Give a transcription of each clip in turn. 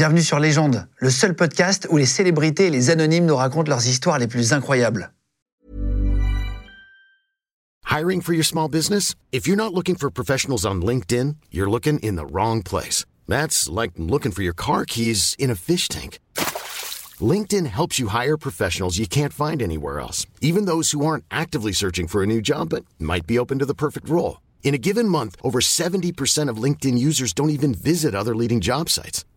Bienvenue sur Légende, le seul podcast où les célébrités et les anonymes nous racontent leurs histoires les plus incroyables. Hiring for your small business? If you're not looking for professionals on LinkedIn, you're looking in the wrong place. That's like looking for your car keys in a fish tank. LinkedIn helps you hire professionals you can't find anywhere else, even those who aren't actively searching for a new job but might be open to the perfect role. In a given month, over 70% of LinkedIn users don't even visit other leading job sites.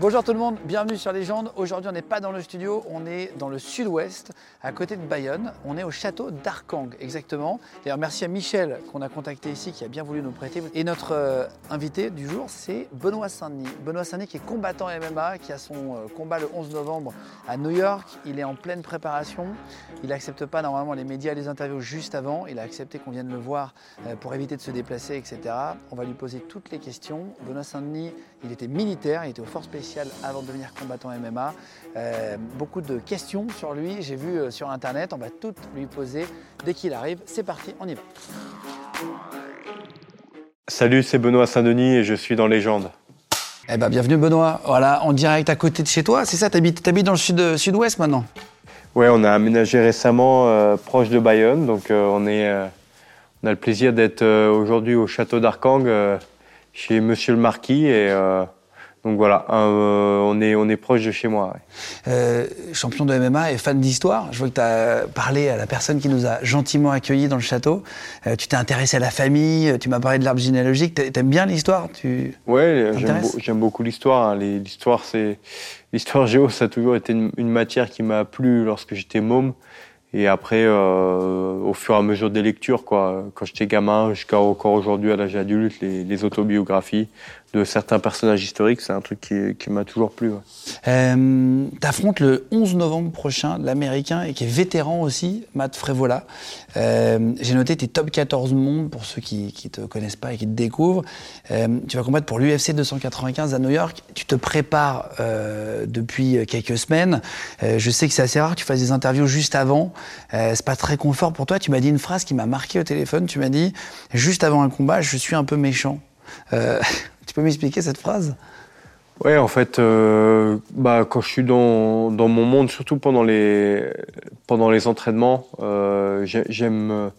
Bonjour tout le monde, bienvenue sur Légende. Aujourd'hui, on n'est pas dans le studio, on est dans le sud-ouest, à côté de Bayonne. On est au château d'Arkang, exactement. D'ailleurs, merci à Michel qu'on a contacté ici, qui a bien voulu nous prêter. Et notre euh, invité du jour, c'est Benoît Saint-Denis. Benoît Saint-Denis qui est combattant MMA, qui a son euh, combat le 11 novembre à New York. Il est en pleine préparation. Il n'accepte pas normalement les médias et les interviews juste avant. Il a accepté qu'on vienne le voir euh, pour éviter de se déplacer, etc. On va lui poser toutes les questions. Benoît Saint-Denis, il était militaire, il était aux forces spéciales avant de devenir combattant MMA. Euh, beaucoup de questions sur lui, j'ai vu euh, sur internet, on va toutes lui poser dès qu'il arrive. C'est parti, on y va. Salut, c'est Benoît Saint-Denis et je suis dans Légende. Eh ben, bienvenue Benoît, voilà, en direct à côté de chez toi, c'est ça, t'habites, habites dans le sud, sud-ouest maintenant? Ouais, on a aménagé récemment euh, proche de Bayonne, donc euh, on, est, on a le plaisir d'être aujourd'hui au château d'Arkang chez Monsieur le Marquis et euh, donc voilà, euh, on, est, on est proche de chez moi. ouais. Euh, champion de MMA et fan d'histoire. Je vois que tu as parlé à la personne qui nous a gentiment accueillis dans le château. Euh, tu t'es intéressé à la famille, tu m'as parlé de l'arbre généalogique. T'a- T'aimes bien l'histoire tu... Ouais, j'aime, beaucoup l'histoire. hein. L'histoire, c'est l'histoire géo, ça a toujours été une, une matière qui m'a plu lorsque j'étais môme. Et après, euh, au fur et à mesure des lectures, quoi, quand j'étais gamin, jusqu'à encore aujourd'hui à l'âge adulte, les, les autobiographies de certains personnages historiques, c'est un truc qui, m'a toujours plu. ouais. Euh, le 11 novembre prochain l'américain et qui est vétéran aussi, Matt Frévola. Euh, J'ai noté tes top 14 mondes pour ceux qui ne te connaissent pas et qui te découvrent. Euh, tu vas combattre pour l'UFC 295 à New York. Tu te prépares euh, depuis quelques semaines. Je sais que c'est assez rare que tu fasses des interviews juste avant. C'est pas très confort pour toi. Tu m'as dit une phrase qui m'a marqué au téléphone. Tu m'as dit juste avant un combat, je suis un peu méchant. Euh, tu peux m'expliquer cette phrase? Ouais, en fait, euh, bah, quand je suis dans, mon monde, surtout pendant les, pendant les entraînements, euh, j'ai- j'aime,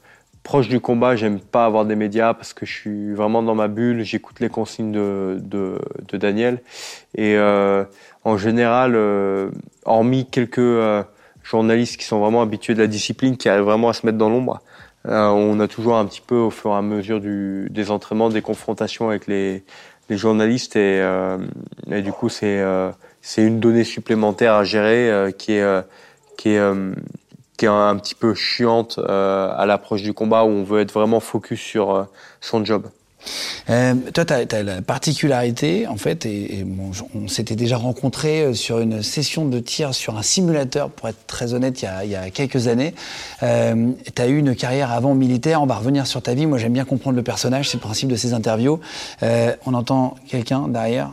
proche du combat, j'aime pas avoir des médias parce que je suis vraiment dans ma bulle, j'écoute les consignes de, Daniel. Et en général, hormis quelques journalistes qui sont vraiment habitués de la discipline, qui arrivent vraiment à se mettre dans l'ombre, on a toujours un petit peu, au fur et à mesure du, des entraînements, des confrontations avec les, les journalistes et, euh, et du coup c'est euh, c'est une donnée supplémentaire à gérer euh, qui est euh, qui est euh, qui est un, petit peu chiante euh, à l'approche du combat où on veut être vraiment focus sur euh, son job. Euh, toi, tu as, la particularité, en fait, et, et bon, j- on s'était déjà rencontrés euh, sur une session de tir sur un simulateur, pour être très honnête, il y a, il y a quelques années. Euh, tu as eu une carrière avant militaire, on va revenir sur ta vie. Moi, j'aime bien comprendre le personnage, c'est le principe de ces interviews. Euh, on entend quelqu'un derrière.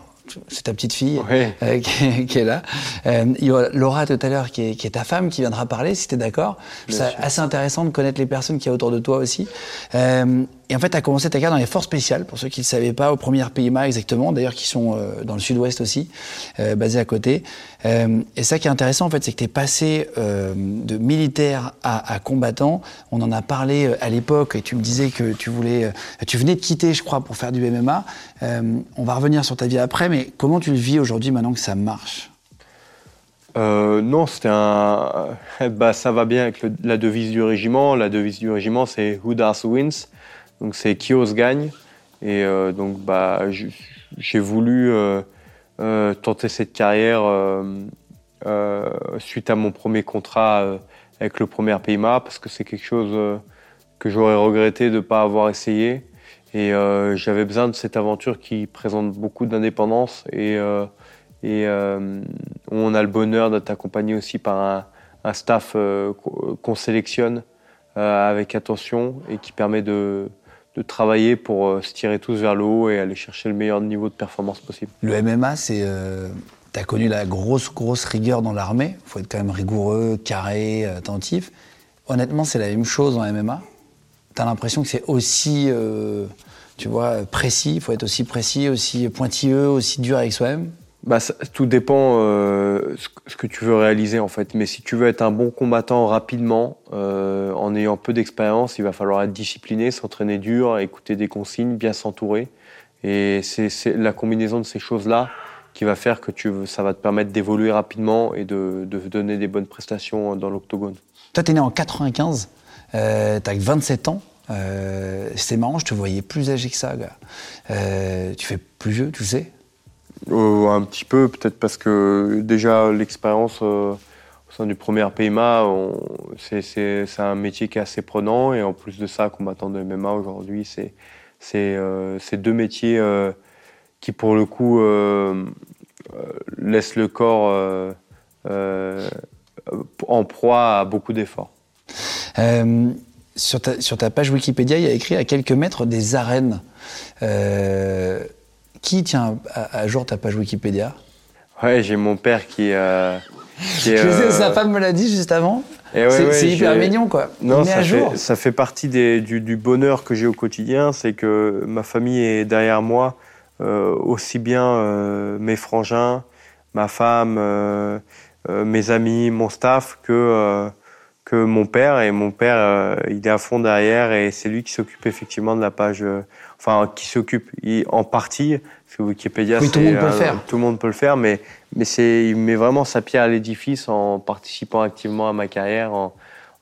C'est ta petite fille euh, qui, est, qui est là. Euh, il y aura Laura tout à l'heure qui est, qui est ta femme qui viendra parler si tu es d'accord. C'est assez intéressant de connaître les personnes qui y a autour de toi aussi. Euh, et en fait, tu as commencé ta carrière dans les forces spéciales, pour ceux qui ne le savaient pas, au premier PIMA exactement, d'ailleurs qui sont euh, dans le sud-ouest aussi, euh, basés à côté. Euh, et ça qui est intéressant, en fait, c'est que tu es passé de militaire à, combattant. On en a parlé à l'époque et tu me disais que tu voulais, tu venais de quitter, je crois, pour faire du MMA. On va revenir sur ta vie après, mais comment tu le vis aujourd'hui maintenant que ça marche? Non, c'était un. Bah, ça va bien avec la devise du régiment. La devise du régiment, c'est Who Does Wins? Donc, c'est qui ose gagne. Et euh, donc, bah, j'ai voulu euh, euh, tenter cette carrière suite à mon premier contrat avec le premier PIMA parce que c'est quelque chose que j'aurais regretté de ne pas avoir essayé. Et j'avais besoin de cette aventure qui présente beaucoup d'indépendance et, on a le bonheur d'être accompagné aussi par un, staff qu'on sélectionne avec attention et qui permet de, de travailler pour euh, se tirer tous vers le haut et aller chercher le meilleur niveau de performance possible. Le MMA, c'est. Euh, tu as connu la grosse, grosse rigueur dans l'armée. Il faut être quand même rigoureux, carré, attentif. Honnêtement, c'est la même chose en MMA. Tu as l'impression que c'est aussi, euh, tu vois, précis. Il faut être aussi précis, aussi pointilleux, aussi dur avec soi-même. Bah, tout dépend euh, ce que tu veux réaliser en fait. Mais si tu veux être un bon combattant rapidement, euh, en ayant peu d'expérience, il va falloir être discipliné, s'entraîner dur, écouter des consignes, bien s'entourer. Et c'est la combinaison de ces choses-là qui va faire que tu, ça va te permettre d'évoluer rapidement et de, donner des bonnes prestations dans l'octogone. Toi, tu es né en 95, euh, tu as 27 ans. Euh, c'est marrant, je te voyais plus âgé que ça, gars. Euh, tu fais plus vieux, tu sais euh, Un petit peu, peut-être parce que déjà l'expérience au sein du premier PMA, c'est un métier qui est assez prenant. Et en plus de ça, combattant de MMA aujourd'hui, c'est c'est deux métiers qui pour le coup euh, euh, laisse le corps euh, en proie à beaucoup d'efforts. Sur ta, page Wikipédia, il y a écrit à quelques mètres des arènes. Qui tient à, jour ta page Wikipédia? Ouais, j'ai mon père qui. qui sa femme me l'a dit juste avant. c'est hyper mignon, quoi. Non, ça, à jour. Fait, ça fait partie des, du, du, bonheur que j'ai au quotidien, c'est que ma famille est derrière moi euh, aussi bien euh, mes frangins, ma femme, euh, mes amis, mon staff que que mon père et mon père il est à fond derrière et c'est lui qui s'occupe effectivement de la page enfin qui s'occupe en partie parce que Wikipédia oui, tout le monde peut le faire tout le monde peut le faire mais mais c'est il met vraiment sa pierre à l'édifice en participant activement à ma carrière en,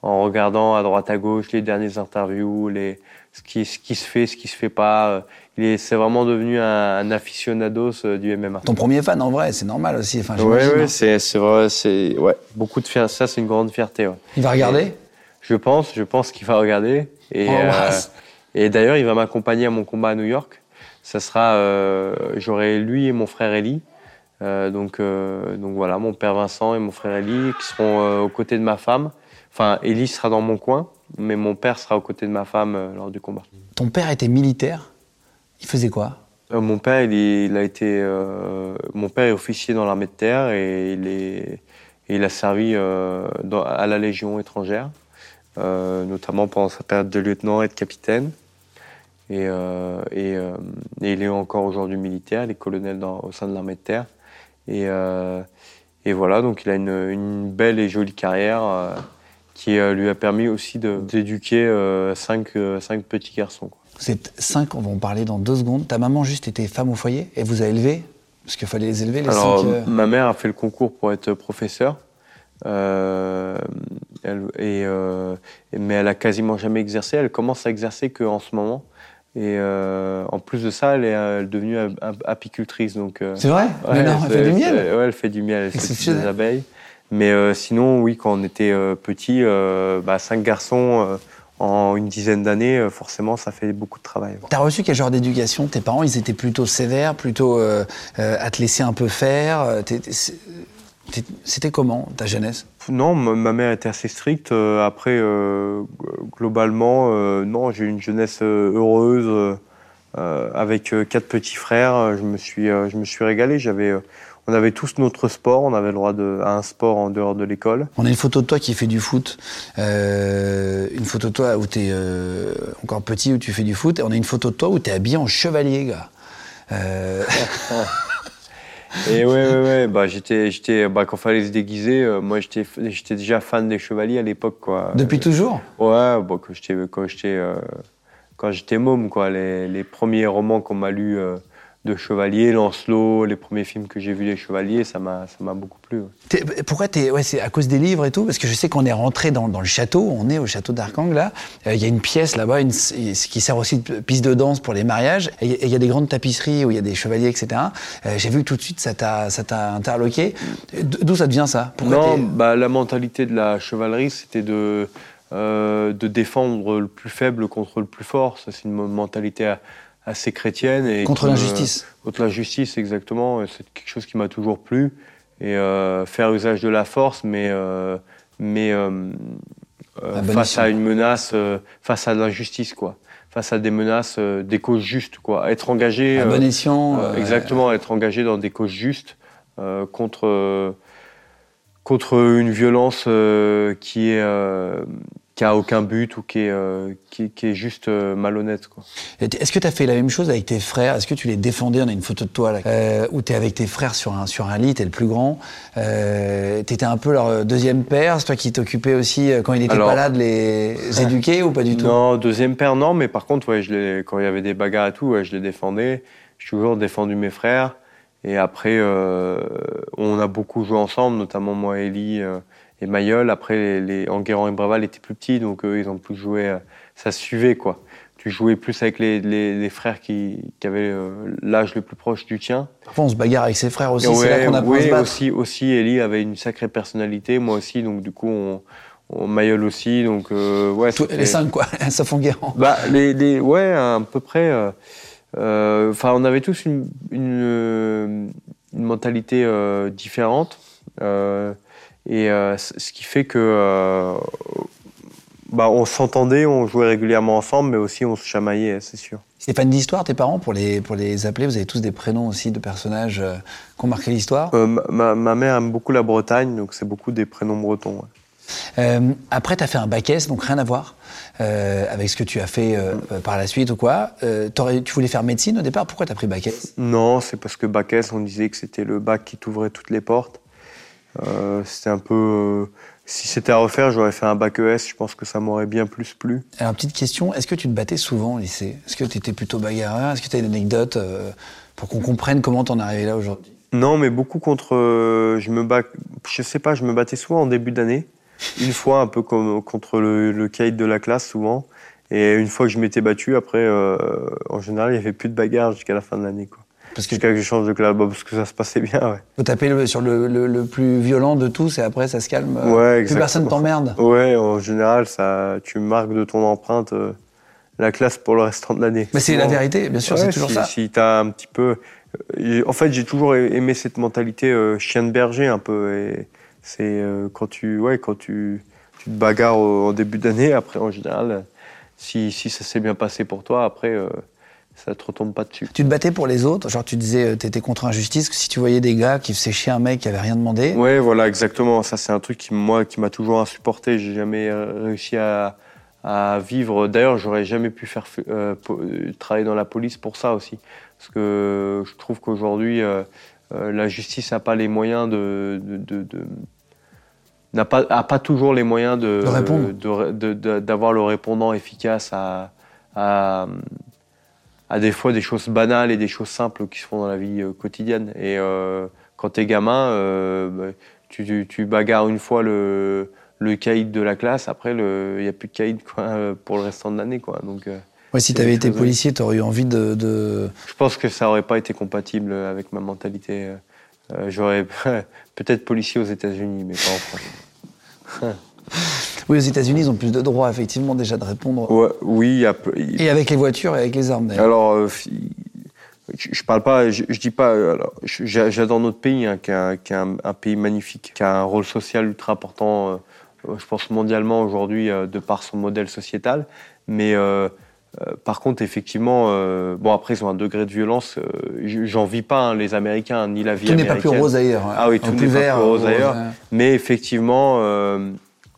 en regardant à droite à gauche les dernières interviews les ce qui ce qui se fait ce qui se fait pas c'est vraiment devenu un, aficionados euh, du MMA. Ton premier fan, en vrai, c'est normal aussi. Enfin, oui, ouais, c'est, vrai, c'est ouais, beaucoup de fierté. Ça, c'est une grande fierté. Il va regarder Je pense, je pense qu'il va regarder. Et, euh, et d'ailleurs, il va m'accompagner à mon combat à New York. Ça sera, euh, j'aurai lui et mon frère Eli. donc, donc voilà, mon père Vincent et mon frère Eli qui seront aux côtés de ma femme. Enfin, Eli sera dans mon coin, mais mon père sera aux côtés de ma femme lors du combat. Ton père était militaire? Il faisait quoi? Euh, Mon père, il, a été, euh, mon père est officier dans l'armée de terre et il, est, il a servi euh, à la Légion étrangère, notamment pendant sa période de lieutenant et de capitaine. Et, et, il est encore aujourd'hui militaire, il est colonel dans, au sein de l'armée de terre. Et, et, voilà, donc il a une, une belle et jolie carrière qui lui a permis aussi d'éduquer cinq, cinq petits garçons. Quoi. Vous êtes cinq, on va en parler dans deux secondes. Ta maman juste était femme au foyer et vous a élevé Parce qu'il fallait les élever, les Alors, cinq, euh, ma mère a fait le concours pour être professeur. Euh, et, euh, mais elle a quasiment jamais exercé. Elle commence à exercer qu'en ce moment. Et en plus de ça, elle est devenue apicultrice. Donc, c'est vrai? elle, fait du miel? Ouais, elle fait du miel, elle fait des abeilles. Mais sinon, oui, quand on était petit, bah, cinq garçons en une dizaine d'années, euh, forcément, ça fait beaucoup de travail. T'as reçu quel genre d'éducation? Tes parents, ils étaient plutôt sévères, plutôt euh, euh, à te laisser un peu faire C'était comment ta jeunesse? Non, ma mère était assez stricte. Après, globalement, non, j'ai eu une jeunesse heureuse avec quatre petits frères. Je me suis, je me suis régalé. J'avais on avait tous notre sport, on avait le droit de, à un sport en dehors de l'école. On a une photo de toi qui fait du foot, euh, une photo de toi où tu es euh, encore petit, où tu fais du foot, et on a une photo de toi où tu es habillé en chevalier, gars. Euh... et ouais, ouais, ouais, bah, j'étais, j'étais, bah, quand fallait se déguiser, euh, moi j'étais, j'étais déjà fan des chevaliers à l'époque, quoi. Depuis toujours? Ouais, bah, quand j'étais, quand j'étais, quand j'étais môme, quoi. Les, les premiers romans qu'on m'a lus de Chevalier, Lancelot, les premiers films que j'ai vus des Chevaliers, ça m'a, ça m'a beaucoup plu. Pourquoi t'es, ouais, c'est à cause des livres et tout? Parce que je sais qu'on est rentré dans, dans, le château, on est au château d'Arcang là. Euh, il y a une pièce là-bas une, qui sert aussi de piste de danse pour les mariages. Et il y a des grandes tapisseries où il y a des chevaliers, etc. Euh, j'ai vu tout de suite, ça t'a, ça t'a interloqué. D'où ça devient ça? Non, bah, la mentalité de la chevalerie, c'était de, euh, de défendre le plus faible contre le plus fort. Ça, c'est une mentalité à, assez chrétienne. Et contre l'injustice. contre l'injustice, exactement. C'est quelque chose qui m'a toujours plu. Et euh, faire usage de la force, mais, euh, mais euh, face à une menace, face à l'injustice, quoi. Face à des menaces, des causes justes, quoi. Être engagé. À bon escient. exactement, être engagé dans des causes justes. contre, contre une violence qui est qui a aucun but ou qui est, euh, qui, est juste euh, malhonnête. Est-ce que tu as fait la même chose avec tes frères? Est-ce que tu les défendais? On a une photo de toi là, euh, où tu es avec tes frères sur un, sur un lit, tu es le plus grand. Tu étais un peu leur deuxième père, c'est toi qui t'occupais aussi, quand il pas là, de les éduquer ou pas du tout? Non, deuxième père, non, mais par contre, ouais, je les, quand il y avait des bagarres et tout, ouais, je les défendais. J'ai toujours défendu mes frères. Et après, on a beaucoup joué ensemble, notamment moi et Ellie et Mayol. Après, les, Enguerrand et Braval étaient plus petits, donc eux, ils ont plus joué. Euh, ça suivait, quoi. Tu jouais plus avec les, les, frères qui, qui avaient euh, l'âge le plus proche du tien. Parfois, on se bagarre avec ses frères aussi, c'est là qu'on apprend oui, à se battre. aussi, aussi, Ellie avait une sacrée personnalité, moi aussi, donc du coup, on, on Mayol aussi, donc euh, ouais. les cinq, quoi, ça font Enguerrand. Bah, les, les, ouais, à peu près. Enfin, on avait tous une, une, une mentalité différente. Et euh, ce qui fait que euh, bah, on s'entendait, on jouait régulièrement ensemble, mais aussi on se chamaillait, c'est sûr. Une d'histoire, tes parents, pour les, pour les appeler Vous avez tous des prénoms aussi de personnages euh, qui ont marqué l'histoire ma, ma, mère aime beaucoup la Bretagne, donc c'est beaucoup des prénoms bretons. après, tu as fait un bac S, donc rien à voir avec ce que tu as fait par la suite ou quoi. tu voulais faire médecine au départ, pourquoi tu as pris bac S? Non, c'est parce que bac S, on disait que c'était le bac qui t'ouvrait toutes les portes. Euh, c'était un peu. Euh, si c'était à refaire, j'aurais fait un bac ES. Je pense que ça m'aurait bien plus plu. Alors, petite question est-ce que tu te battais souvent au lycée? Est-ce que tu étais plutôt bagarreur Est-ce que tu as une anecdote euh, pour qu'on comprenne comment t'en es arrivé là aujourd'hui? Non, mais beaucoup contre. je me bats. Je sais pas, je me battais souvent en début d'année. Une fois, un peu comme, contre le, le de la classe, souvent. Et une fois que je m'étais battu, après, en général, il n'y avait plus de bagarre jusqu'à la fin de l'année. Parce que, je change de club, parce que ça se passait bien, ouais. Vous tapez sur le, le, plus violent de tous et après ça se calme euh, Ouais, exactement. Plus personne t'emmerde Ouais, en général, ça, tu marques de ton empreinte euh, la classe pour le restant de l'année. Mais c'est la vérité, bien sûr, c'est toujours si, ça. Si t'as un petit peu. Euh, en fait, j'ai toujours aimé cette mentalité chien de berger un peu. Et c'est quand tu, ouais, quand tu, tu te bagarres en début d'année, après en général, si, si ça s'est bien passé pour toi, après ça te retombe pas dessus. Tu te battais pour les autres Genre, tu disais, euh, tu étais contre injustice, que si tu voyais des gars qui faisaient chier un mec qui avait rien demandé Ouais, voilà, exactement. Ça, c'est un truc qui, moi, qui m'a toujours insupporté. J'ai jamais euh, réussi à, à vivre. D'ailleurs, j'aurais jamais pu faire euh, travailler dans la police pour ça aussi. Parce que je trouve qu'aujourd'hui, la justice n'a pas les moyens de. de, de, n'a pas, a pas toujours les moyens de, d'avoir le répondant efficace à, à à des fois des choses banales et des choses simples qui se font dans la vie euh, quotidienne. Et euh, quand t'es gamin, euh, bah, tu, tu, bagarres une fois le, le caïd de la classe, après il n'y a plus de caïd quoi, pour le restant de l'année. Quoi. Donc, ouais, si tu avais été policier, tu aurais eu envie de, de, Je pense que ça n'aurait pas été compatible avec ma mentalité. J'aurais peut-être policier aux États-Unis, mais pas en France. Oui, aux États-Unis, ils ont plus de droits, effectivement, déjà de répondre. oui. Et avec les voitures et avec les armes, d'ailleurs. Alors, euh, je, parle pas, je, dis pas. J'adore notre pays, hein, qui est, un, pays magnifique, qui a un rôle social ultra important, euh, je pense mondialement aujourd'hui, euh, de par son modèle sociétal. Mais par contre, effectivement, bon après ils ont un degré de violence. J'en vis pas hein, les Américains ni la vie tout américaine. Tout n'est pas plus rose ailleurs. Ah oui, tout n'est pas plus rose ailleurs. Mais effectivement, euh,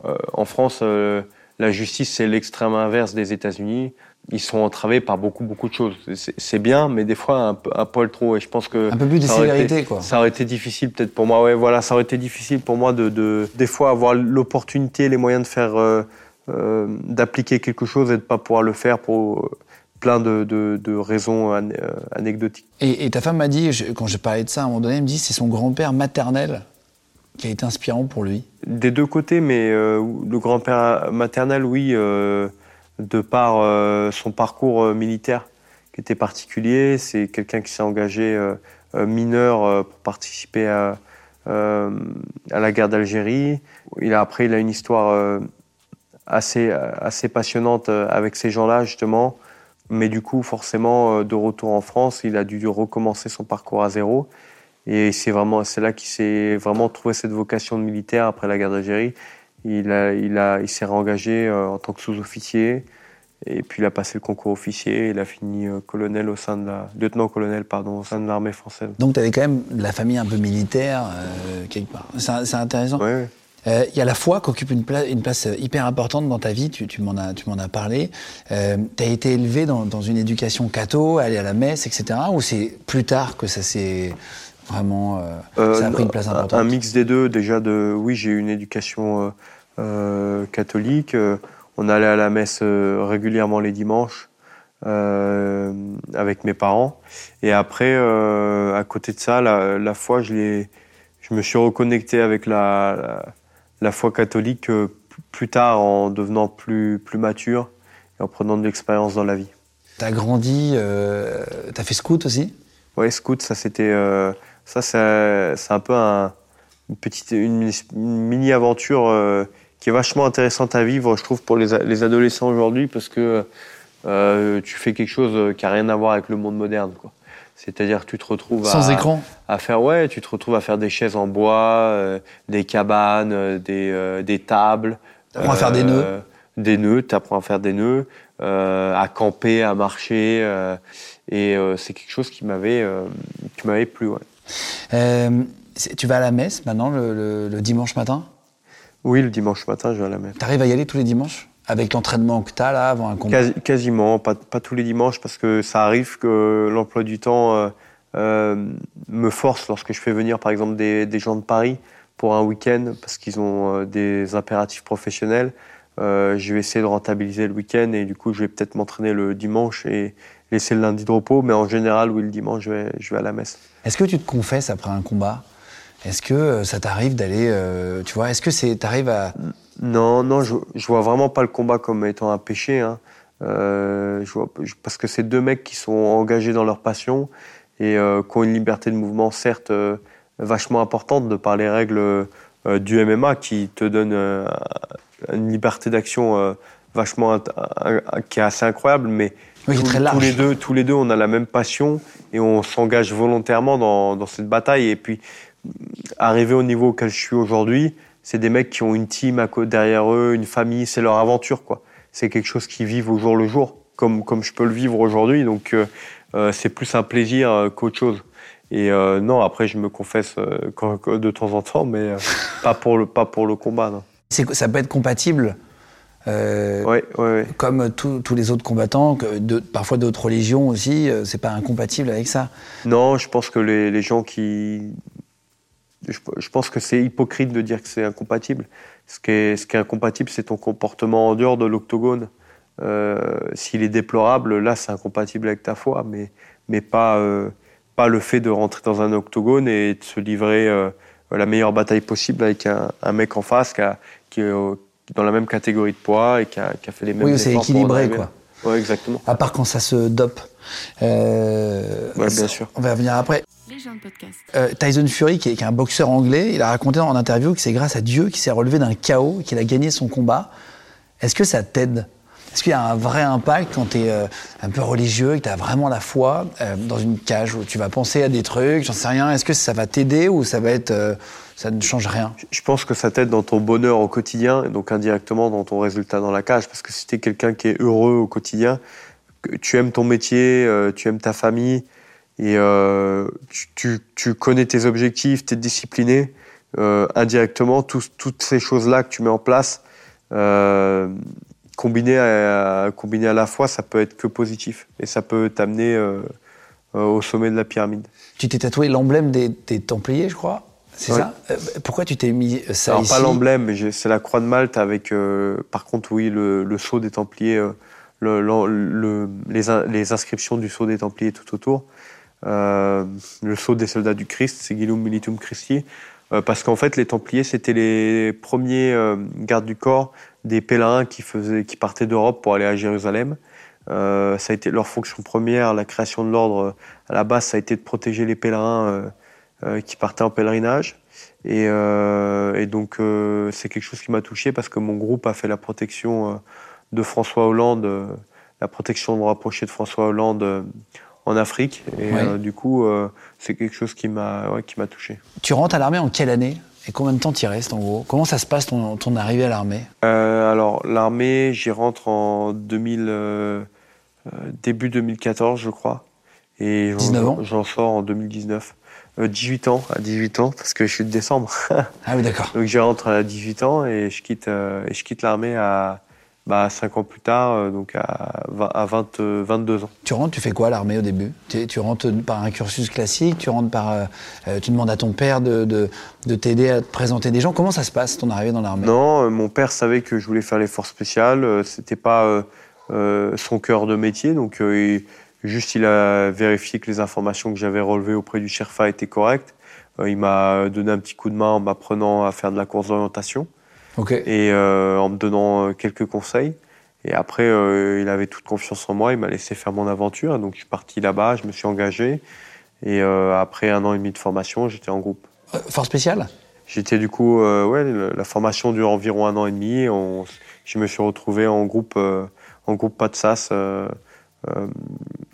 en France, euh, la justice, c'est l'extrême inverse des États-Unis. Ils sont entravés par beaucoup, beaucoup de choses. C'est bien, mais des fois un, poil trop. Et je pense que un peu plus de sévérité, quoi. Ça aurait été difficile, peut-être pour moi. Ouais, voilà, ça aurait été difficile pour moi de, des fois avoir l'opportunité, les moyens de faire, euh, d'appliquer quelque chose et de pas pouvoir le faire pour plein de, raisons anecdotiques. Et, ta femme m'a dit, quand j'ai parlé de ça à un moment donné, elle me dit c'est son grand-père maternel qui a été inspirant pour lui Des deux côtés, mais euh, le grand-père maternel, oui, euh, de par euh, son parcours militaire qui était particulier. C'est quelqu'un qui s'est engagé mineur pour participer à, à la guerre d'Algérie. Il a, après, il a une histoire assez, assez passionnante avec ces gens-là, justement. Mais du coup, forcément, de retour en France, il a dû recommencer son parcours à zéro. Et c'est vraiment, c'est là qu'il s'est vraiment trouvé cette vocation de militaire après la guerre d'Algérie. Il a, il a, il s'est réengagé euh, en tant que sous-officier. Et puis il a passé le concours officier, il a fini colonel au sein de la lieutenant-colonel pardon au sein de l'armée française. Donc tu avais quand même de la famille un peu militaire quelque part. C'est intéressant. Oui, oui. Euh, il y a la foi qui occupe une, place euh, hyper importante dans ta vie, tu, m'en as, as, parlé. Euh, tu as été élevé dans, une éducation catho, aller à la messe, etc. Ou c'est plus tard que ça s'est vraiment ça a pris une place importante Un mix des deux, déjà de oui, j'ai eu une éducation catholique. on allait à la messe régulièrement les dimanches avec mes parents. Et après, à côté de ça, la, foi, je, je me suis reconnecté avec la la foi catholique euh, plus tard en devenant plus, plus mature et en prenant de l'expérience dans la vie. As grandi, euh, as fait scout aussi? Oui, scout, ça c'était, euh, ça c'est un peu une petite, une, mini aventure euh, qui est vachement intéressante à vivre, je trouve, pour les, les adolescents aujourd'hui, parce que tu fais quelque chose qui a rien à voir avec le monde moderne, quoi. C'est-à-dire que tu te retrouves Sans à, écran. à faire ouais, tu te retrouves à faire des chaises en bois, euh, des cabanes, euh, des, euh, des tables. Tu apprends à faire des nœuds. Des nœuds, tu apprends à faire des nœuds, à camper, à marcher, et c'est quelque chose qui m'avait qui m'avait plu. Ouais. Tu vas à la messe maintenant le, le dimanche matin? Oui, le dimanche matin, je vais à la messe. Tu arrives à y aller tous les dimanches? Avec l'entraînement que tu as là avant un combat? Quasiment, pas, pas, tous les dimanches parce que ça arrive que l'emploi du temps euh, euh, me force lorsque je fais venir par exemple des, des gens de Paris pour un week-end parce qu'ils ont euh, des impératifs professionnels. je vais essayer de rentabiliser le week-end et du coup je vais peut-être m'entraîner le dimanche et laisser le lundi de repos, mais en général, oui, le dimanche, je vais, je vais à la messe. Est-ce que tu te confesses après un combat? Est-ce que ça t'arrive d'aller, tu vois, est-ce que c'est, t'arrives à non, non, je, je vois vraiment pas le combat comme étant un péché. Hein. Euh, je vois, parce que c'est deux mecs qui sont engagés dans leur passion et euh, qui ont une liberté de mouvement, certes, euh, vachement importante de par les règles euh, du MMA qui te donnent euh, une liberté d'action vachement qui est assez incroyable, mais oui, tous, très large. tous, les deux, tous les deux, on a la même passion et on s'engage volontairement dans, dans cette bataille. Et puis, arriver au niveau auquel je suis aujourd'hui, c'est des mecs qui ont une team à côté derrière eux, une famille, c'est leur aventure quoi. C'est quelque chose qu'ils vivent au jour le jour, comme comme je peux le vivre aujourd'hui. Donc euh, euh c'est plus un plaisir euh, qu'autre chose. Et euh, non, après je me confesse de temps en temps, mais pas pour le pas pour le combat. Non. Ça peut être compatible. Euh, ouais, ouais, Comme tous les autres combattants, de, parfois d'autres religions aussi, c'est pas incompatible avec ça. Non, je pense que les, les gens qui je, pense que c'est hypocrite de dire que c'est incompatible. Ce qui est, ce qui est incompatible, c'est ton comportement en dehors de l'octogone. Euh, S'il est déplorable, là, c'est incompatible avec ta foi, mais, mais pas, euh, pas le fait de rentrer dans un octogone et de se livrer euh, la meilleure bataille possible avec un, un mec en face qui, a, qui dans la même catégorie de poids et qui a, qui a fait les mêmes Oui, c'est équilibré, quoi. Ouais, exactement. À part quand ça se dope. Euh, ouais, bien sûr. On va revenir après. Euh, Tyson Fury, qui est, un boxeur anglais, il a raconté en interview que c'est grâce à Dieu qu'il s'est relevé d'un chaos, qu'il a gagné son combat. Est-ce que ça t'aide? Est-ce qu'il y a un vrai impact quand tu es euh, un peu religieux et que tu as vraiment la foi euh, dans une cage où tu vas penser à des trucs, j'en sais rien? Est-ce que ça va t'aider ou ça va être ça ne change rien Je pense que ça t'aide dans ton bonheur au quotidien et donc indirectement dans ton résultat dans la cage. Parce que si tu es quelqu'un qui est heureux au quotidien, tu aimes ton métier, tu aimes ta famille, et euh, tu, tu, connais tes objectifs, tu es discipliné, euh, indirectement, toutes ces choses-là que tu mets en place, euh, combinées à, combiné à la fois, ça peut être que positif. Et ça peut t'amener euh, euh, au sommet de la pyramide. Tu t'es tatoué l'emblème des, des, Templiers, je crois c'est ça euh, Pourquoi tu t'es mis ça Alors, ici pas l'emblème, mais c'est la croix de Malte avec, par contre, oui, le, le sceau des Templiers, le, le, les, les, inscriptions du sceau des Templiers tout autour. Euh, le sceau des soldats du Christ, c'est Gilum Militum Christi, euh, parce qu'en fait, les Templiers, c'était les premiers euh, gardes du corps des pèlerins qui, faisaient, qui partaient d'Europe pour aller à Jérusalem. ça a été leur fonction première, la création de l'ordre. À la base, ça a été de protéger les pèlerins qui partaient en pèlerinage. Et, et donc, c'est quelque chose qui m'a touché parce que mon groupe a fait la protection de François Hollande, la protection de rapprocher de François Hollande en Afrique. Et euh, du coup, euh, c'est quelque chose qui m'a qui m'a touché. Tu rentres à l'armée en quelle année Et combien de temps tu restes en gros? Comment ça se passe ton, ton arrivée à l'armée? Alors, l'armée, j'y rentre en 2000, début 2014, je crois. Et j'en sors en 2019. 18 ans, à 18 ans, parce que je suis de décembre. ah oui, d'accord. Donc je rentre à 18 ans et je quitte, et je quitte l'armée à, bah, 5 ans plus tard, euh, donc à, 20, 22 ans. Tu rentres, tu fais quoi à l'armée au début? Tu, rentres par un cursus classique, tu rentres par, euh, euh, tu demandes à ton père de, de, t'aider à te présenter des gens. Comment ça se passe ton arrivée dans l'armée? Non, mon père savait que je voulais faire les forces spéciales. C'était pas son cœur de métier, donc juste il a vérifié que les informations que j'avais relevées auprès du Sherfa étaient correctes. il m'a donné un petit coup de main en m'apprenant à faire de la course d'orientation et euh, en me donnant euh, quelques conseils. Et après, euh, il avait toute confiance en moi, il m'a laissé faire mon aventure. Donc je suis parti là-bas, je me suis engagé. Et après un an et demi de formation, j'étais en groupe. Force spéciale? J'étais du coup, ouais, la formation dure environ un an et demi. On, je me suis retrouvé en groupe, en groupe pas de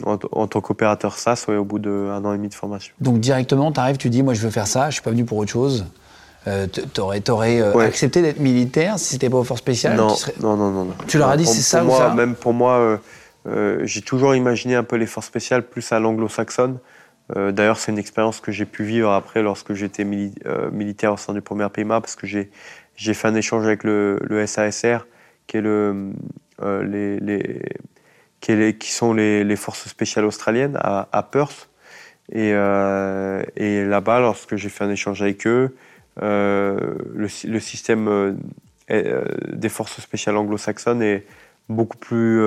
SAS, en, tant qu'opérateur SAS, au bout d'un an et demi de formation. Donc directement, tu arrives, tu dis, moi je veux faire ça, je suis pas venu pour autre chose. Euh, t'aurais aurais, euh, accepté d'être militaire si c'était pas au force spéciales non, non, non, non, Tu leur as dit c'est ça ou ça? Même pour moi, euh, j'ai toujours imaginé un peu les forces spéciales plus à l'anglo-saxonne. D'ailleurs, c'est une expérience que j'ai pu vivre après lorsque j'étais militaire au sein du premier PMA parce que j'ai fait un échange avec le, le SASR, qui est le, les, les, qui, sont les, forces spéciales australiennes à, Perth. Et, et là-bas, lorsque j'ai fait un échange avec eux, euh, le, système euh, euh, des forces spéciales anglo-saxonnes est beaucoup plus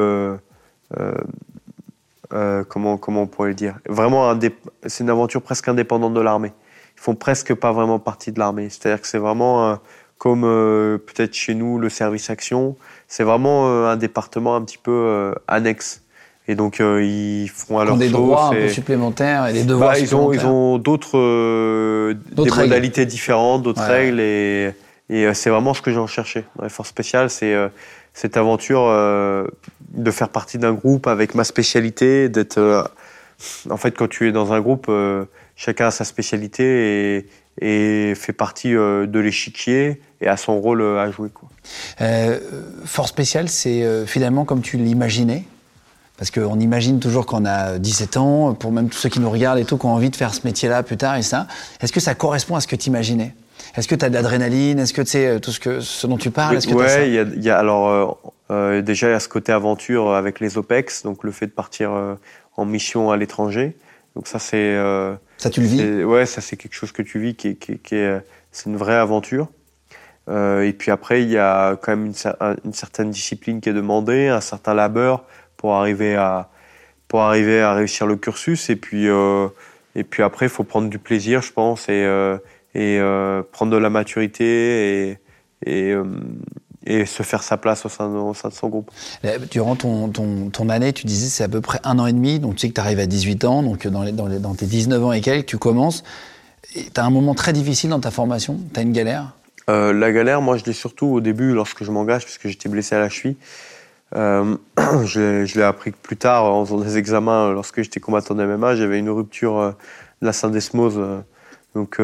comment, comment on pourrait le dire? Vraiment, c'est une aventure presque indépendante de l'armée. Ils font presque pas vraiment partie de l'armée. C'est-à-dire que c'est vraiment comme peut-être chez nous le service action. C'est vraiment un département un petit peu annexe. Et donc ils font alors des droits un peu supplémentaires et des devoirs bah, ils ont ils ont d'autres des modalités différentes, d'autres règles. Et, et euh, c'est vraiment ce que j'ai recherché dans les forces spéciales. C'est euh, cette aventure euh, de faire partie d'un groupe avec ma spécialité, d'être. en fait, quand tu es dans un groupe, chacun a sa spécialité et, et fait partie de l'échiquier et a son rôle à jouer. Quoi. force spéciale, c'est finalement comme tu l'imaginais parce qu'on imagine toujours qu'on a 17 ans, pour même tous ceux qui nous regardent et tout, qui ont envie de faire ce métier-là plus tard et ça. Est-ce que ça correspond à ce que tu imaginais Est-ce que tu as de l'adrénaline? Est-ce que tu sais tout ce, que, ce dont tu parles? Oui, ouais, y, a alors euh, euh, déjà il y a ce côté aventure avec les OPEX, donc le fait de partir euh, en mission à l'étranger. Donc ça c'est. ça tu le vis? Ouais, ça c'est quelque chose que tu vis qui, qui, qui est, c'est une vraie aventure. et puis après il y a quand même une, une certaine discipline qui est demandée, un certain labeur pour arriver à, pour arriver à réussir le cursus. Et puis, euh, et puis après, il faut prendre du plaisir, je pense, et, euh, et euh, prendre de la maturité et, et, et, se faire sa place au sein de, sein de son groupe. Durant ton, ton, ton année, tu disais c'est à peu près un an et demi, donc tu sais que tu arrives à 18 ans, donc dans, les, dans, les, dans tes 19 ans et quelques, tu commences. Tu as un moment très difficile dans ta formation? Tu as une galère? La galère, moi, je l'ai surtout au début lorsque je m'engage, puisque j'étais blessé à la cheville. Euh, je, l'ai appris plus tard en faisant des examens lorsque j'étais combattant de MMA. J'avais une rupture euh, de la syndesmose. Euh, donc,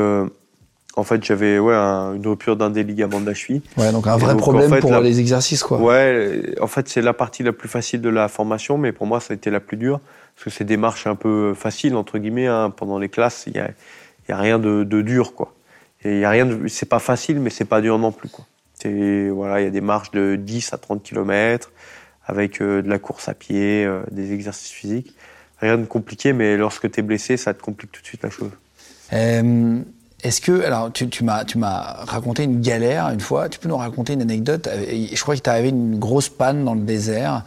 en fait, j'avais ouais, une rupture d'un des ligaments de la cheville. Ouais, donc un vrai problème pour les exercices, quoi. Ouais, en fait, c'est la partie la plus facile de la formation, mais pour moi, ça a été la plus dure. Parce que c'est des marches un peu faciles, entre guillemets. Hein. Pendant les classes, il n'y a, y a rien de, dur, quoi. Et y a rien de, c'est pas facile, mais c'est pas dur non plus, quoi. Voilà, il y a des marches de 10 à 30 km avec euh, de la course à pied, euh, des exercices physiques. Rien de compliqué, mais lorsque tu es blessé, ça te complique tout de suite la chose. Euh, est-ce que, alors tu, tu m'as raconté une galère une fois, tu peux nous raconter une anecdote Je crois qu'il t'est arrivé une grosse panne dans le désert,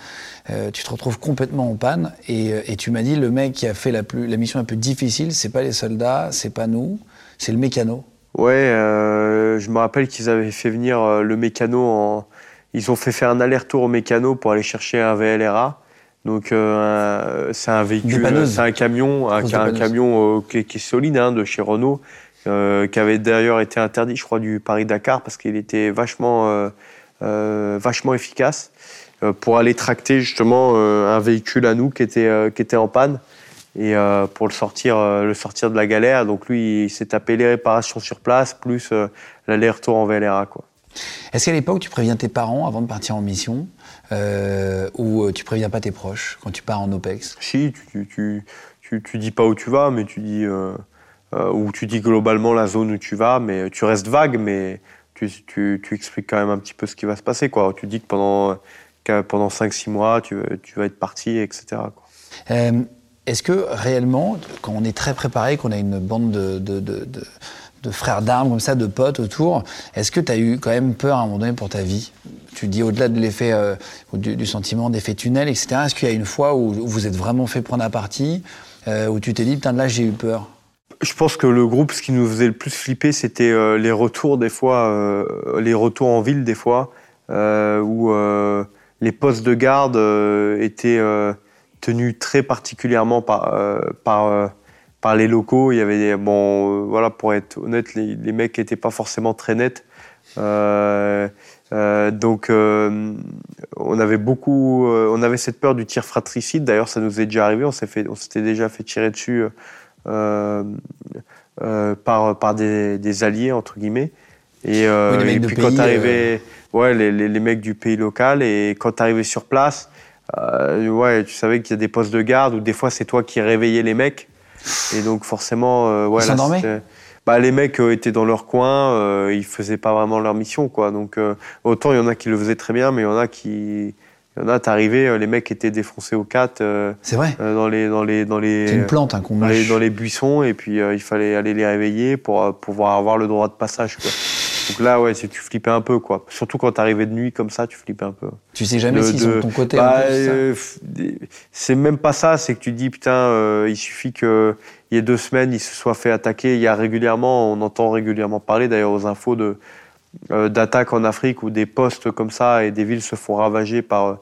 tu te retrouves complètement en panne et, et tu m'as dit le mec qui a fait la, plus, la mission un peu difficile, c'est pas les soldats, c'est pas nous, c'est le mécano. Ouais, euh, je me rappelle qu'ils avaient fait venir le mécano en, ils ont fait faire un aller-retour au mécano pour aller chercher un VLRA. Donc euh, c'est un véhicule, c'est un camion, un, camion euh, qui, est solide hein, de chez Renault, euh, qui avait d'ailleurs été interdit, je crois, du Paris-Dakar parce qu'il était vachement, vachement efficace pour aller tracter justement un véhicule à nous qui était, qui était en panne. et pour le sortir, le sortir de la galère. Donc lui, il s'est tapé les réparations sur place, plus l'aller-retour en VLRA. Quoi. Est-ce qu'à l'époque, tu préviens tes parents avant de partir en mission ou tu préviens pas tes proches quand tu pars en OPEX? Si, tu, tu, tu, tu, dis pas où tu vas, mais tu dis, ou tu dis globalement la zone où tu vas, mais tu restes vague, mais tu, expliques quand même un petit peu ce qui va se passer. Tu dis que pendant, pendant 5-6 mois, tu, vas être parti, etc. Euh, Est-ce que réellement, quand on est très préparé, qu'on a une bande de, frères d'armes comme ça, de potes autour, est-ce que tu as eu quand même peur à un moment donné pour ta vie? Tu dis au-delà de l'effet, euh, du, sentiment d'effet tunnel, etc. Est-ce qu'il y a une fois où vous êtes vraiment fait prendre à partie, euh, où tu t'es dit, putain, là j'ai eu peur? Je pense que le groupe, ce qui nous faisait le plus flipper, c'était euh, les retours des fois, euh, les retours en ville des fois, euh, où les postes de garde étaient tenus très particulièrement par, par, les locaux. Il y avait bon, voilà, pour être honnête, les, mecs n'étaient pas forcément très nets. donc, on avait beaucoup, on avait cette peur du tir fratricide. D'ailleurs, ça nous est déjà arrivé. On s'était déjà fait tirer dessus par, par des, des, alliés, entre guillemets. Et, euh, et puis quand tu arrivais, ouais, les, les, les, mecs du pays local, et quand tu arrivais sur place, euh, ouais, tu savais qu'il y a des postes de garde où des fois c'est toi qui réveillais les mecs. Et donc forcément, euh, ouais, là, bah, les mecs euh, étaient dans leur coin, ils faisaient pas vraiment leur mission, quoi. Donc autant il y en a qui le faisaient très bien, mais il y en a qui il y en a, t'arrivais, euh, les mecs étaient défoncés au 4. Euh, c'est vrai. Euh, dans les, dans les, dans les. C'est une plante, hein, qu'on dans les, dans les buissons, et puis il fallait aller les réveiller pour pouvoir avoir le droit de passage, quoi. Donc là, ouais, tu flippais un peu, quoi. Surtout quand t'arrivais de nuit comme ça, tu flippais un peu. Tu sais jamais s'ils sont de ton côté. Bah, c'est même pas ça, c'est que tu dis, putain, il suffit qu'il y ait deux semaines, ils se soient fait attaquer. Il y a régulièrement, on entend régulièrement parler, d'ailleurs, aux infos de d'attaques en Afrique où des postes comme ça et des villes se font ravager par,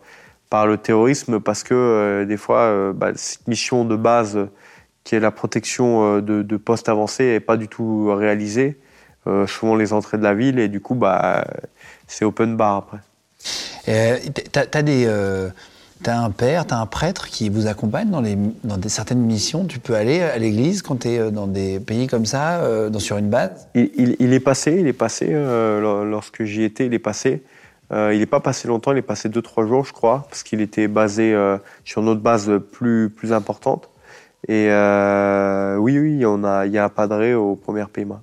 par le terrorisme parce que euh, des fois, euh, bah, cette mission de base qui est la protection de, postes avancés n'est pas du tout réalisée. souvent les entrées de la ville et du coup, bah, c'est open bar après. T'as des tu as un père, tu as un prêtre qui vous accompagne dans, les, dans certaines missions. Tu peux aller à l'église quand tu es euh, dans des pays comme ça, euh, dans, sur une base? Il, est passé, il est passé, euh, lorsque j'y étais, il est passé. il n'est pas passé longtemps, il est passé 2-3 jours, je crois, parce qu'il était basé sur notre base plus, plus importante. Et oui, oui, il y a un padré au premier PMA.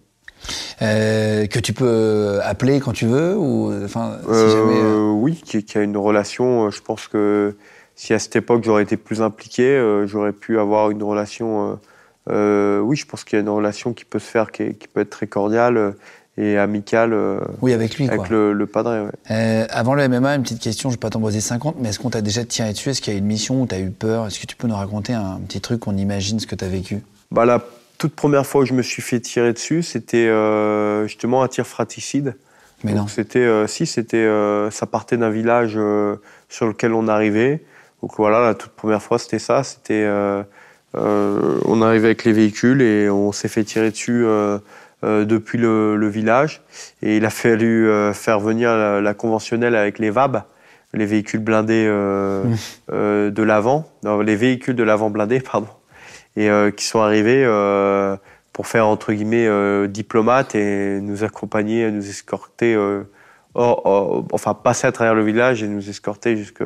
Que tu peux appeler quand tu veux ou enfin si jamais, oui qui, qui, a une relation je pense que si à cette époque j'aurais été plus impliqué, euh, j'aurais pu avoir une relation. Euh, euh, oui, je pense qu'il y a une relation qui peut se faire, qui, peut être très cordiale et amicale. oui, avec lui. Avec Le, le, ouais. avant le MMA, une petite question, je ne vais pas t'emboiser 50, mais est-ce qu'on t'a déjà tiré dessus? Est-ce qu'il y a une mission où tu as eu peur? Est-ce que tu peux nous raconter un petit truc qu'on imagine ce que tu as vécu? Bah, La toute première fois où je me suis fait tirer dessus, c'était justement un tir fratricide. Mais non. C'était, si, c'était, ça partait d'un village sur lequel on arrivait. Donc voilà, la toute première fois, c'était ça. C'était, euh, euh, on arrivait avec les véhicules et on s'est fait tirer dessus euh, euh depuis le, le, village. Et il a fallu euh, faire venir la, la, conventionnelle avec les VAB, les véhicules blindés mmh. de l'avant, les véhicules de l'avant blindés, pardon, et qui sont arrivés pour faire entre guillemets diplomate et nous accompagner, nous escorter. enfin passer à travers le village et nous escorter jusque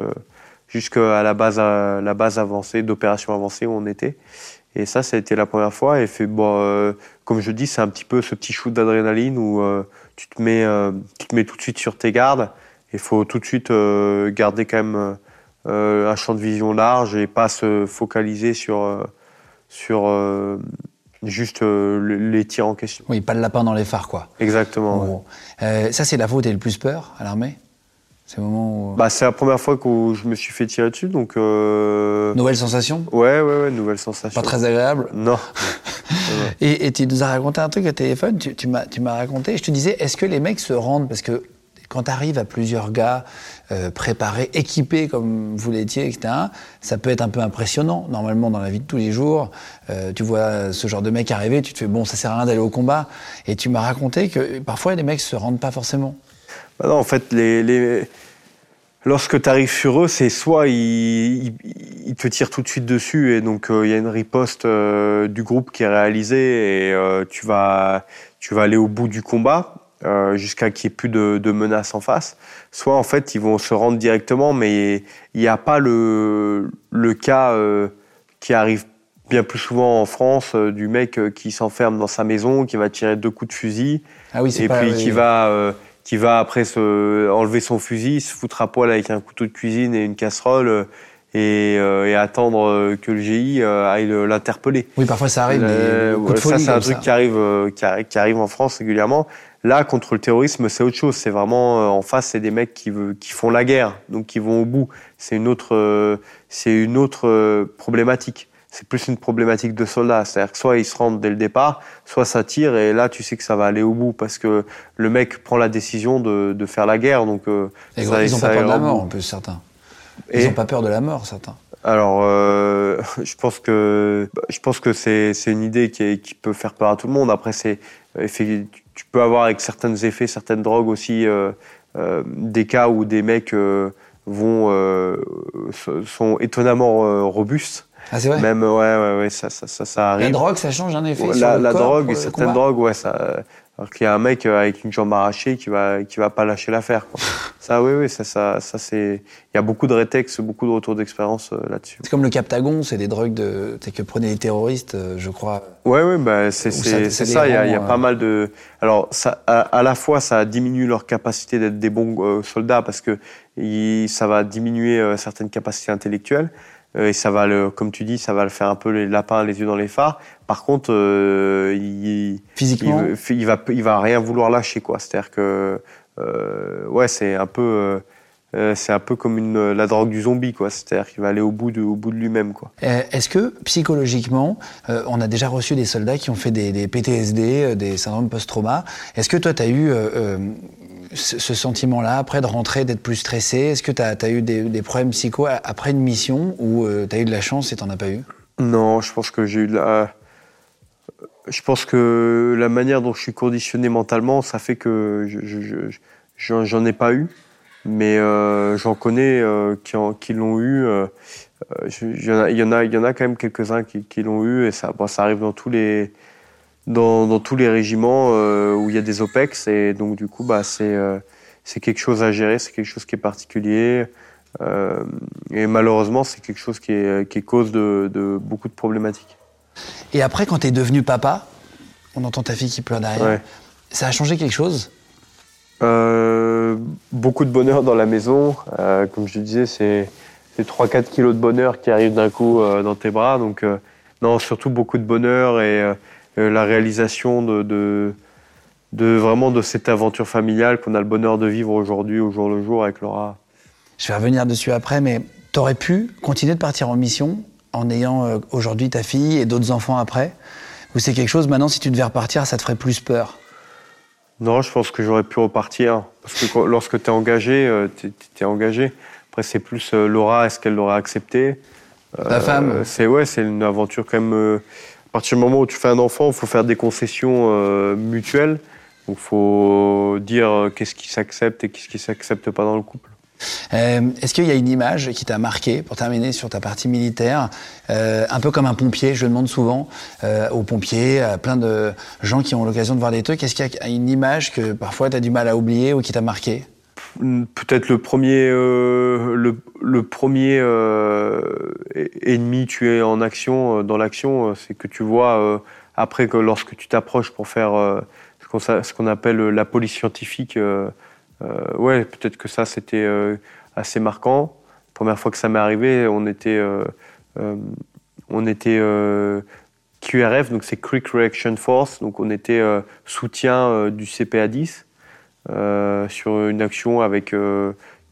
jusqu'à la base, avancée, d'opération avancée où on était. Et ça, ça a été la première fois. Et fait, euh, comme je dis, c'est un petit peu ce petit shoot d'adrénaline où euh, tu, te mets, euh, tu te mets tout de suite sur tes gardes. Il faut tout de suite garder quand même un champ de vision large et pas se focaliser sur, sur juste les tirs en question. Oui, pas le lapin dans les phares, quoi. Exactement. ça, c'est la faute et le plus peur à l'armée c'est où... bah, c'est la première fois que je me suis fait tirer dessus, donc. Euh... Nouvelle sensation? Ouais, ouais, ouais, nouvelle sensation. Pas très agréable? Non. et, et, tu nous as raconté un truc à téléphone, tu, tu m'as raconté, je te disais, est-ce que les mecs se rendent, parce que quand tu arrives à plusieurs gars euh, préparés, équipés comme vous l'étiez, etc., ça peut être un peu impressionnant. Normalement, dans la vie de tous les jours, euh, tu vois ce genre de mec arriver, tu te fais bon, ça sert à rien d'aller au combat. Et tu m'as raconté que parfois les mecs se rendent pas forcément. Bah non, en fait, les, lorsque tu arrives sur eux, c'est soit ils, te tirent tout de suite dessus et donc il y a une riposte du groupe qui est réalisée et tu vas tu vas aller au bout du combat euh, jusqu'à qu'il n'y ait plus de, de, menaces en face. Soit en fait ils vont se rendre directement, mais il n'y a pas le, le cas euh, qui arrive bien plus souvent en France euh, du mec qui s'enferme dans sa maison, qui va tirer deux coups de fusil, ah oui, et puis qui va qui va après se enlever son fusil, se foutre à poil avec un couteau de cuisine et une casserole et, euh, et, attendre que le GI euh, aille l'interpeller. Oui, parfois ça arrive. mais ça, c'est un truc qui arrive, qui, arrive, en France régulièrement. Là, contre le terrorisme, c'est autre chose. C'est vraiment en face, c'est des mecs qui, font la guerre, donc qui vont au bout. C'est une autre, c'est une autre problématique. C'est plus une problématique de soldats. C'est-à-dire que soit ils se rendent dès le départ, soit ça tire et là, tu sais que ça va aller au bout parce que le mec prend la décision de, de faire la guerre. Donc, et ça, ils ont pas peur de la mort, un peu certains. Ils n'ont pas peur de la mort, certains. Alors, euh, je pense que je pense que c'est une idée qui, qui, peut faire peur à tout le monde. Après, c'est tu peux avoir avec certains effets, certaines drogues aussi, euh, euh, des cas où des mecs vont sont étonnamment robustes. Ah, c'est vrai? Même ouais, ouais, ouais, ça, ça, ça, arrive. La drogue, ça change un effet. La, sur le la corps drogue, certaines drogues, ouais, ça alors qu'il y a un mec euh, avec une jambe arrachée qui va qui va pas lâcher l'affaire. ça, oui, oui, ça, ça, ça c'est. Il y a beaucoup de rétextes, beaucoup de retours d'expérience euh, là-dessus. C'est comme le Captagon, c'est des drogues de que prenaient les terroristes, euh, je crois. Oui, oui, bah c'est ça. Il y a, y a pas mal de. Alors, ça, à, la fois, ça diminue leur capacité d'être des bons soldats parce que ça va diminuer certaines capacités intellectuelles. Et ça va le, comme tu dis, ça va le faire un peu les lapins les yeux dans les phares. Par contre, euh, il, physiquement, il, il, va, il va rien vouloir lâcher quoi. C'est-à-dire que, euh, ouais, c'est un peu, euh, c'est un peu comme une, la drogue du zombie quoi. C'est-à-dire qu'il va aller au bout de, au bout de lui-même quoi. Est-ce que psychologiquement, on a déjà reçu des soldats qui ont fait des, des PTSD, des syndromes post-trauma? Est-ce que toi, tu as eu ce sentiment-là, après de rentrer, d'être plus stressé? Est-ce que tu as, eu des, problèmes psycho après une mission ou euh, tu as eu de la chance et tu as pas eu? Non, je pense que j'ai eu de la. Je pense que la manière dont je suis conditionné mentalement, ça fait que je, j'en ai pas eu, mais euh, j'en connais euh, qui, l'ont eu. Il y, en a, quand même quelques-uns qui, l'ont eu, et ça, arrive dans tous les, régiments euh, où il y a des OPEX. Et donc, du coup, bah, c'est quelque chose à gérer, c'est quelque chose qui est particulier. Et malheureusement, c'est quelque chose qui est, cause de, beaucoup de problématiques. Et après, quand tu es devenu papa, on entend ta fille qui pleure derrière. Ça a changé quelque chose? Beaucoup de bonheur dans la maison. comme je te disais, c'est 3-4 kilos de bonheur qui arrivent d'un coup dans tes bras. Donc, non, surtout beaucoup de bonheur et euh, la réalisation de, de, vraiment de cette aventure familiale qu'on a le bonheur de vivre aujourd'hui, au jour le jour, avec Laura. Je vais revenir dessus après, mais tu aurais pu continuer de partir en mission en ayant euh, aujourd'hui ta fille et d'autres enfants après Ou c'est quelque chose, maintenant, si tu devais repartir, ça te ferait plus peur Non, je pense que j'aurais pu repartir. Parce que lorsque tu es engagé, euh, tu es, engagé. Après, c'est plus Laura, est-ce qu'elle l'aurait accepté Ta femme C'est ouais, c'est une aventure quand même à partir du moment où tu fais un enfant, il faut faire des concessions euh, mutuelles. Donc il faut dire euh, qu'est-ce qui s'accepte et qu'est-ce qui s'accepte pas dans le couple. Euh, est-ce qu'il y a une image qui t'a marqué, pour terminer sur ta partie militaire, un peu comme un pompier, je demande souvent aux pompiers, à plein de gens qui ont l'occasion de voir des trucs, est-ce qu'il y a une image que parfois tu as du mal à oublier ou qui t'a marqué? Peut-être le premier, le, premier ennemi tué en action, euh, dans l'action, euh, c'est que tu vois euh, après que lorsque tu t'approches pour faire ce qu'on appelle la police scientifique, ouais, peut-être que ça c'était assez marquant. première fois que ça m'est arrivé, on était, on était QRF, donc c'est Quick Reaction Force, donc on était soutien du CPA 10 sur une action avec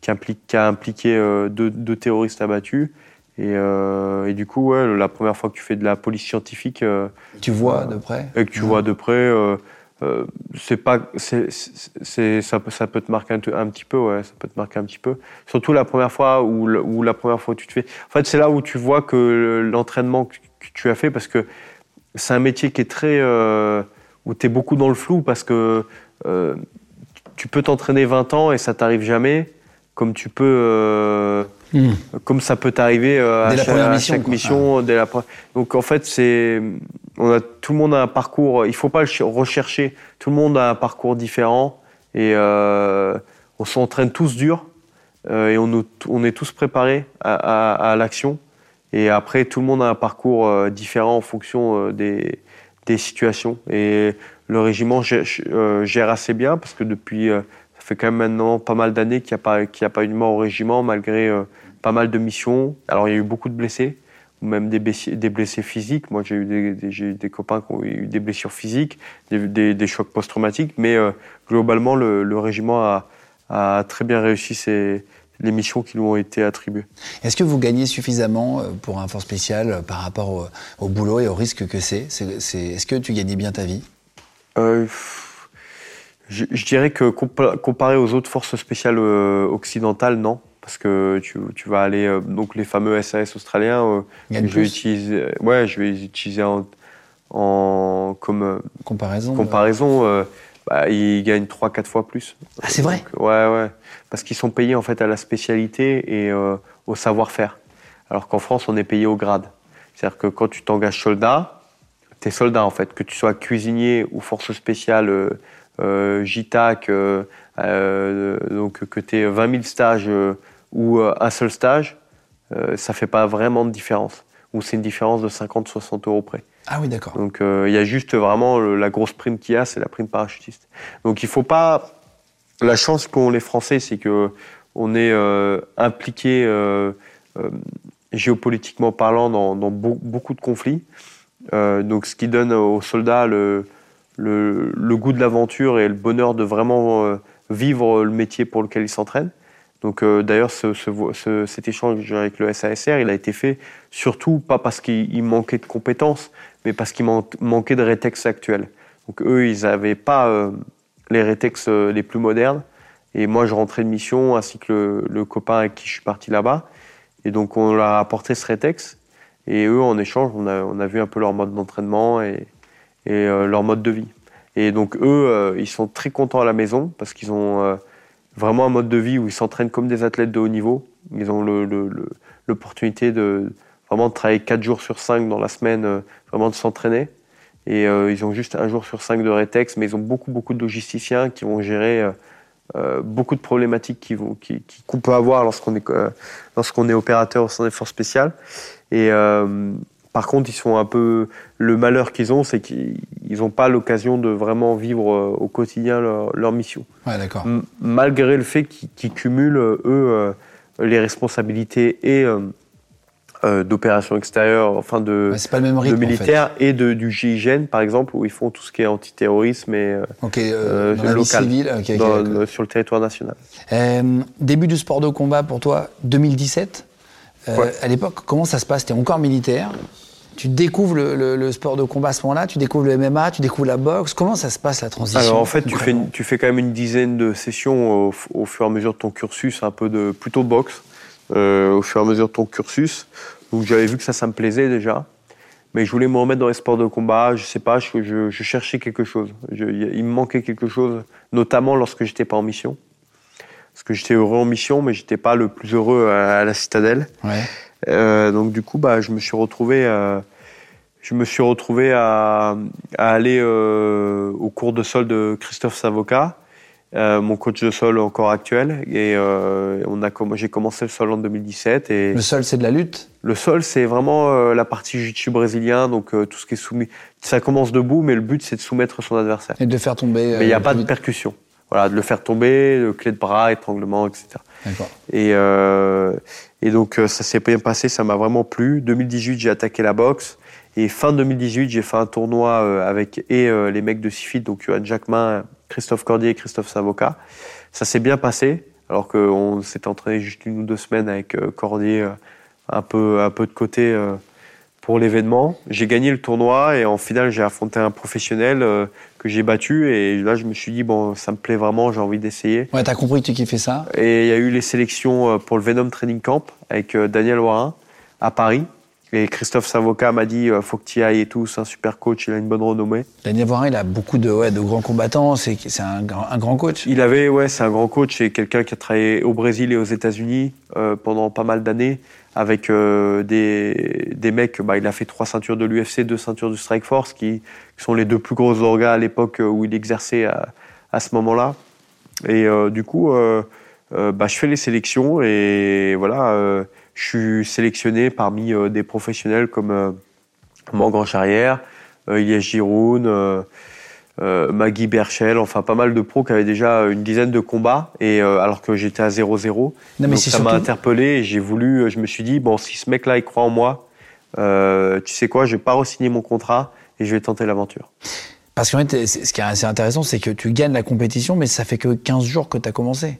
qui, implique, qui a impliqué deux, deux, terroristes abattus. Euh, et, du coup, ouais, la première fois que tu fais de la police scientifique, euh, tu vois de près, et que tu vois de près, euh, c'est pas, c'est, ça, ça, peut te marquer un, petit peu, ouais, ça peut te marquer un petit peu. Surtout la première fois ou ou la première fois tu te fais. En fait, c'est là où tu vois que l'entraînement que, tu as fait, parce que c'est un métier qui est très, où tu es beaucoup dans le flou, parce que tu peux t'entraîner 20 ans et ça t'arrive jamais. comme tu peux, hmm. comme ça peut t'arriver à, chaque, mission, dès la Donc en fait, c'est, on a tout le monde a un parcours. Il faut pas le rechercher. Tout le monde a un parcours différent et on s'entraîne tous dur et on, est tous préparés à, l'action. Et après, tout le monde a un parcours différent en fonction des, situations. Et le régiment euh, gère, assez bien parce que depuis, euh, ça fait quand même maintenant pas mal d'années qu'il n'y a, pas, a pas eu de mort au régiment malgré euh, pas mal de missions. Alors il y a eu beaucoup de blessés, ou même des blessés, des blessés physiques. Moi j'ai eu des, des, copains qui ont eu des blessures physiques, des, chocs post-traumatiques, mais globalement le, régiment a, a, très bien réussi ses, les missions qui lui ont été attribuées. Est-ce que vous gagnez suffisamment pour un force spécial par rapport au, boulot et au risque que c'est? Est-ce que tu gagnais bien ta vie? Euh, je, dirais que comparé aux autres forces spéciales euh, occidentales, non. Parce que tu, tu vas aller, euh, donc les fameux SAS australiens, je vais, utiliser, ouais, je vais les utiliser en, en comme comparaison. comparaison bah, ils gagnent 3-4 fois plus. Ah, c'est vrai Ouais, ouais. Parce qu'ils sont payés en fait à la spécialité et au savoir-faire. Alors qu'en France, on est payé au grade. C'est-à-dire que quand tu t'engages soldat, tes soldats en fait, que tu sois cuisinier ou force spéciale, euh, euh JTAC, euh, euh, donc que tu aies 20 000 stages ou un seul stage, ça fait pas vraiment de différence. Ou c'est une différence de 50-60 euros près. Ah oui, d'accord. Donc il y a juste vraiment la grosse prime qu'il y a, c'est la prime parachutiste. Donc il faut pas. La chance qu'ont les Français, c'est que on est impliqué géopolitiquement parlant dans, dans beaucoup de conflits. Euh, donc, ce qui donne aux soldats le, le, goût de l'aventure et le bonheur de vraiment euh, vivre le métier pour lequel ils s'entraînent. Donc, euh, d'ailleurs, ce, ce, cet échange avec le SASR, il a été fait surtout pas parce qu'il manquait de compétences, mais parce qu'il manquait de rétextes actuels. Donc, eux, ils n'avaient pas les rétextes les plus modernes. Et moi, je rentrais de mission, ainsi que le, copain avec qui je suis parti là-bas. Et donc, on leur a apporté ce rétexte. Et eux, en échange, on a, vu un peu leur mode d'entraînement et, euh, leur mode de vie. Et donc eux, euh, ils sont très contents à la maison parce qu'ils ont euh, vraiment un mode de vie où ils s'entraînent comme des athlètes de haut niveau. Ils ont l'opportunité de vraiment de travailler 4 jours sur 5 dans la semaine, vraiment de s'entraîner. Et ils ont juste un jour sur 5 de rétex, mais ils ont beaucoup, beaucoup de logisticiens qui vont gérer beaucoup de problématiques qu'on peut avoir lorsqu'on est, est opérateur au sein des forces spéciales. Et euh, par contre, ils sont un peu. Le malheur qu'ils ont, c'est qu'ils n'ont pas l'occasion de vraiment vivre euh, au quotidien leur, mission. Ouais, d'accord. Malgré le fait qu'ils cumulent, eux, euh, les responsabilités et d'opérations extérieures, enfin de, pas le même rythme, militaires et de, du GIGN, par exemple, où ils font tout ce qui est antiterrorisme et local, sur le territoire national. début du sport de combat pour toi, 2017 euh, à l'époque, comment ça se passe? Tu es encore militaire? Tu découvres le, sport de combat à ce moment-là, tu découvres le MMA, tu découvres la boxe. Comment ça se passe la transition Alors en fait, tu fais, tu fais quand même une dizaine de sessions au, fur et à mesure de ton cursus, un peu de plutôt boxe, euh, au fur et à mesure de ton cursus. Donc j'avais vu que ça, ça me plaisait déjà. Mais je voulais me remettre dans les sports de combat. Je sais pas, je, je, je cherchais quelque chose. il me manquait quelque chose, notamment lorsque j'étais pas en mission parce que j'étais heureux en mission, mais j'étais pas le plus heureux à, la citadelle. Ouais. Euh, donc du coup, bah, je me suis retrouvé, euh, je me suis retrouvé à, à aller euh, au cours de sol de Christophe Savoca, euh, mon coach de sol encore actuel. Et euh, on a, j'ai commencé le sol en 2017. Et le sol, c'est de la lutte? Le sol, c'est vraiment la partie jiu-jitsu brésilien, donc tout ce qui est soumis. Ça commence debout, mais le but, c'est de soumettre son adversaire. Et de faire tomber. Mais il n'y a pas de percussion voilà, de le faire tomber, le clé de bras, étranglement, etc. Et, euh, et donc euh, ça s'est bien passé, ça m'a vraiment plu. 2018, j'ai attaqué la boxe. Et fin 2018, j'ai fait un tournoi euh, avec et euh, les mecs de Sifit, donc Johan Jacquemin, Christophe Cordier et Christophe Savoca. Ça s'est bien passé, alors qu'on s'était entraîné juste une ou deux semaines avec Cordier un peu, un peu de côté pour l'événement. J'ai gagné le tournoi et en finale, j'ai affronté un professionnel euh, que j'ai battu. Et là, je me suis dit, bon, ça me plaît vraiment, j'ai envie d'essayer. Ouais, t'as compris que tu kiffais ça Et il y a eu les sélections euh, pour le Venom Training Camp avec euh, Daniel Warin à Paris. Et Christophe Savoca m'a dit faut que tu ailles et tout, c'est un super coach, il a une bonne renommée. Daniel Voirin, il a beaucoup de, ouais, de grands combattants, c'est un, un, grand coach. Il avait, ouais, c'est un grand coach, c'est quelqu'un qui a travaillé au Brésil et aux États-Unis euh, pendant pas mal d'années avec euh, des, des mecs. Bah, il a fait trois ceintures de l'UFC, deux ceintures du Strike Force, qui, sont les deux plus grosses orgas à l'époque où il exerçait à, à ce moment-là. Et du coup, bah, je fais les sélections et voilà je suis sélectionné parmi euh, des professionnels comme euh, Morgan Charrière, euh, Ilyes Giroun, Maggie Berchel, enfin pas mal de pros qui avaient déjà une dizaine de combats, et alors que j'étais à 0-0. Donc ça m'a interpellé et j'ai voulu, je me suis dit, bon, si ce mec-là, il croit en moi, tu sais quoi, je vais pas re-signer mon contrat et je vais tenter l'aventure. Parce qu'en fait, ce qui est assez intéressant, c'est que tu gagnes la compétition, mais ça fait que 15 jours que tu as commencé.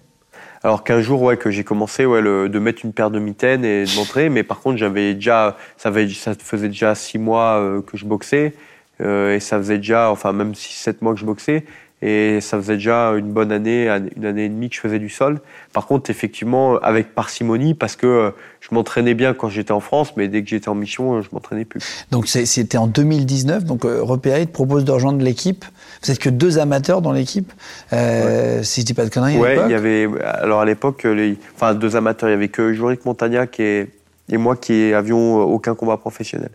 Alors qu'un jour, ouais, que j'ai commencé ouais, de mettre une paire de mitaines et de montrer, mais par contre, j'avais déjà, ça, ça faisait déjà six mois euh, que je boxais, euh, et ça faisait déjà, enfin même six, sept mois que je boxais, et ça faisait déjà une bonne année, une année et demie que je faisais du sol. Par contre, effectivement, avec parcimonie, parce que euh, je m'entraînais bien quand j'étais en France, mais dès que j'étais en mission, je m'entraînais plus. Donc c'était en 2019, donc Repéré te propose de rejoindre l'équipe. Vous êtes que deux amateurs dans l'équipe, euh, si je dis pas de conneries. Ouais, il y avait. Alors à l'époque, enfin deux amateurs, il y avait que Joric Montagnac et, et moi qui avions aucun combat professionnel.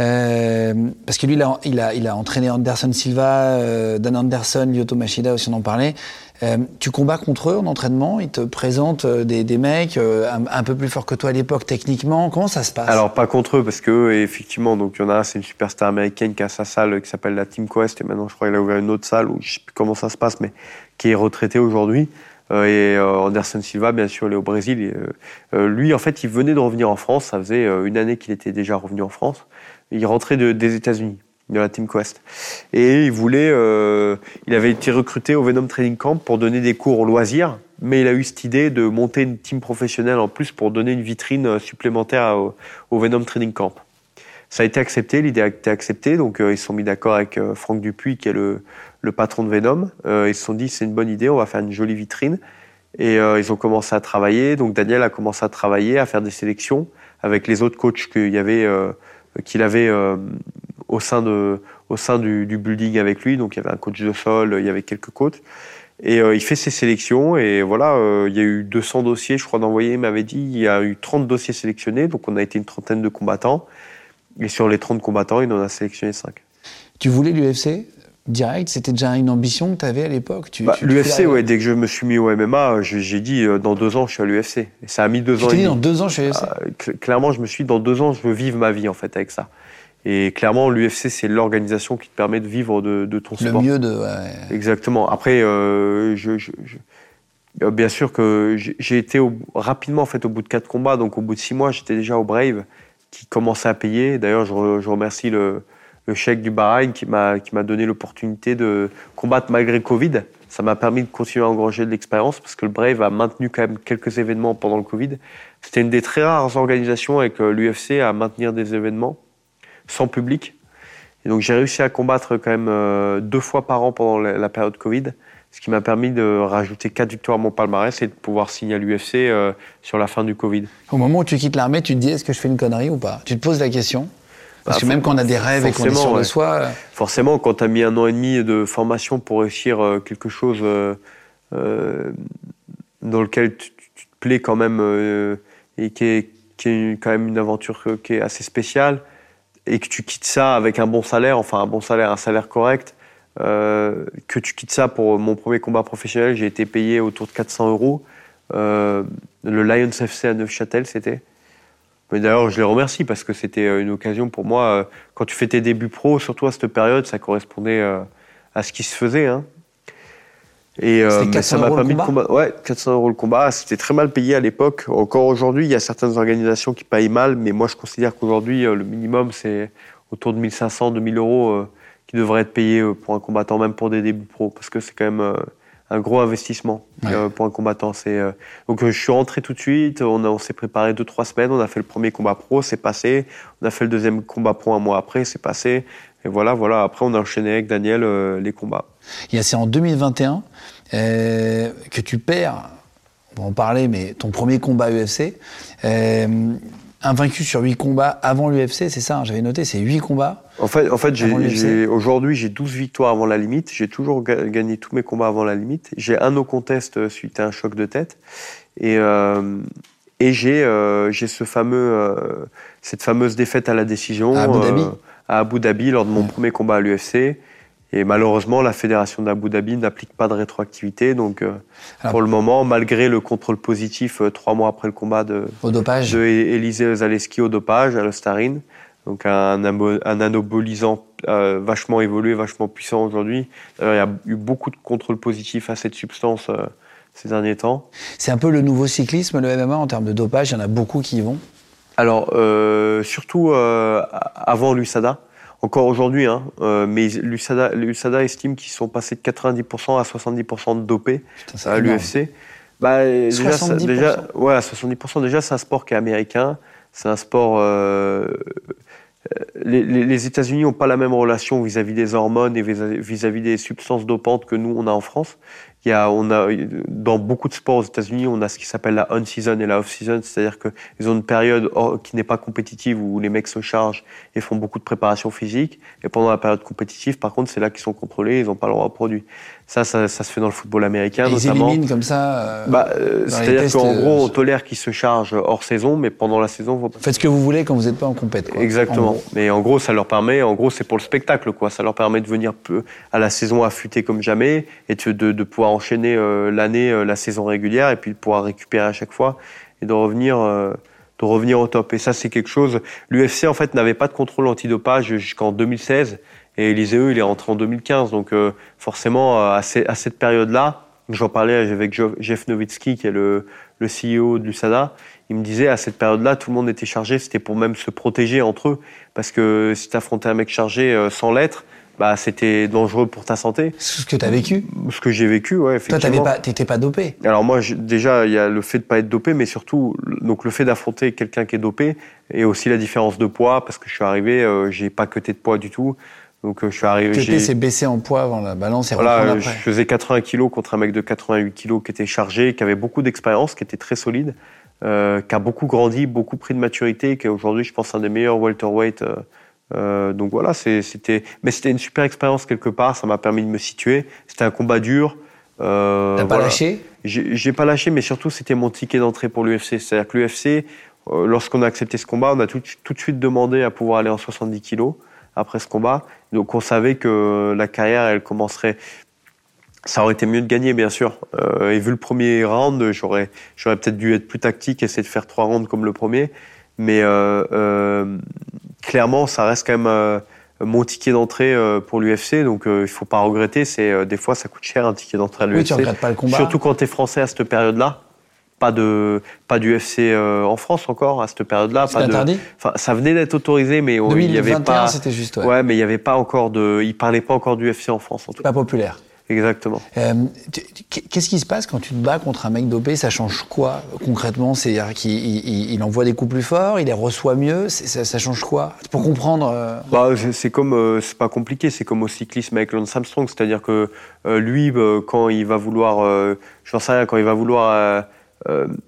Euh, parce que lui, il a, entraîné Anderson Silva, euh, Dan Anderson, Lyoto Machida aussi, on en parlait. Euh, tu combats contre eux en entraînement? Ils te présentent des, mecs un, peu plus forts que toi à l'époque techniquement Comment ça se passe? Alors, pas contre eux, parce que effectivement, donc il y en a un, c'est une superstar américaine qui a sa salle qui s'appelle la Team Quest, et maintenant je crois qu'il a ouvert une autre salle, où je sais plus comment ça se passe, mais qui est retraité aujourd'hui. et Anderson Silva, bien sûr, il est au Brésil. Lui, en fait, il venait de revenir en France. Ça faisait une année qu'il était déjà revenu en France. Il rentrait des États-Unis, de la Team Quest. Et il voulait, euh, il avait été recruté au Venom Training Camp pour donner des cours au loisir, mais il a eu cette idée de monter une team professionnelle en plus pour donner une vitrine supplémentaire au, Venom Training Camp. Ça a été accepté, l'idée a été acceptée, donc euh, ils se sont mis d'accord avec euh, Franck Dupuis, qui est le, le patron de Venom. ils se sont dit c'est une bonne idée, on va faire une jolie vitrine. Et ils ont commencé à travailler. Donc Daniel a commencé à travailler, à faire des sélections avec les autres coachs qu'il y avait qu'il avait euh, au sein, de, au sein du, building avec lui. Donc il y avait un coach de sol, il y avait quelques coachs. Et euh, il fait ses sélections et voilà, euh, il y a eu 200 dossiers, je crois d'envoyer, il m'avait dit, il y a eu 30 dossiers sélectionnés, donc on a été une trentaine de combattants. Et sur les 30 combattants, il en a sélectionné 5. Tu voulais l'UFC direct C'était déjà une ambition que tu avais à l'époque bah, L'UFC, ouais, dès que je me suis mis au MMA, j'ai dit dans deux ans, je suis à l'UFC. Et ça a mis deux ans. Tu dit dans deux ans, je suis à l'UFC ah, Clairement, je me suis dit, dans deux ans, je veux vivre ma vie en fait avec ça. Et clairement, l'UFC, c'est l'organisation qui te permet de vivre de, de ton sport. Le mieux de. Exactement. Après, euh, je, euh, bien sûr que j'ai été rapidement en fait au bout de quatre combats, donc au bout de six mois, j'étais déjà au Brave, qui commençait à payer. D'ailleurs, je, remercie le, le chèque du Bahreïn qui m'a donné l'opportunité de combattre malgré Covid. Ça m'a permis de continuer à engranger de l'expérience parce que le Brave a maintenu quand même quelques événements pendant le Covid. C'était une des très rares organisations avec euh, l'UFC à maintenir des événements sans public. Et donc j'ai réussi à combattre quand même euh, deux fois par an pendant la, période Covid, ce qui m'a permis de rajouter quatre victoires à mon palmarès et de pouvoir signer à l'UFC euh, sur la fin du Covid. Au moment où tu quittes l'armée, tu te dis est-ce que je fais une connerie ou pas? Tu te poses la question parce bah, que même quand on a des rêves et qu'on est sûr de soi. Euh, forcément, quand tu as mis un an et demi de formation pour réussir quelque chose dans lequel tu, te plais quand même et qui est, qui est, quand même une aventure qui est assez spéciale, et que tu quittes ça avec un bon salaire, enfin un bon salaire, un salaire correct, euh, que tu quittes ça pour mon premier combat professionnel, j'ai été payé autour de 400 euros. Euh, le Lions FC à Neufchâtel, c'était. Mais d'ailleurs, je les remercie parce que c'était euh, une occasion pour moi. Quand tu fais tes débuts pro, surtout à cette période, ça correspondait à ce qui se faisait. Hein. Et euh, ça m'a permis de combattre. Ouais, 400 euros le combat. C'était très mal payé à l'époque. Encore aujourd'hui, il y a certaines organisations qui payent mal, mais moi je considère qu'aujourd'hui, euh, le minimum, c'est autour de 1500, 2000 euros euh, qui devraient être payés euh, pour un combattant, même pour des débuts pro, parce que c'est quand même un gros investissement pour un combattant. C'est donc je suis rentré tout de suite. On, on s'est préparé deux trois semaines. On a fait le premier combat pro, c'est passé. On a fait le deuxième combat pro un mois après, c'est passé. Et voilà, voilà. Après, on a enchaîné avec Daniel les combats. C'est en 2021 euh, que tu perds, on va en parler, mais ton premier combat UFC. Invaincu sur 8 combats avant l'UFC, c'est ça, hein, j'avais noté, c'est 8 combats. En fait, en fait aujourd'hui, j'ai 12 victoires avant la limite. J'ai toujours gagné tous mes combats avant la limite. J'ai un no contest euh, suite à un choc de tête. Et, euh, et j'ai euh, ce fameux, euh, cette fameuse défaite à la décision à Abu Dhabi, à Abu Dhabi lors de mon premier combat à l'UFC. Et malheureusement, la fédération d'Abu Dhabi n'applique pas de rétroactivité. Donc, pour le moment, malgré le contrôle positif trois mois après le combat de, au dopage. de Élisée Zaleski au dopage, à l'ostarine, donc un, un anabolisant euh, vachement évolué, vachement puissant aujourd'hui. il y a eu beaucoup de contrôle positif à cette substance euh, ces derniers temps. C'est un peu le nouveau cyclisme, le MMA, en termes de dopage. Il y en a beaucoup qui y vont. Alors, euh, surtout avant l'USADA. Encore aujourd'hui, hein, mais l'USADA estime qu'ils sont passés de 90% à 70% de dopés à l'UFC. Bah, déjà, 70%. déjà, ouais, 70%. Déjà, c'est un sport qui est américain. C'est un sport les, les États-Unis n'ont pas la même relation vis-à-vis des hormones et vis-à-vis des substances dopantes que nous, on a en France. Dans beaucoup de sports aux États-Unis, on a ce qui s'appelle la on-season et la off-season, c'est-à-dire qu'ils ont une période qui n'est pas compétitive où les mecs se chargent et font beaucoup de préparation physique. Et pendant la période compétitive, par contre, c'est là qu'ils sont contrôlés, ils n'ont pas le droit de produit. Ça, ça, ça, se fait dans le football américain, et notamment. Ils éliminent comme ça. Euh, bah, euh, C'est-à-dire qu'en euh, gros, on tolère qu'ils se chargent hors saison, mais pendant la saison, vous faites ce que vous voulez quand vous n'êtes pas en compète. Exactement. mais en gros, ça leur permet, en gros, c'est pour le spectacle, quoi. Ça leur permet de venir peu à la saison affûtée comme jamais et de, de, de pouvoir enchaîner l'année, la saison régulière, et puis de pouvoir récupérer à chaque fois et de revenir. de revenir au top. Et ça, c'est quelque chose. L'UFC, en fait, n'avait pas de contrôle antidopage jusqu'en 2016. Et Eliseo, il est rentré en 2015. Donc euh, forcément, euh, à, cette période-là, j'en parlais avec Jeff Nowitzki, qui est le, le CEO de l'USADA, il me disait à cette période-là, tout le monde était chargé, c'était pour même se protéger entre eux. Parce que si tu affrontais un mec chargé euh, sans l'être, bah, c'était dangereux pour ta santé. Ce que tu as vécu Ce que j'ai vécu, ouais, effectivement. Toi, tu n'étais pas dopé Alors moi, déjà, il y a le fait de pas être dopé, mais surtout donc le fait d'affronter quelqu'un qui est dopé, et aussi la différence de poids, parce que je suis arrivé, euh, j'ai pas coté de poids du tout. Donc euh, je suis arrivé. TP s'est baissé en poids avant la balance et voilà, Je faisais 80 kg contre un mec de 88 kg qui était chargé, qui avait beaucoup d'expérience, qui était très solide, euh, qui a beaucoup grandi, beaucoup pris de maturité, qui est aujourd'hui, je pense, un des meilleurs welterweight. Euh, euh, donc voilà, c'était, mais c'était une super expérience quelque part. Ça m'a permis de me situer. C'était un combat dur. Euh, T'as pas lâché? J'ai pas lâché, mais surtout c'était mon ticket d'entrée pour l'UFC. C'est-à-dire que l'UFC, lorsqu'on a accepté ce combat, on a tout, tout, de suite demandé à pouvoir aller en 70 kilos après ce combat. Donc on savait que la carrière, elle commencerait. Ça aurait été mieux de gagner, bien sûr. Euh, et vu le premier round, j'aurais, j'aurais peut-être dû être plus tactique, essayer de faire trois rounds comme le premier. Mais euh, euh, clairement, ça reste quand même mon ticket d'entrée pour l'UFC. Donc il ne faut pas regretter. C'est des fois, ça coûte cher un ticket d'entrée à l'UFC. Oui, tu regrettes pas le combat. Surtout quand tu es français à cette période-là pas de pas d'UFC euh, en France encore à cette période-là. C'était interdit. Enfin, ça venait d'être autorisé, mais il y avait pas. c'était juste. Ouais. ouais. mais il y avait pas encore de. Il parlait pas encore d'UFC en France. En tout Pas populaire. Exactement. Euh, Qu'est-ce qui se passe quand tu te bats contre un mec dopé? Ça change quoi concrètement? C'est-à-dire qu'il il, envoie des coups plus forts, il les reçoit mieux? Ça, ça, change quoi? Pour comprendre. Euh... Bah, c'est comme, euh, c'est pas compliqué. C'est comme au cyclisme avec Lance Armstrong, c'est-à-dire que euh, lui, quand il va vouloir, j'en sais rien, quand il va vouloir euh,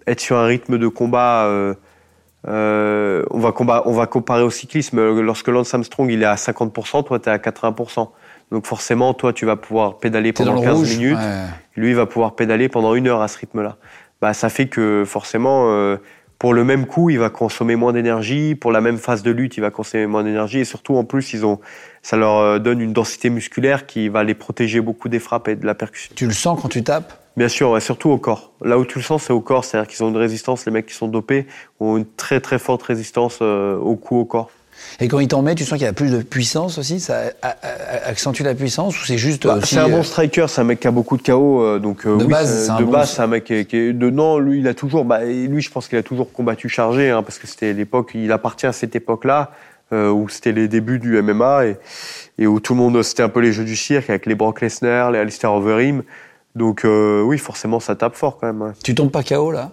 être sur un rythme de combat. Euh, euh, on, va combat, on va comparer au cyclisme. Lorsque Lance Armstrong il est à 50%, toi tu es à 80%. Donc forcément, toi tu vas pouvoir pédaler pendant 15 minutes. Lui il va pouvoir pédaler pendant une heure à ce rythme-là. Bah, ça fait que forcément, pour le même coup, il va consommer moins d'énergie. Pour la même phase de lutte, il va consommer moins d'énergie. Et surtout, en plus, ils ont, ça leur donne une densité musculaire qui va les protéger beaucoup des frappes et de la percussion. Tu le sens quand tu tapes? Bien sûr, et surtout au corps. Là où tu le sens, c'est au corps. C'est-à-dire qu'ils ont une résistance, les mecs qui sont dopés ont une très très forte résistance euh, au cou, au corps. Et quand il t'en met, tu sens qu'il y a plus de puissance aussi? Ça accentue la puissance ou c'est juste. Bah, c'est un bon euh, striker, c'est un mec qui a beaucoup de KO. Euh, donc, de base, c'est un, de base, c'est un mec qui est, de non, lui, il a toujours. Bah, lui, je pense qu'il a toujours combattu chargé, hein, parce que c'était l'époque. Il appartient à cette époque-là. où c'était les débuts du MMA et, et où tout le monde, c'était un peu les jeux du cirque avec les Brock Lesnar, les Alistair Overeem. Donc euh, oui, forcément, ça tape fort quand même. Tu tombes pas KO là?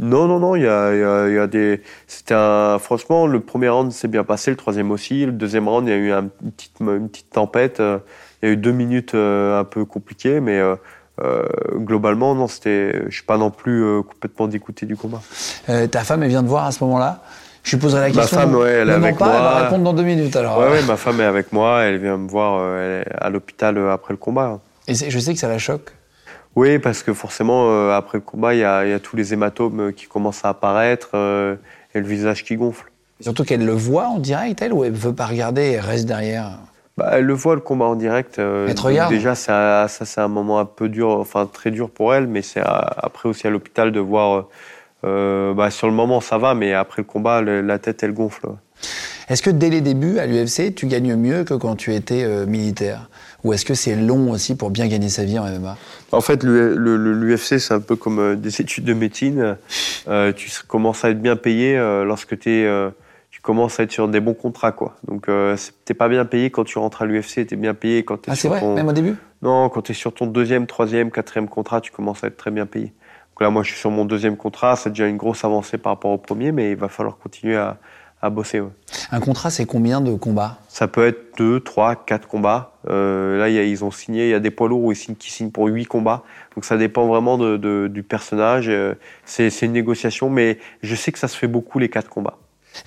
Non, non, non, il y a, y, y a, des. C'était un. Franchement, le premier round s'est bien passé, le troisième aussi. Le deuxième round, il y a eu une, petite, une petite tempête. Euh, il y a eu deux minutes euh, un peu compliquées, mais globalement, non, c'était. Je suis pas non plus complètement dégoûté du combat. ta femme, elle vient de voir à ce moment-là? Je lui poserai la Ma question. femme, ouais, elle est avec pas, Elle va moi. répondre dans deux minutes alors. Ouais, ouais, ma femme est avec moi, elle vient me voir à l'hôpital après le combat. Et je sais que ça la choque. Oui, parce que forcément, euh, après le combat, il y, a il y a tous les hématomes euh, qui commencent à apparaître euh, et le visage qui gonfle. Surtout qu'elle le voit en direct, elle, ou elle veut pas regarder et reste derrière? Bah, elle le voit le combat en direct. euh, Elle te regarde? Déjà, ça, ça c'est un moment un peu dur, enfin très dur pour elle, mais c'est après aussi à l'hôpital de voir. bah, sur le moment, ça va, mais après le combat, le- la tête, elle gonfle. Est-ce que dès les débuts à l'UFC, tu gagnes mieux que quand tu étais militaire? Ou est-ce que c'est long aussi pour bien gagner sa vie en MMA En fait, l'UFC, c'est un peu comme euh, des études de médecine. Euh, tu commences à être bien payé euh, lorsque t'es, tu commences à être sur des bons contrats. Quoi. Donc, euh, t'es pas bien payé quand tu rentres à l'UFC, t'es bien payé quand t'es Ah, c'est sur vrai, ton... même au début? Non, quand tu es sur ton deuxième, troisième, quatrième contrat, tu commences à être très bien payé. Donc là, moi, je suis sur mon deuxième contrat, c'est déjà une grosse avancée par rapport au premier, mais il va falloir continuer à, à bosser. ouais. Un contrat, c'est combien de combats? Ça peut être deux, trois, quatre combats. Euh, là, il y a- ils ont signé, il y a des poids lourds où ils signent, qui signent pour huit combats. Donc ça dépend vraiment de- de- du personnage. Euh, C'est une négociation, mais je sais que ça se fait beaucoup les quatre combats.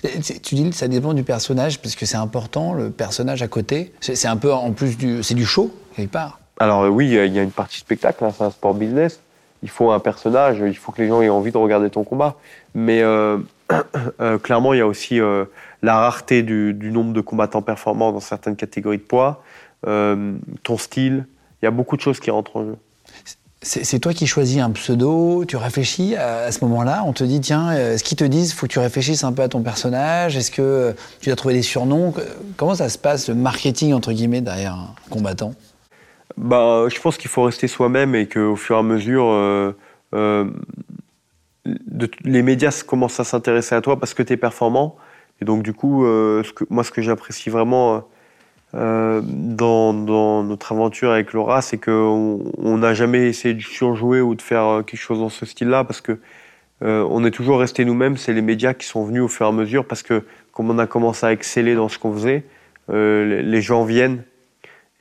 Et c'est- Tu dis que ça dépend du personnage, parce que c'est important, le personnage à côté. C'est un peu en plus du. C'est du show, quelque part. Alors oui, il y a- il y a une partie spectacle, hein, c'est un sport business. Il faut un personnage, il faut que les gens aient envie de regarder ton combat. Mais euh, euh, clairement, il y a aussi euh, la rareté du, du nombre de combattants performants dans certaines catégories de poids, ton style. Il y a beaucoup de choses qui rentrent en jeu. C'est toi qui choisis un pseudo, tu réfléchis à, à ce moment-là, on te dit, tiens, euh, ce qu'ils te disent, faut que tu réfléchisses un peu à ton personnage, est-ce que euh, tu as trouvé des surnoms Comment ça se passe, le marketing, entre guillemets, derrière un combattant? Bah, je pense qu'il faut rester soi-même et qu'au fur et à mesure, euh, de- les médias commencent à s'intéresser à toi parce que tu es performant. Et donc, du coup, euh, ce que, moi, ce que j'apprécie vraiment euh, dans, dans notre aventure avec Laura, c'est qu'on on n'a jamais essayé de surjouer ou de faire euh, quelque chose dans ce style-là parce que euh, on est toujours resté nous-mêmes. C'est les médias qui sont venus au fur et à mesure parce que, comme on a commencé à exceller dans ce qu'on faisait, euh, les- les gens viennent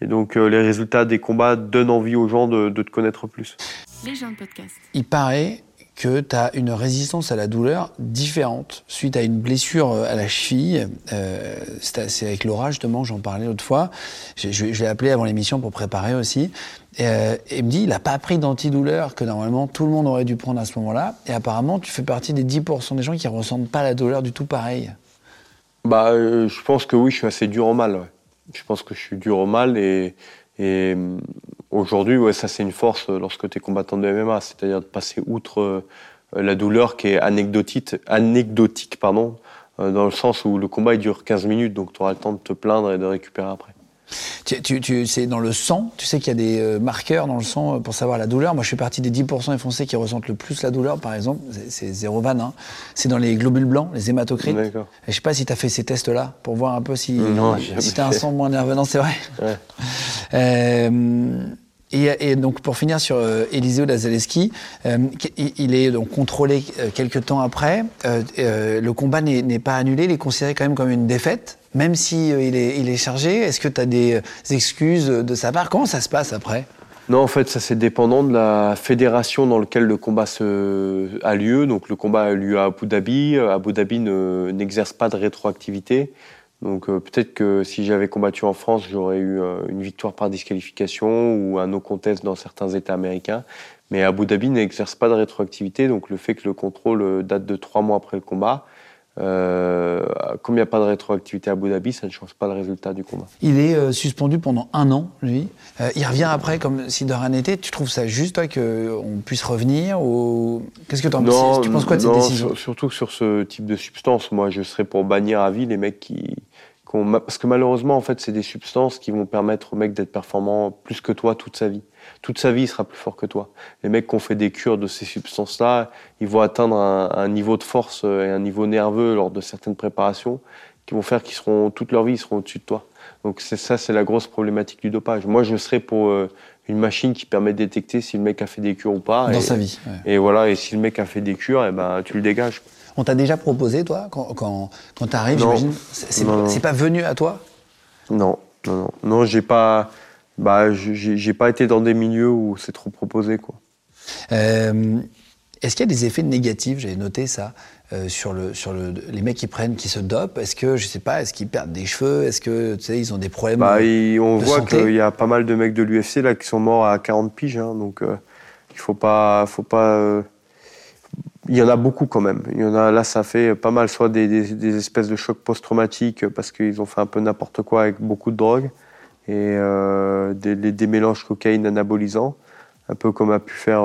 et donc euh, les résultats des combats donnent envie aux gens de, de te connaître plus. Les gens de podcast. Il paraît que tu as une résistance à la douleur différente suite à une blessure euh, à la cheville. Euh, c'est avec Laura, justement, j'en parlais l'autre fois. Je, l'ai appelé avant l'émission pour préparer aussi. Et, euh, il me dit, il n'a pas pris d'antidouleur que normalement tout le monde aurait dû prendre à ce moment-là. Et apparemment, tu fais partie des 10% des gens qui ne ressentent pas la douleur du tout pareil. Bah, euh, je pense que oui, je suis assez dur au mal. Je pense que je suis dur au mal et, et euh, aujourd'hui, ça c'est une force euh, lorsque tu es combattant de MMA, c'est-à-dire de passer outre euh, la douleur qui est anecdotique, anecdotique pardon, dans le sens où le combat dure 15 minutes, donc tu auras le temps de te plaindre et de récupérer après. Tu, tu, tu- c'est dans le sang, tu sais qu'il y a des euh, marqueurs dans le sang euh, pour savoir la douleur. Moi, je fais partie des 10% des Français qui ressentent le plus la douleur, par exemple. C'est- zéro vanne. hein. C'est dans les globules blancs, les hématocrites. Et je sais pas si tu as fait ces tests-là pour voir un peu si, Non, j'ai si jamais tu as un sang moins nerveux. Non, c'est vrai. Ouais. Euh, et, et donc, pour finir sur euh, Eliseo Lazaleski, euh, il, il est donc contrôlé euh, quelques temps après. Euh, euh, le combat n'est pas annulé, il est considéré quand même comme une défaite, même si euh, il, est, chargé. Est-ce que tu as des euh, excuses de sa part? Comment ça se passe après? Non, en fait, ça c'est dépendant de la fédération dans laquelle le combat a lieu. Donc le combat a lieu à Abu Dhabi. Euh, Abu Dhabi ne- n'exerce pas de rétroactivité. Donc euh, peut-être que si j'avais combattu en France, j'aurais eu euh, une victoire par disqualification ou un no contest dans certains États américains. Mais Abu Dhabi n'exerce pas de rétroactivité. Donc le fait que le contrôle euh, date de trois mois après le combat, euh, comme il n'y a pas de rétroactivité à Abu Dhabi, ça ne change pas le résultat du combat. Il est euh, suspendu pendant un an, lui. Euh, il revient après comme si de rien n'était. Tu trouves ça juste, toi, qu'on puisse revenir ou... Qu'est-ce que tu en penses Tu penses quoi de cette décision sur- Surtout que sur ce type de substance, moi, je serais pour bannir à vie les mecs qui, qui ont ma- parce que malheureusement, en fait, c'est des substances qui vont permettre au mec d'être performant plus que toi toute sa vie. Toute sa vie, il sera plus fort que toi. Les mecs qui ont fait des cures de ces substances-là, ils vont atteindre un, un niveau de force euh, et un niveau nerveux lors de certaines préparations qui vont faire qu'ils seront toute leur vie, ils seront au-dessus de toi. Donc c'est ça, c'est la grosse problématique du dopage. Moi, je serais pour euh, une machine qui permet de détecter si le mec a fait des cures ou pas. dans et, sa vie ouais. et voilà, et si le mec a fait des cures, eh ben, tu le dégages. On t'a déjà proposé, toi, quand, quand, quand tu arrives, Non. j'imagine c'est pas venu à toi? Non, non, non. Non, j'ai pas, bah, j'ai pas été dans des milieux où c'est trop proposé, quoi. Euh, Est-ce qu'il y a des effets négatifs J'avais noté ça. Euh, sur, le, sur le, les mecs qui prennent, qui se dopent? Est-ce que, je sais pas, est-ce qu'ils perdent des cheveux? Est-ce que, tu sais, ils ont des problèmes bah, On voit qu'il y a pas mal de mecs de l'UFC là qui sont morts à 40 piges, hein, donc euh, il faut pas, faut pas. Il y en a beaucoup quand même. Il y en a là, ça fait pas mal, soit des, des, espèces de chocs post-traumatiques parce qu'ils ont fait un peu n'importe quoi avec beaucoup de drogue et des, des, mélanges cocaïne anabolisants, un peu comme a pu faire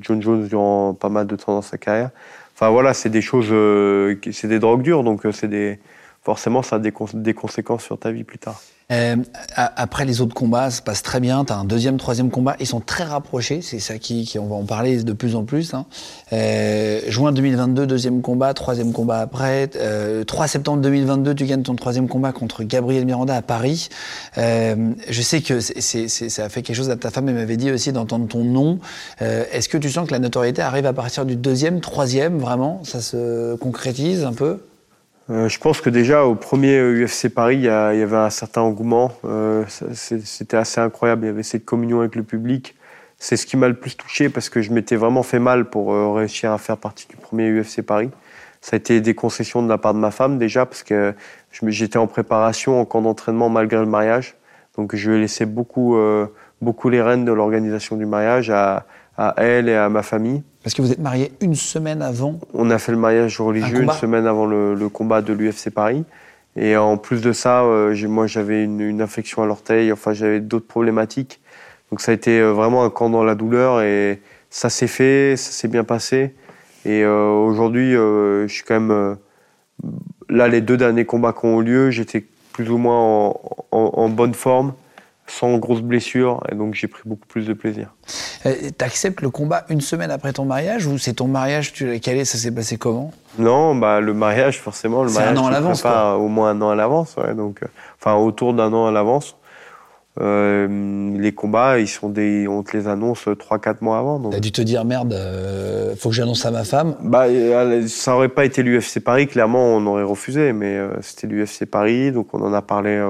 John Jones durant pas mal de temps dans sa carrière. Enfin voilà, c'est des choses, euh, c'est des drogues dures, donc euh, c'est des, forcément ça a des, conséquences sur ta vie plus tard. Euh, après les autres combats, ça se passe très bien. Tu as un deuxième, troisième combat. Ils sont très rapprochés. C'est ça qui, qui, on va en parler de plus en plus. Hein. Euh, juin 2022, deuxième combat, troisième combat après. Euh, 3 septembre 2022, tu gagnes ton troisième combat contre Gabriel Miranda à Paris. Euh, je sais que ça a fait quelque chose à ta femme. Elle m'avait dit aussi d'entendre ton nom. Euh, est-ce que tu sens que la notoriété arrive à partir du deuxième, troisième, vraiment? Ça se concrétise un peu? Euh, je pense que déjà au premier UFC Paris, il y, avait un certain engouement. Euh, c'était assez incroyable. Il y avait cette communion avec le public. C'est ce qui m'a le plus touché parce que je m'étais vraiment fait mal pour euh, réussir à faire partie du premier UFC Paris. Ça a été des concessions de la part de ma femme déjà parce que j'étais en préparation, en camp d'entraînement malgré le mariage. Donc je lui ai laissé beaucoup, beaucoup les rênes de l'organisation du mariage à elle et à ma famille. Parce que vous êtes marié une semaine avant On a fait le mariage religieux une semaine avant le, combat de l'UFC Paris. Et en plus de ça, euh, moi j'avais une, infection à l'orteil, enfin j'avais d'autres problématiques. Donc ça a été euh, vraiment un camp dans la douleur et ça s'est fait, ça s'est bien passé. Et euh, aujourd'hui, je suis quand même. là, les deux derniers combats qui ont eu lieu, j'étais plus ou moins en bonne forme sans grosses blessures, et donc j'ai pris beaucoup plus de plaisir. Euh, tu acceptes le combat une semaine après ton mariage, ou c'est ton mariage, tu l'as calé, ça s'est passé comment? Non, bah, le mariage, forcément, le mariage, un an à l'avance, au moins un an à l'avance, donc, euh, enfin autour d'un an à l'avance. Euh, les combats, ils sont des, on te les annonce 3-4 mois avant. Donc. T'as dû te dire merde, faut que j'annonce à ma femme. Bah, ça aurait pas été l'UFC Paris, clairement, on aurait refusé, mais c'était l'UFC Paris, donc on en a parlé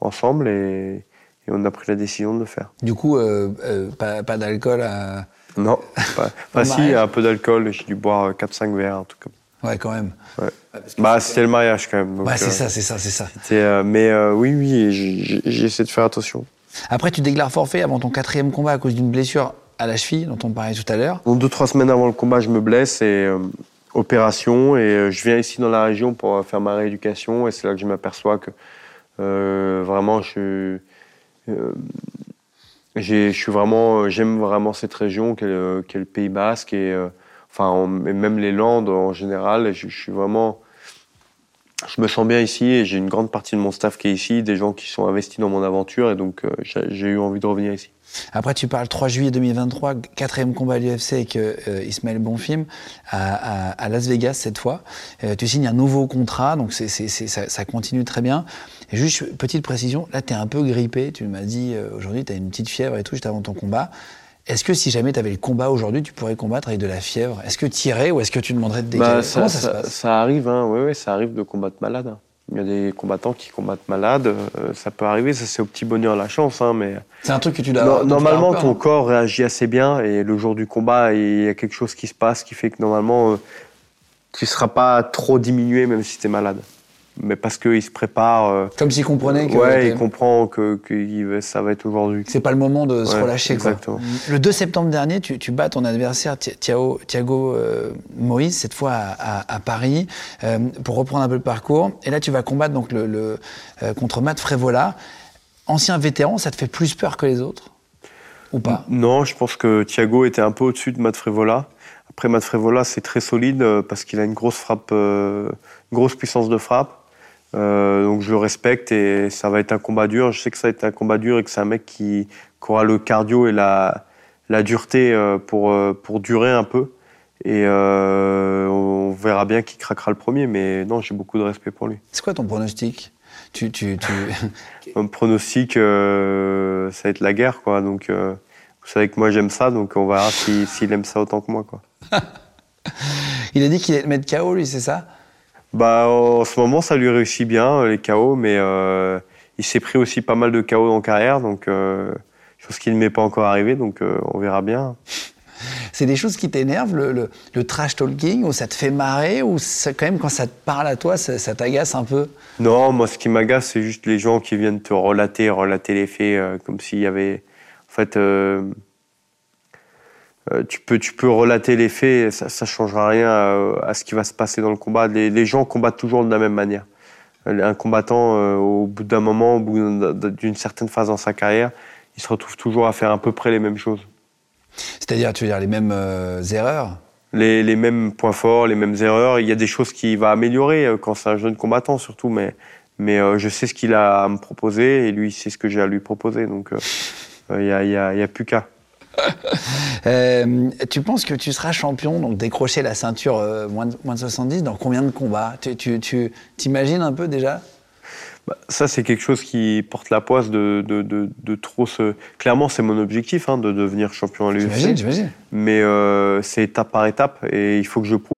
ensemble et et on a pris la décision de le faire. Du coup, euh, euh, pas, d'alcool à... Non, pas, si, un peu d'alcool, j'ai dû boire 4-5 verres, en tout cas. Ouais, quand même. Ouais. Bah, c'était le mariage quand même. ouais, c'est euh, ça, c'est ça, c'est ça. mais oui, oui, j'ai essayé de faire attention. Après, tu déclares forfait avant ton quatrième combat à cause d'une blessure à la cheville, dont on parlait tout à l'heure. Deux, trois semaines avant le combat, je me blesse et opération. Et je viens ici dans la région pour faire ma rééducation. Et c'est là que je m'aperçois que vraiment, je euh, je suis vraiment, j'aime vraiment cette région qu'est le, Pays Basque et euh, enfin même les Landes en général. Je, suis vraiment, je me sens bien ici et j'ai une grande partie de mon staff qui est ici, des gens qui sont investis dans mon aventure et donc euh, j'ai eu envie de revenir ici. Après, tu parles 3 juillet 2023, quatrième combat à l'UFC avec euh, Ismaël Bonfim à, à, Las Vegas cette fois. tu signes un nouveau contrat, donc ça, continue très bien. Et juste, petite précision, là, tu es un peu grippé. Tu m'as dit, euh, aujourd'hui, tu as une petite fièvre et tout, juste avant ton combat. Est-ce que si jamais tu avais le combat aujourd'hui, tu pourrais combattre avec de la fièvre? Est-ce que tu irais ou est-ce que tu demanderais de décaler bah, ça, ça, se passe? ça, arrive, hein. ouais, ouais, ça arrive de combattre malade. Hein. Il y a des combattants qui combattent malade, euh, ça peut arriver, ça c'est au petit bonheur la chance, hein, mais... C'est un truc que tu dois... normalement, ton corps réagit assez bien, et le jour du combat, il y a quelque chose qui se passe qui fait que normalement, euh, tu ne seras pas trop diminué même si tu es malade mais parce qu'il se prépare. Euh, Comme s'il comprenait que. Ouais, il comprend que, que, ça va être aujourd'hui. C'est pas le moment de se relâcher. Exactement. Le 2 septembre dernier, tu, tu bats ton adversaire Thiago, Thiago euh, Moïse, cette fois à, à, Paris, euh, pour reprendre un peu le parcours. Et là, tu vas combattre donc le, le contre Matt Frévola. Ancien vétéran, ça te fait plus peur que les autres? Ou pas? Non, je pense que Thiago était un peu au-dessus de Matt Frévola. Après, Matt Frévola, c'est très solide parce qu'il a une grosse frappe, grosse puissance de frappe. Euh, donc je le respecte et ça va être un combat dur. Je sais que ça va être un combat dur et que c'est un mec qui, aura le cardio et la, la dureté euh, pour, euh, pour durer un peu. Et on verra bien qui craquera le premier, mais non, j'ai beaucoup de respect pour lui. C'est quoi ton pronostic? Tu, tu, tu... Mon pronostic, ça va être la guerre, quoi. Donc, vous savez que moi j'aime ça, donc on verra s'il aime ça autant que moi, quoi. Il a dit qu'il allait te mettre KO, lui, c'est ça? Bah, en ce moment, ça lui réussit bien, les KO, mais euh, il s'est pris aussi pas mal de KO en carrière, donc euh, chose qui ne m'est pas encore arrivé, donc euh, on verra bien. C'est des choses qui t'énervent, le, le, trash talking, ou ça te fait marrer, ou quand même quand ça te parle à toi, ça, t'agace un peu? Non, moi ce qui m'agace, c'est juste les gens qui viennent te relater, relater les faits, euh, comme s'il y avait. En fait, euh, euh, tu, peux, tu peux relater les faits, ça ne changera rien à, ce qui va se passer dans le combat. Les, les, gens combattent toujours de la même manière. Un combattant, au bout d'un moment, au bout d'une certaine phase dans sa carrière, il se retrouve toujours à faire à peu près les mêmes choses. C'est-à-dire, tu veux dire les mêmes euh, erreurs? Les, les, mêmes points forts, les mêmes erreurs. Il y a des choses qu'il va améliorer euh, quand c'est un jeune combattant surtout, mais, mais euh, je sais ce qu'il a à me proposer et lui, c'est ce que j'ai à lui proposer. Donc, il n'y a, y a, y a, plus qu'à. Tu penses que tu seras champion, donc décrocher la ceinture moins, de, moins, de, 70 dans combien de combats? Tu t'imagines un peu déjà? Bah, ça, c'est quelque chose qui porte la poisse de, de, de, trop se. Clairement, c'est mon objectif hein, de devenir champion à l'UFC. J'imagine, Mais euh, c'est étape par étape et il faut que je prouve.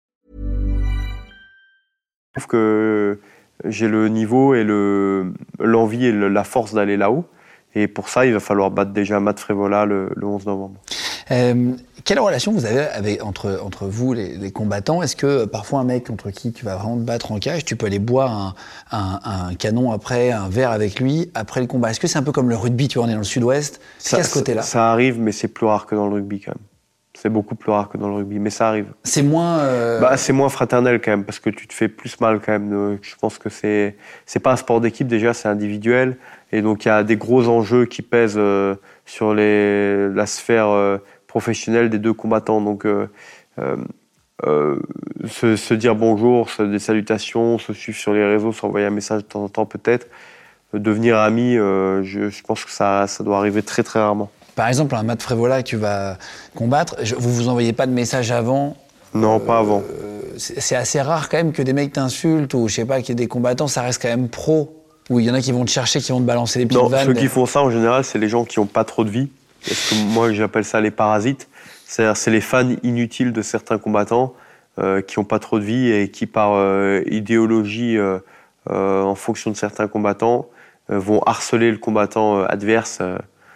Je trouve que j'ai le niveau et le l'envie et le, la force d'aller là-haut et pour ça, il va falloir battre déjà Matt Frévola le, le 11 novembre. Euh, quelle relation vous avez avec, entre, entre vous, les, combattants? Est-ce que euh, parfois un mec contre qui tu vas vraiment te battre en cage, tu peux aller boire un, un, canon après, un verre avec lui après le combat? Est-ce que c'est un peu comme le rugby Tu vois, on est dans le sud-ouest? C'est à ce côté-là? Ça arrive, mais c'est plus rare que dans le rugby quand même. C'est beaucoup plus rare que dans le rugby, mais ça arrive. C'est moins. Euh, bah, c'est moins fraternel quand même, parce que tu te fais plus mal quand même. Je pense que c'est c'est pas un sport d'équipe déjà, c'est individuel, et donc il y a des gros enjeux qui pèsent euh, sur les la sphère professionnel des deux combattants. Donc, euh, euh, euh, se, dire bonjour, des salutations, se suivre sur les réseaux, s'envoyer un message de temps en temps peut-être, devenir ami, je, pense que ça, ça doit arriver très très rarement. Par exemple, un Matt Frévola que tu vas combattre, vous vous envoyez pas de message avant Non, pas avant. c'est assez rare quand même que des mecs t'insultent ou je sais pas, qu'il y ait des combattants, ça reste quand même pro. Ou il y en a qui vont te chercher, qui vont te balancer des pieds de Ceux qui font ça en général, c'est les gens qui n'ont pas trop de vie que moi j'appelle ça les parasites. C'est-à-dire c'est les fans inutiles de certains combattants euh, qui n'ont pas trop de vie et qui par euh, idéologie euh, en fonction de certains combattants vont harceler le combattant adverse.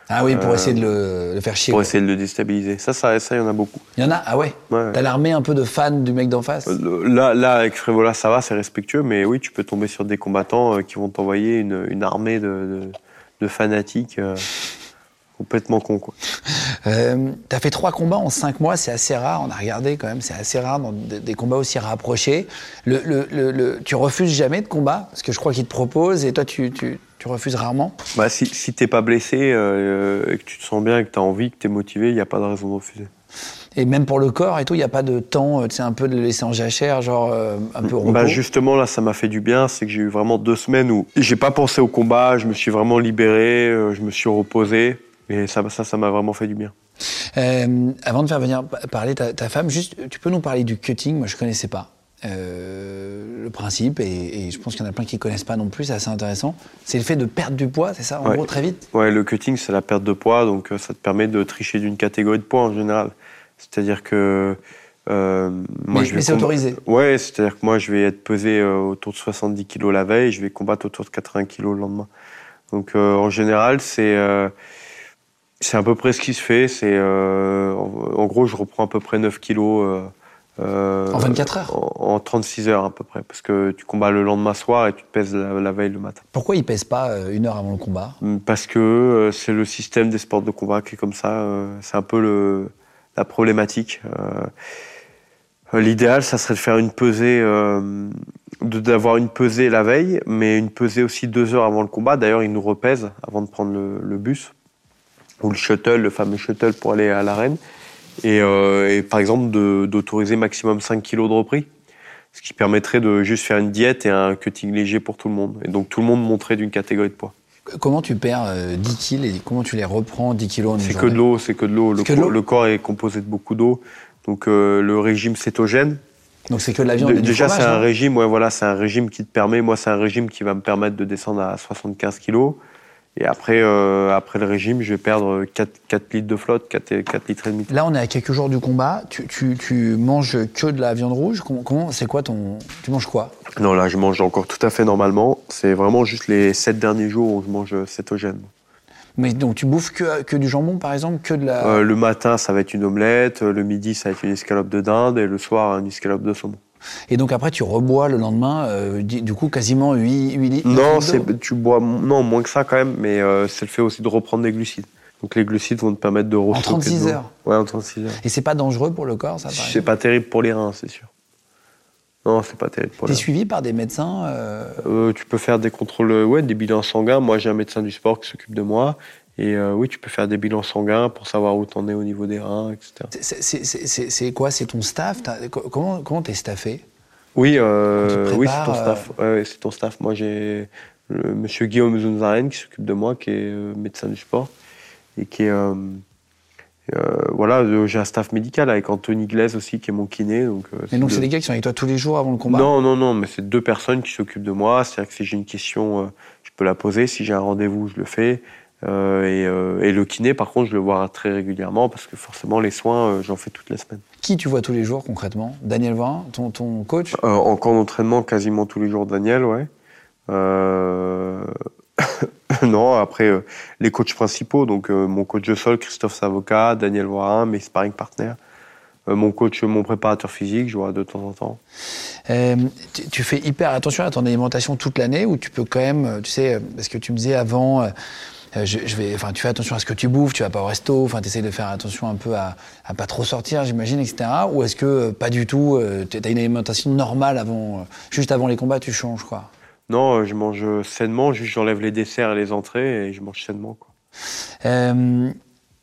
Ah oui, pour essayer de le, faire chier. Pour essayer de le déstabiliser. Ça, ça, ça, il y en a beaucoup. Il y en a Ah ouais, T'as l'armée un peu de fans du mec d'en face? Là, là, avec Frévola, ça va, c'est respectueux, mais oui, tu peux tomber sur des combattants qui vont t'envoyer une, une, armée de, de, de fanatiques complètement con. Quoi. Euh, tu as fait trois combats en cinq mois, c'est assez rare. On a regardé quand même, c'est assez rare dans des, combats aussi rapprochés. Le, le, tu refuses jamais de combat? Parce que je crois qu'ils te proposent et toi, tu, tu, tu refuses rarement bah, Si, si t'es pas blessé euh, et que tu te sens bien, et que tu as envie, que tu es motivé, il n'y a pas de raison de refuser. Et même pour le corps et tout, il n'y a pas de temps, euh, tu sais, un peu de le laisser en jachère, genre euh, un peu repos. Bah justement, là, ça m'a fait du bien. C'est que j'ai eu vraiment deux semaines où j'ai pas pensé au combat, je me suis vraiment libéré, je me suis reposé. Et ça, ça, ça m'a vraiment fait du bien. Euh, avant de faire venir parler ta, ta, femme, juste, tu peux nous parler du cutting? Moi, je connaissais pas euh, le principe, et, je pense qu'il y en a plein qui connaissent pas non plus. C'est assez intéressant. C'est le fait de perdre du poids, c'est ça, en gros, très vite? Ouais, le cutting, c'est la perte de poids, donc euh, ça te permet de tricher d'une catégorie de poids en général. C'est-à-dire que euh, moi, mais, je vais mais c'est autorisé. Ouais, c'est-à-dire que moi, je vais être pesé euh, autour de 70 kg la veille, je vais combattre autour de 80 kg le lendemain. Donc, en général, c'est c'est à peu près ce qui se fait. C'est en, gros, je reprends à peu près 9 kilos. Euh, en 24 heures en, 36 heures à peu près, parce que tu combats le lendemain soir et tu te pèses la, veille le matin. Pourquoi ils pèsent pas euh, une heure avant le combat? Hum, Parce que c'est le système des sports de combat qui est comme ça. c'est un peu le, la problématique. L'idéal, ça serait de faire une pesée, d'avoir une pesée la veille, mais une pesée aussi deux heures avant le combat. D'ailleurs, ils nous repèsent avant de prendre le bus ou le shuttle, le fameux shuttle pour aller à l'arène. Et, euh, et, par exemple d'autoriser maximum 5 kilos de repris, ce qui permettrait de juste faire une diète et un cutting léger pour tout le monde. Et donc tout le monde monterait d'une catégorie de poids. Comment tu perds 10 kilos et comment tu les reprends 10 kilos C'est que de l'eau, c'est que de l'eau. Le, co- corps est composé de beaucoup d'eau. Donc euh, le régime cétogène. Donc c'est que de la viande de- et du déjà, c'est un régime. Ouais, voilà, c'est un régime qui te permet. Moi, c'est un régime qui va me permettre de descendre à 75 kilos. Et après, euh, après le régime, je vais perdre 4, 4 litres de flotte, 4, et- 4 litres et demi. Là, on est à quelques jours du combat. Tu, tu, tu manges que de la viande rouge? Comment, comment- c'est quoi ton. Tu manges quoi? Non, là, je mange encore tout à fait normalement. C'est vraiment juste les 7 derniers jours où je mange cétogène. Mais donc tu bouffes que, que du jambon, par exemple, que de la. Euh, le matin, ça va être une omelette. Le midi, ça va être une escalope de dinde. Et le soir, une escalope de saumon. Et donc après, tu rebois le lendemain, euh, du coup, quasiment 8, 8 litres. Non, c'est, tu bois non, moins que ça quand même, mais euh, c'est le fait aussi de reprendre des glucides. Donc les glucides vont te permettre de restocker 36 de l'eau. heures Ouais, en 36 heures. Et c'est pas dangereux pour le corps, ça, C'est pas terrible pour les reins, c'est sûr. Non, c'est pas terrible pour T'es les reins. suivi par des médecins euh, Euh, tu peux faire des contrôles, ouais, des bilans sanguins. Moi, j'ai un médecin du sport qui s'occupe de moi. Et euh, oui, tu peux faire des bilans sanguins pour savoir où t'en es au niveau des reins, etc. c'est- quoi? C'est ton staff? Comment comment t'es staffé? Oui, euh, Tu oui, c'est ton prépares, staff. Ouais, ouais, c'est ton staff. Moi, j'ai le monsieur Guillaume Zunzaren qui s'occupe de moi, qui est euh, médecin du sport et qui est euh, euh, voilà. euh, J'ai un staff médical avec Anthony Glaise aussi, qui est mon kiné. Donc, euh, Et donc c'est des gars qui sont avec toi tous les jours avant le combat? Non, non, non, mais c'est deux personnes qui s'occupent de moi. C'est-à-dire que si j'ai une question, euh, je peux la poser. Si j'ai un rendez-vous, je le fais. Euh, et, euh, et le kiné, par contre, je le vois très régulièrement parce que forcément, les soins, euh, j'en fais toutes les semaines. Qui tu vois tous les jours concrètement? Daniel Vorin, ton, ton coach? Euh, en camp d'entraînement, quasiment tous les jours, Daniel, ouais. Euh, non, après, euh, les coachs principaux, donc euh, mon coach de sol, Christophe Savoca, Daniel Voirin, mes sparring partners. Euh, mon coach, mon préparateur physique, je vois de temps en temps. Euh, tu, tu fais hyper attention à ton alimentation toute l'année ou tu peux quand même, tu sais, parce que tu me disais avant, je, je vais, enfin, tu fais attention à ce que tu bouffes, tu vas pas au resto, enfin, tu essaies de faire attention un peu à, à pas trop sortir, j'imagine, etc. Ou est-ce que euh, pas du tout, tu as une alimentation normale avant, euh, juste avant les combats, tu changes quoi? Non, euh, je mange sainement, juste j'enlève les desserts et les entrées et je mange sainement. Quoi. Euh,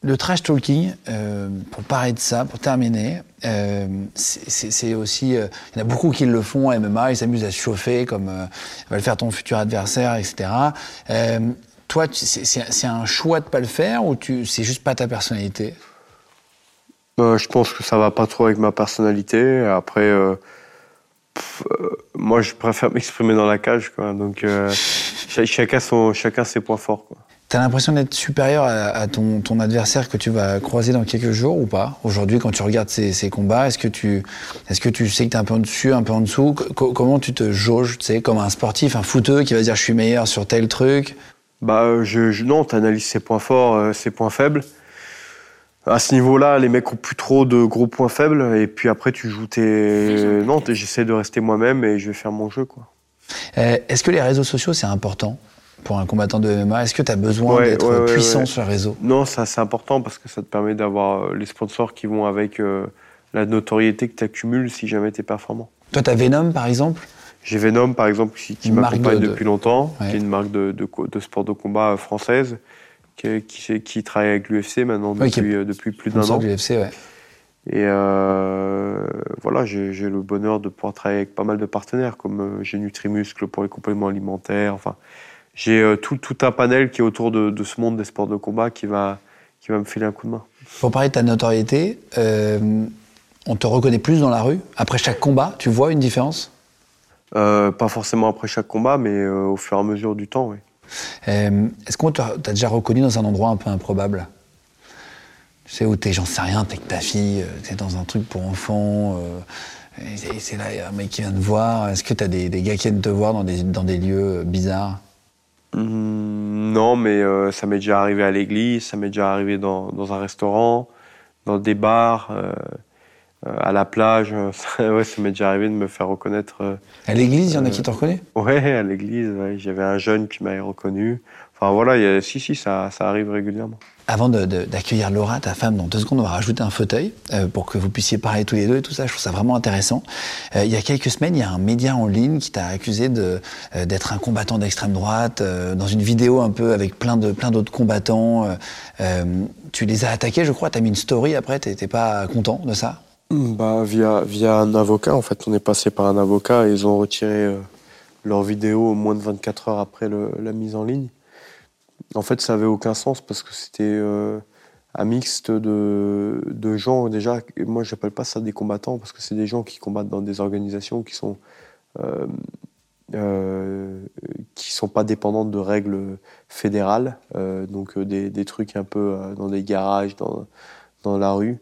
le trash talking, euh, pour parler de ça, pour terminer, euh, c'est- aussi. euh, Il y en a beaucoup qui le font à MMA, ils s'amusent à se chauffer, comme euh, va le faire ton futur adversaire, etc. Toi, c'est un choix de pas le faire ou c'est juste pas ta personnalité? Euh, je pense que ça va pas trop avec ma personnalité. Après, euh, pff, euh, moi, je préfère m'exprimer dans la cage. Quoi. Donc, ch- chacun, son, chacun ses points forts. Quoi. T'as l'impression d'être supérieur à, à ton, ton adversaire que tu vas croiser dans quelques jours ou pas? Aujourd'hui, quand tu regardes ces, ces combats, est-ce que tu, est-ce que tu sais que t'es un peu en dessus, un peu en dessous? Co- Comment tu te jauges, tu sais, comme un sportif, un footeux qui va dire je suis meilleur sur tel truc Bah, euh, je, je, non, tu analyses ses points forts, euh, ses points faibles. À ce niveau-là, les mecs ont plus trop de gros points faibles. Et puis après, tu joues tes. Non, t'es- j'essaie de rester moi-même et je vais faire mon jeu. Quoi. Euh, Est-ce que les réseaux sociaux, c'est important pour un combattant de MMA Est-ce que tu as besoin Ouais, d'être ouais, ouais, puissant ouais. sur les réseaux? Non, ça c'est important parce que ça te permet d'avoir euh, les sponsors qui vont avec euh, la notoriété que tu accumules si jamais tu es performant. Toi, tu as Venom, par exemple? J'ai Venom, par exemple, qui, qui m'accompagne de- de- depuis longtemps, Ouais. qui est une marque de, de, de sport de combat française, qui, qui, qui travaille avec l'UFC maintenant est depuis, euh, depuis plus d'un an. du UFC, ouais. Et euh, voilà, j'ai j'ai le bonheur de pouvoir travailler avec pas mal de partenaires, comme euh, j'ai Nutrimuscle pour les compléments alimentaires. Enfin, j'ai tout, tout un panel qui est autour de, de ce monde des sports de combat qui va, qui va me filer un coup de main. Pour parler de ta notoriété, euh, on te reconnaît plus dans la rue Après chaque combat, tu vois une différence? Pas forcément après chaque combat, mais euh, au fur et à mesure du temps, oui. Euh, Est-ce qu'on t'a déjà reconnu dans un endroit un peu improbable? Tu sais, où t'es, j'en sais rien, t'es avec ta fille, euh, t'es dans un truc pour enfants, euh, c'est là, il y a un mec qui vient te voir. Est-ce que t'as des, des gars qui viennent te voir dans des, dans des lieux euh, bizarres? Hum, non, mais euh, ça m'est déjà arrivé à l'église, ça m'est déjà arrivé dans, dans un restaurant, dans des bars, euh, euh, à la plage. Ça, ouais, ça m'est déjà arrivé de me faire reconnaître. euh, À l'église, il y en a Euh, qui te reconnaissent Ouais, à l'église, ouais. j'avais un jeune qui m'avait reconnu. Enfin voilà, il y a- si, si, ça, ça arrive régulièrement. Avant d'accueillir Laura, ta femme, dans deux secondes, on va rajouter un fauteuil euh, pour que vous puissiez parler tous les deux et tout ça. Je trouve ça vraiment intéressant. Euh, il y a quelques semaines, il y a un média en ligne qui t'a accusé de, euh, d'être un combattant d'extrême droite. euh, dans une vidéo un peu avec plein, de, plein d'autres combattants, euh, euh, tu les as attaqués, je crois. Tu as mis une story après. Tu n'étais pas content de ça? Bah, via, via un avocat, en fait, on est passé par un avocat et ils ont retiré euh, leur vidéo moins de 24 heures après la mise en ligne. en fait, ça avait aucun sens parce que c'était un mixte de, gens. Déjà, moi, j'appelle pas ça des combattants parce que c'est des gens qui combattent dans des organisations qui sont euh, sont pas dépendantes de règles fédérales, euh, donc euh, des, trucs un peu dans des garages, dans la rue,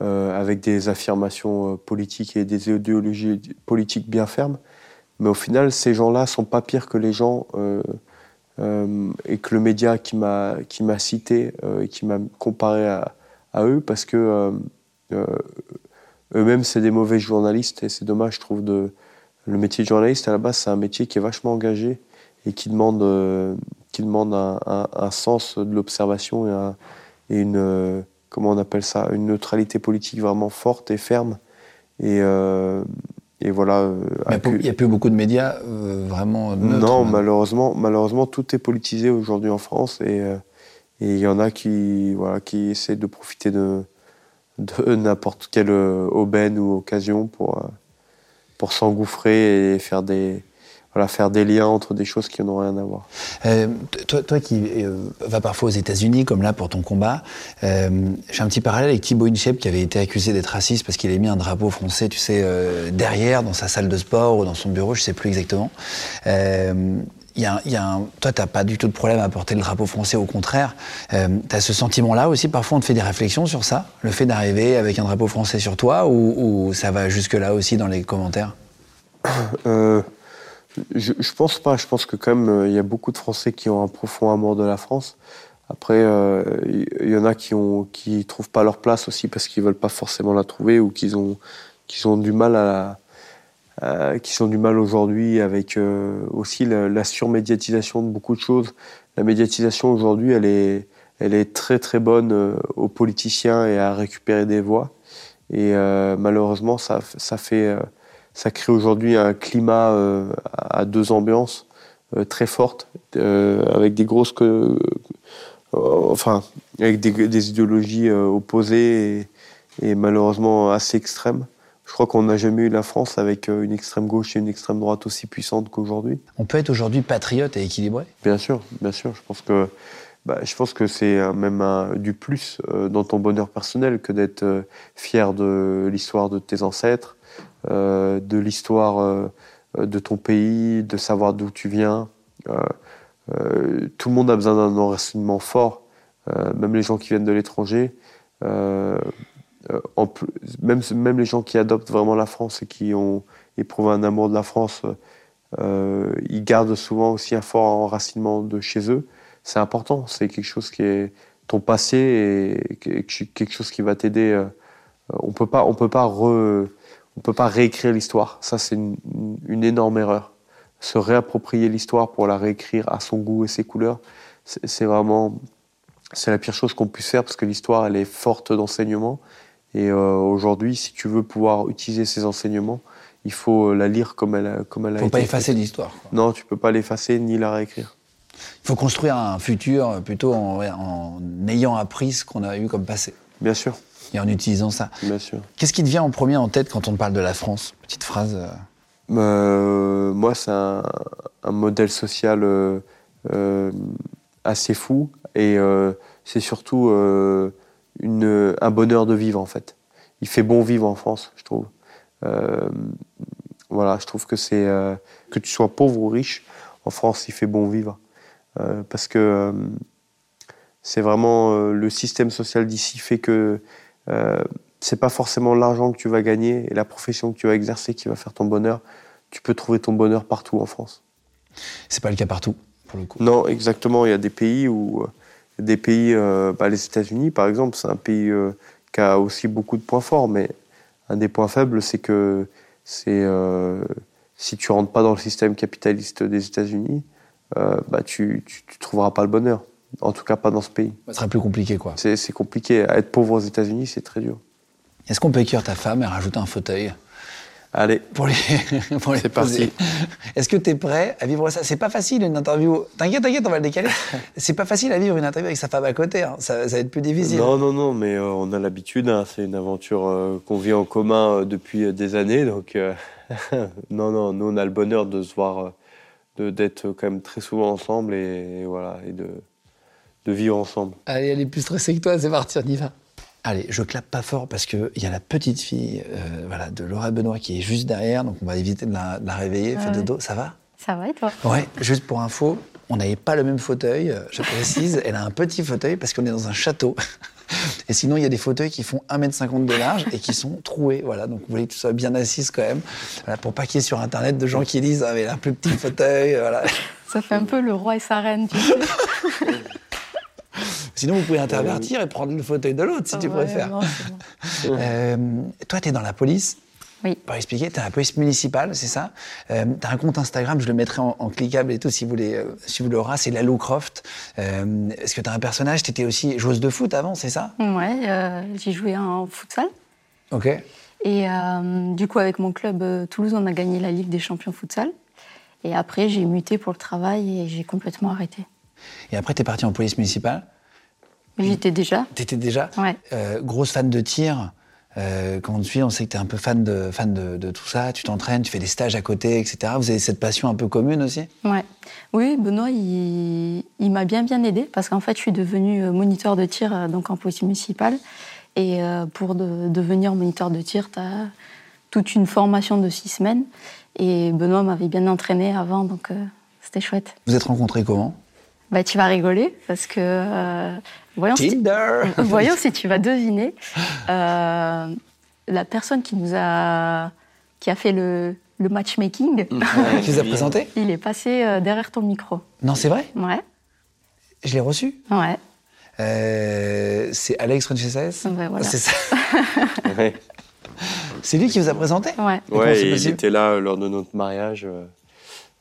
avec des affirmations politiques et des idéologies politiques bien fermes. Mais au final, ces gens-là sont pas pires que les gens et que le média qui m'a cité et qui m'a comparé à, eux, parce que eux-mêmes c'est des mauvais journalistes et c'est dommage, je trouve, de le métier de journaliste, à la base, c'est un métier qui est vachement engagé et qui demande, euh, qui demande un, sens de l'observation et, une, euh, comment on appelle ça, une neutralité politique vraiment forte et ferme. Et, euh, et voilà. il n'y a, plus beaucoup de médias vraiment neutres. Non, malheureusement, malheureusement, tout est politisé aujourd'hui en France et il y en a qui, voilà, qui essaient de profiter de, de n'importe quelle aubaine ou occasion pour pour s'engouffrer et faire des, voilà, faire des liens entre des choses qui n'ont rien à voir. Euh, toi, toi qui euh, vas parfois aux États-Unis, comme là pour ton combat, euh, j'ai un petit parallèle avec Thibaut Inchep qui avait été accusé d'être raciste parce qu'il avait mis un drapeau français, tu sais, derrière dans sa salle de sport ou dans son bureau, je sais plus exactement y a, y a un, toi, tu n'as pas du tout de problème à porter le drapeau français, au contraire. Euh, tu as ce sentiment-là aussi, parfois on te fait des réflexions sur ça, le fait d'arriver avec un drapeau français sur toi, ou, ça va jusque-là aussi dans les commentaires? Euh, je, pense pas, je pense que quand même, il y a beaucoup de Français qui ont un profond amour de la France. Après, il euh, y, en a qui ont trouvent pas leur place aussi parce qu'ils veulent pas forcément la trouver ou qu'ils ont, ont du mal à euh, qui sont du mal aujourd'hui avec euh, aussi la, surmédiatisation de beaucoup de choses. La médiatisation aujourd'hui, elle est, elle est très très bonne euh, aux politiciens et à récupérer des voix. Et malheureusement, ça fait, ça crée aujourd'hui un climat à deux ambiances très fortes, avec des grosses, enfin, avec des, des idéologies opposées et, et malheureusement assez extrêmes. Je crois qu'on n'a jamais eu la France avec euh, une extrême gauche et une extrême droite aussi puissante qu'aujourd'hui. On peut être aujourd'hui patriote et équilibré? Bien sûr, bien sûr. Je pense que, bah, je pense que c'est même du plus euh, dans ton bonheur personnel que d'être euh, fier de l'histoire de tes ancêtres, de l'histoire de ton pays, de savoir d'où tu viens. tout le monde a besoin d'un enracinement fort, même les gens qui viennent de l'étranger. Euh, en même, même les gens qui adoptent vraiment la France et qui ont éprouvé un amour de la France, euh, ils gardent souvent aussi un fort enracinement de chez eux. C'est important, c'est quelque chose qui est ton passé et quelque chose qui va t'aider. Euh, on peut pas, on peut pas on peut pas réécrire l'histoire. Ça, c'est une, une, énorme erreur. Se réapproprier l'histoire pour la réécrire à son goût et ses couleurs, c'est vraiment, c'est la pire chose qu'on puisse faire parce que l'histoire, elle est forte d'enseignement et euh, aujourd'hui, si tu veux pouvoir utiliser ces enseignements, il faut euh, la lire comme elle, comme elle a été. Il ne faut pas effacer l'histoire. Non, tu ne peux pas l'effacer ni la réécrire. Il faut construire un futur plutôt en, en ayant appris ce qu'on a eu comme passé. Bien sûr. Et en utilisant ça. Bien sûr. Qu'est-ce qui te vient en premier en tête quand on parle de la France? Petite phrase. Euh. Euh, moi, c'est un, un, modèle social euh, euh, assez fou et c'est surtout une, un bonheur de vivre en fait. Il fait bon vivre en France, je trouve. Voilà, je trouve que c'est que tu sois pauvre ou riche, en France, il fait bon vivre parce que c'est vraiment le système social d'ici fait que c'est pas forcément l'argent que tu vas gagner et la profession que tu vas exercer qui va faire ton bonheur. Tu peux trouver ton bonheur partout en France. C'est pas le cas partout, pour le coup. Non, exactement. Il y a des pays où des pays, euh, bah, les États-Unis par exemple, c'est un pays euh, qui a aussi beaucoup de points forts, mais un des points faibles, c'est que c'est euh, si tu rentres pas dans le système capitaliste des États-Unis, bah, tu, tu, trouveras pas le bonheur. En tout cas, pas dans ce pays. Ça serait plus compliqué, quoi. C'est compliqué. Être pauvre aux États-Unis, c'est très dur. Est-ce qu'on peut écrire ta femme et rajouter un fauteuil? Allez. Pour les, pour les C'est parti. Est-ce que tu es prêt à vivre ça? C'est pas facile une interview. T'inquiète, t'inquiète, on va le décaler. C'est pas facile à vivre une interview avec sa femme à côté. Hein. Ça, va être plus difficile. Non, non, non, mais euh, on a l'habitude. Hein. C'est une aventure euh, qu'on vit en commun euh, depuis des années. Donc, non, non, nous, on a le bonheur de se voir, d'être quand même très souvent ensemble et, voilà, et de, de vivre ensemble. Allez, elle est plus stressée que toi, c'est parti, on y va. Allez, je clappe pas fort parce qu'il y a la petite fille euh, voilà, de Laura Benoît qui est juste derrière, donc on va éviter de la, de la réveiller. Ah Fais ouais. dodo, ça va? Ça va et toi? Ouais, juste pour info, on n'avait pas le même fauteuil, euh, je précise. Elle a un petit fauteuil parce qu'on est dans un château. Et sinon, il y a des fauteuils qui font 1m50 de large et qui sont troués. Voilà, donc vous voulez que tu sois bien assise quand même. Voilà, pour pas qu'il y ait sur Internet de gens qui disent Ah, mais un plus petit fauteuil. Voilà. Ça fait un peu le roi et sa reine, tu sais. Sinon, vous pouvez intervertir et prendre le fauteuil de l'autre si tu Ouais, préfères. non, c'est bon. Euh, toi, tu es dans la police. Oui. Pour expliquer, tu es dans la police municipale, c'est ça euh, Tu as un compte Instagram, je le mettrai en, en cliquable et tout si vous, voulez, euh, si vous l'aurez, c'est Lalou Croft. Euh, Est-ce que tu as un personnage? Tu étais aussi joueuse de foot avant, c'est ça? Ouais, euh, j'ai joué en futsal. Ok. Et euh, du coup, avec mon club euh, Toulouse, on a gagné la Ligue des champions futsal. Et après, j'ai muté pour le travail et j'ai complètement arrêté. Et après, tu es parti en police municipale. Mais J'étais déjà. Tu étais déjà Ouais. euh, grosse fan de tir. Euh, quand on te suit, on sait que tu es un peu fan de, fan de, de tout ça. Tu t'entraînes, tu fais des stages à côté, etc. Vous avez cette passion un peu commune aussi? Ouais. Oui, Benoît, il, il m'a bien bien aidé parce qu'en fait, je suis devenue euh, moniteur de tir euh, donc en police municipale. Et euh, pour de- devenir moniteur de tir, tu as toute une formation de six semaines. Et Benoît m'avait bien entraîné avant, donc c'était chouette. Vous êtes rencontrés comment? Bah, tu vas rigoler parce que euh, voyons, si, Tinder voyons si tu vas deviner. Euh, la personne qui nous a qui a fait le, le matchmaking, Qui vous a présenté il est passé euh, derrière ton micro. Non, c'est vrai? Ouais, Je l'ai reçu? Ouais. Euh, c'est Alex Renchesses Ouais, voilà. C'est ça. Ouais, C'est lui qui vous a présenté? Ouais. Ouais, il était là lors de notre mariage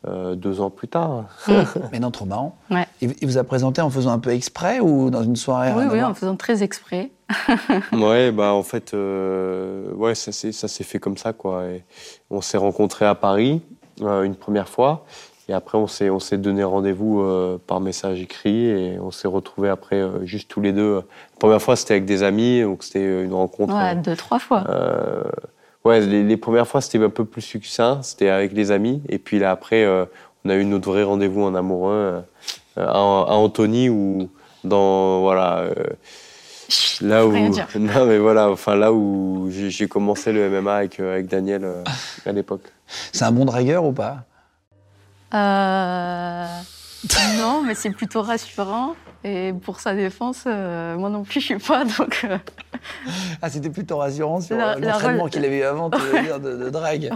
euh, deux ans plus tard. Mais non, trop marrant. Ouais. Il, il vous a présenté en faisant un peu exprès ou dans une soirée Oui, oui, en faisant très exprès. Ouais, bah en fait, euh, ouais, ça s'est ça s'est fait comme ça quoi. Et on s'est rencontrés à Paris euh, une première fois, et après on s'est on s'est donné rendez-vous euh, par message écrit et on s'est retrouvés après euh, juste tous les deux. La première fois c'était avec des amis, donc c'était une rencontre. Ouais, deux, trois fois. Ouais, les, les premières fois c'était un peu plus succinct, c'était avec les amis, et puis là après euh, on a eu notre vrai rendez-vous en amoureux euh, à, à Antony ou dans voilà. euh, Là où, Rien dire. non mais voilà, enfin là où j'ai j'ai commencé le MMA avec, euh, avec Daniel euh, à l'époque. C'est un bon dragueur ou pas? Euh, non, mais c'est plutôt rassurant. Et pour sa défense, euh, moi non plus, je suis pas. Donc, euh, Ah, c'était plutôt rassurant sur euh, l'entraînement rel- qu'il avait eu avant, tu veux dire, de, de drague.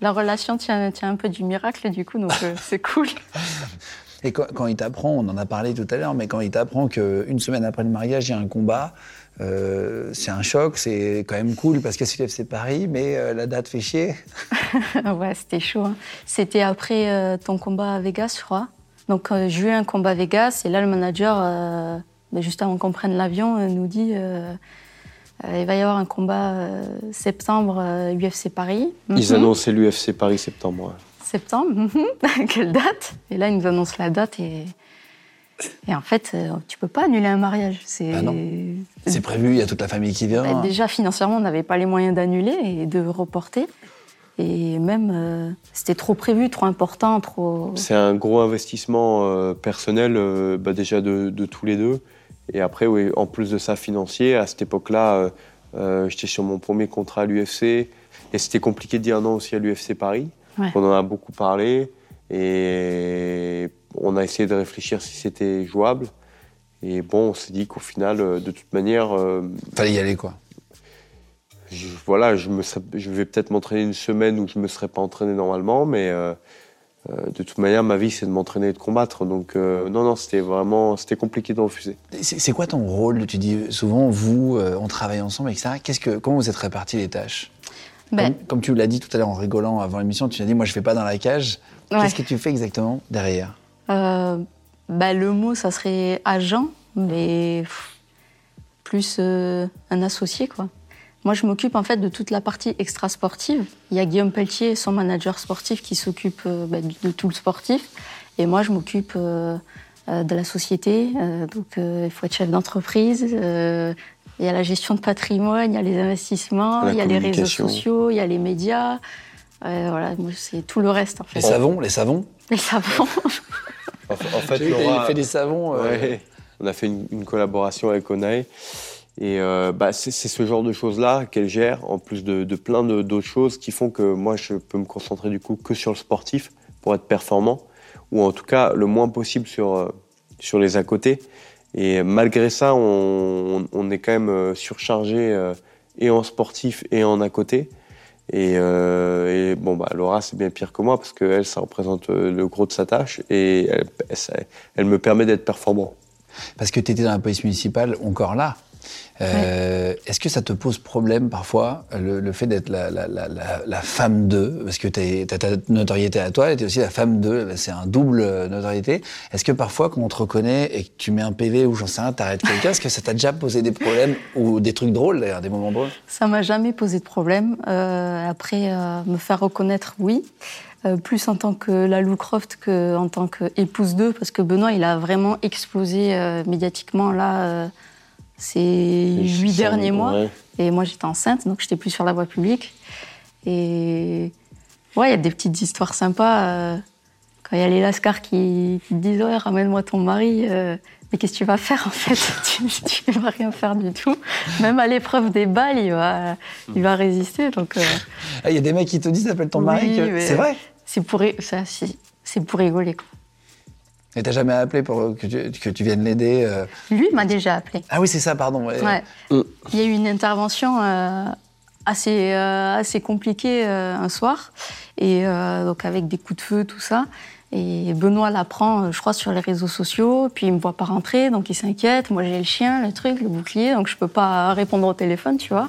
la relation tient, tient un peu du miracle, du coup, donc euh, c'est cool. Et quand, quand il t'apprend, on en a parlé tout à l'heure, mais quand il t'apprend qu'une semaine après le mariage, il y a un combat, euh, c'est un choc, c'est quand même cool parce que c'est l'UFC Paris, mais euh, la date fait chier. ouais, c'était chaud. hein. C'était après euh, ton combat à Vegas, je crois. Donc, euh, j'ai eu un combat à Vegas, et là, le manager, euh, ben, juste avant qu'on prenne l'avion, euh, nous dit euh, euh, il va y avoir un combat euh, septembre euh, UFC Paris. Ils Mhm. annonçaient l'UFC Paris septembre. ouais. Septembre, mhm. quelle date? Et là, ils nous annoncent la date, et, et en fait, euh, tu peux pas annuler un mariage. C'est Bah non. C'est prévu, il y a toute la famille qui vient. Bah, déjà, financièrement, on n'avait pas les moyens d'annuler et de reporter. Et même, euh, c'était trop prévu, trop important, trop. C'est un gros investissement euh, personnel euh, bah, déjà de, de tous les deux. Et après, oui, en plus de ça, financier, à cette époque-là, euh, euh, j'étais sur mon premier contrat à l'UFC. Et c'était compliqué de dire non aussi à l'UFC Paris. Ouais. On en a beaucoup parlé. Et on a essayé de réfléchir si c'était jouable. Et bon, on s'est dit qu'au final, euh, de toute manière, euh, Fallait y aller, quoi. Je, voilà, je, me, serais- je vais peut-être m'entraîner une semaine où je ne me serais pas entraîné normalement, mais euh, euh, de toute manière, ma vie, c'est de m'entraîner et de combattre. Donc, euh, non, non, c'était vraiment c'était compliqué de refuser. C'est c'est quoi ton rôle? Tu dis souvent, vous, euh, on travaille ensemble, etc. Qu'est-ce que, comment vous êtes répartis les tâches? Ben, comme, comme tu l'as dit tout à l'heure en rigolant avant l'émission, tu as dit, moi, je fais pas dans la cage. Ouais. Qu'est-ce que tu fais exactement derrière? Euh, ben, le mot, ça serait agent, mais pff, plus euh, un associé, quoi. Moi, je m'occupe en fait de toute la partie extra-sportive. Il y a Guillaume Pelletier, son manager sportif, qui s'occupe euh, ben, de tout le sportif. Et moi, je m'occupe euh, euh, de la société. Euh, donc, euh, il faut être chef d'entreprise. Euh, il y a la gestion de patrimoine, il y a les investissements, La il y a les réseaux sociaux, il y a les médias. Euh, voilà, c'est tout le reste, en fait. Les savons, les savons Les savants. En, fait, Laura- t'avais fait des savons. euh, Ouais. on a fait une, collaboration avec Onae. Et euh, bah, c'est ce genre de choses-là qu'elle gère, en plus de, plein d'autres choses qui font que moi, je peux me concentrer du coup que sur le sportif pour être performant, ou en tout cas le moins possible sur, euh, sur les à côté. Et malgré ça, on, est quand même surchargé et en sportif et en à côté. Et, euh, bon, bah, Laura, c'est bien pire que moi parce qu'elle, ça représente euh, le gros de sa tâche et elle, elle me permet d'être performant. Parce que tu étais dans la police municipale encore là. Euh, est-ce que ça te pose problème parfois, le, fait d'être la, femme d'eux Parce que tu as ta notoriété à toi, et tu es aussi la femme d'eux, c'est un double notoriété. Est-ce que parfois, quand on te reconnaît et que tu mets un PV ou j'en sais rien, t'arrêtes quelqu'un, est-ce que ça t'a déjà posé des problèmes ou des trucs drôles d'ailleurs, des moments drôles? Ça m'a jamais posé de problème. Euh, après, euh, me faire reconnaître, oui. plus en tant que la Lou Croft qu'en tant qu'épouse d'eux, parce que Benoît, il a vraiment explosé médiatiquement là ces huit derniers mois. Et moi, j'étais enceinte, donc j'étais plus sur la voie publique. Et ouais, il y a des petites histoires sympas. Euh, quand il y a les Lascars qui, te disent Ouais, ramène-moi ton mari. Euh, mais qu'est-ce que tu vas faire en fait? Tu, ne vas rien faire du tout. Même à l'épreuve des balles, il va, il va résister. Donc, euh. ah, il y a des mecs qui te disent appelle ton mari. C'est vrai? C'est pour, c'est pour rigoler. Quoi. Et t'as jamais appelé pour que tu, que tu viennes l'aider euh Lui m'a déjà appelé. Ah oui, c'est ça, pardon. Ouais. Il y a eu une intervention euh, assez, euh, assez compliquée un soir, et donc avec des coups de feu, tout ça. Et Benoît l'apprend, je crois, sur les réseaux sociaux, puis il me voit pas rentrer, donc il s'inquiète. Moi, j'ai le chien, le truc, le bouclier, donc je peux pas répondre au téléphone, tu vois.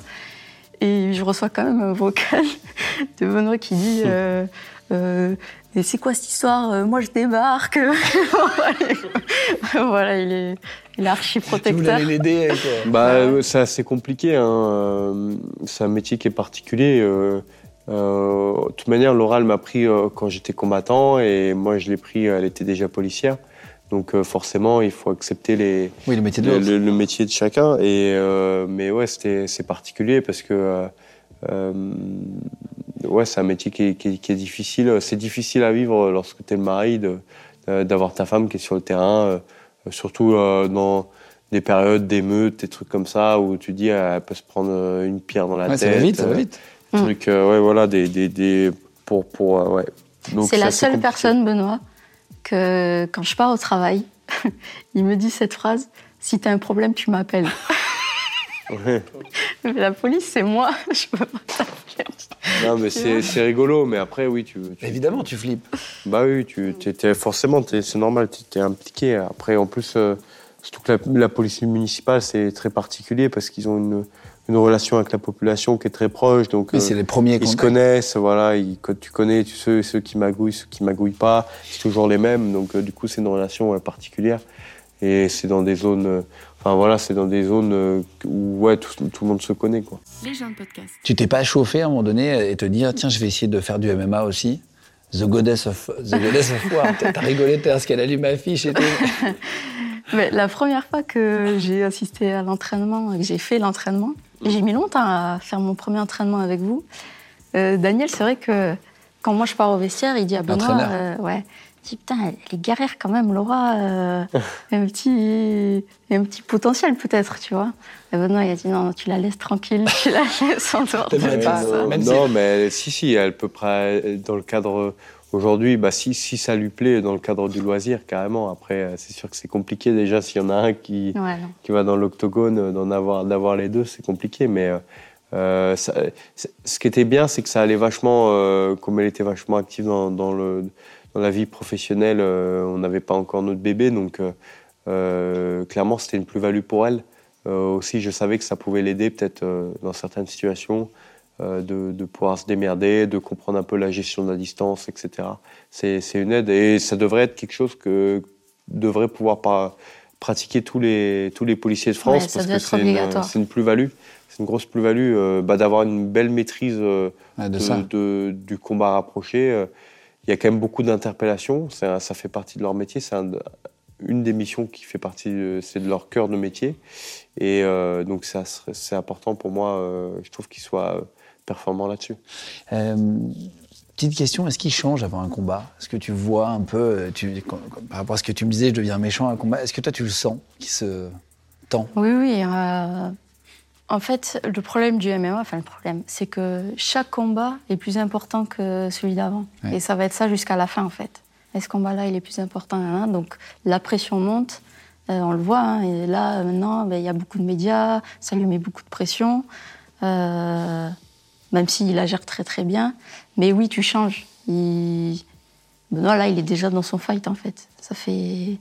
Et je reçois quand même un vocal de Benoît qui dit et c'est quoi cette histoire euh, Moi, je débarque. voilà, il est, il est archi protecteur. Tu l'aider bah, C'est assez compliqué. Hein. Euh, c'est un métier qui est particulier. Euh, de toute manière, Laura, m'a pris quand j'étais combattant et moi, je l'ai pris, elle était déjà policière. Donc forcément, il faut accepter les, oui, le, métier de le, le, métier de chacun. Et, mais ouais, c'est particulier parce que ouais, c'est un métier qui est, difficile. C'est difficile à vivre lorsque tu es le mari, d'avoir ta femme qui est sur le terrain, euh, surtout euh, dans des périodes d'émeutes, des trucs comme ça, où tu dis elle peut se prendre euh, une pierre dans la tête. Ça va vite, ça va vite. Des trucs, ouais, voilà, des, des, pour, pour, ouais. C'est la seule personne, Benoît, que quand je pars au travail, il me dit cette phrase si tu as un problème, tu m'appelles. Mais la police, c'est moi. Je peux pas. Non, mais c'est rigolo. Mais après, oui, tu. Évidemment, tu flippes. Bah oui, tu, es, forcément, c'est normal, tu es impliqué. Après, en plus, euh, surtout que la, police municipale, c'est très particulier parce qu'ils ont une, une, relation avec la population qui est très proche. Donc, oui, c'est les premiers Ils se connaissent, voilà. Ils, tu connais tu sais, ceux qui magouillent, ceux qui magouillent pas. C'est toujours les mêmes. Donc, euh, du coup, c'est une relation particulière. Et c'est dans des zones Enfin voilà, c'est dans des zones euh, où ouais, tout, le monde se connaît. Quoi. Les gens de podcast. Tu t'es pas chauffé à un moment donné et te dire tiens, je vais essayer de faire du MMA aussi? The Goddess of, the goddess of War. T'as rigolé parce qu'elle a lu ma fiche et tout. Mais la première fois que j'ai assisté à l'entraînement, que j'ai fait l'entraînement, j'ai mis longtemps à faire mon premier entraînement avec vous. Euh, Daniel, c'est vrai que quand moi je pars au vestiaire, il dit à Benoît, euh, ouais, dis, putain, elle est guerrière quand même, Laura. Euh, un, petit, un petit potentiel peut-être, tu vois. Et Benoît, il a dit, non, tu la laisses tranquille, tu la laisses en dehors. pas non, non mais si, si, elle peut, dans le cadre. Aujourd'hui, bah, si, si ça lui plaît dans le cadre du loisir, carrément. Après, c'est sûr que c'est compliqué déjà s'il y en a un qui, qui va dans l'octogone, d'en avoir, d'avoir les deux, c'est compliqué. Mais euh, ça, ce qui était bien, c'est que ça allait vachement, euh, comme elle était vachement active dans, dans le dans la vie professionnelle, euh, on n'avait pas encore notre bébé, donc euh, euh, clairement c'était une plus-value pour elle. aussi, je savais que ça pouvait l'aider peut-être dans certaines situations. de, pouvoir se démerder, de comprendre un peu la gestion de la distance, etc. C'est une aide et ça devrait être quelque chose que devraient pouvoir pas pratiquer tous les, tous les policiers de France parce que c'est une, une plus-value. C'est une grosse plus-value bah, d'avoir une belle maîtrise de, du combat rapproché il y a quand même beaucoup d'interpellations. Ça, fait partie de leur métier. C'est une des missions qui fait partie, c'est de leur cœur de métier. Et euh, donc, c'est important pour moi, euh, je trouve, qu'ils soient performants là-dessus. Euh, Petite question, est-ce qu'il change avant un combat? Est-ce que tu vois un peu, euh, tu, par rapport à ce que tu me disais, je deviens méchant à un combat, est-ce que toi tu le sens qui se tend? Oui, oui. En fait, le problème du MMA, enfin le problème, c'est que chaque combat est plus important que celui d'avant. Ouais. Et ça va être ça jusqu'à la fin, en fait. Et ce combat-là, il est plus important. hein, donc la pression monte, euh, on le voit. hein, et là, maintenant, ben, il y a beaucoup de médias, ça lui met beaucoup de pression. euh, même s'il la gère très très bien. Mais oui, tu changes. Il... Benoît, là, il est déjà dans son fight, en fait. Ça fait...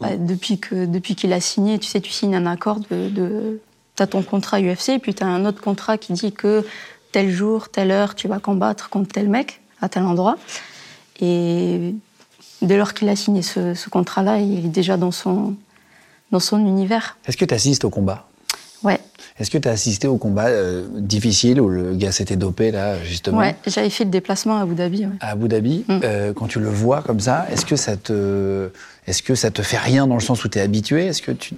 Bah, depuis que depuis qu'il a signé, tu sais, tu signes un accord de, de tu as ton contrat UFC, puis tu as un autre contrat qui dit que tel jour, telle heure, tu vas combattre contre tel mec à tel endroit. Et dès lors qu'il a signé ce, ce contrat-là, il est déjà dans son dans son univers. Est-ce que tu assistes au combat? Ouais, Est-ce que tu as assisté au combat euh, difficile où le gars s'était dopé là justement? Ouais. J'avais fait le déplacement à Abu Dhabi. ouais. à Abu Dhabi Mm. Euh, Quand tu le vois comme ça, est-ce que ça te, est-ce que ça te fait rien dans le sens où tu es habitué? Est-ce que tu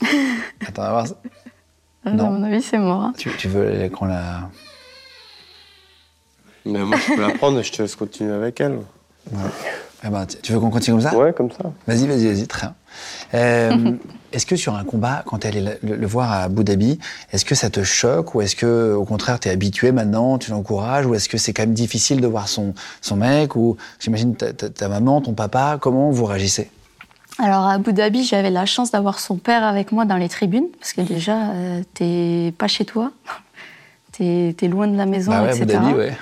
Attends, on va voir. ça. Ah, Non. À mon avis, c'est mort. hein. Tu, tu veux qu'on la Mais moi, je peux la prendre et je te laisse continuer avec elle. Eh ben, tu- veux qu'on continue comme ça Ouais, comme ça. Vas-y, vas-y, vas-y, très bien. Euh, est-ce que sur un combat, quand tu allais le, le- le voir à Abu Dhabi, est-ce que ça te choque ou est-ce que au contraire tu es habitué maintenant, tu l'encourages ou est-ce que c'est quand même difficile de voir son, son mec ou j'imagine ta, ta- ta maman, ton papa, comment vous réagissez? Alors à Abu Dhabi, j'avais la chance d'avoir son père avec moi dans les tribunes, parce que déjà, euh, t'es pas chez toi, t'es es loin de la maison, Bah ouais, etc. Abu Dhabi, ouais.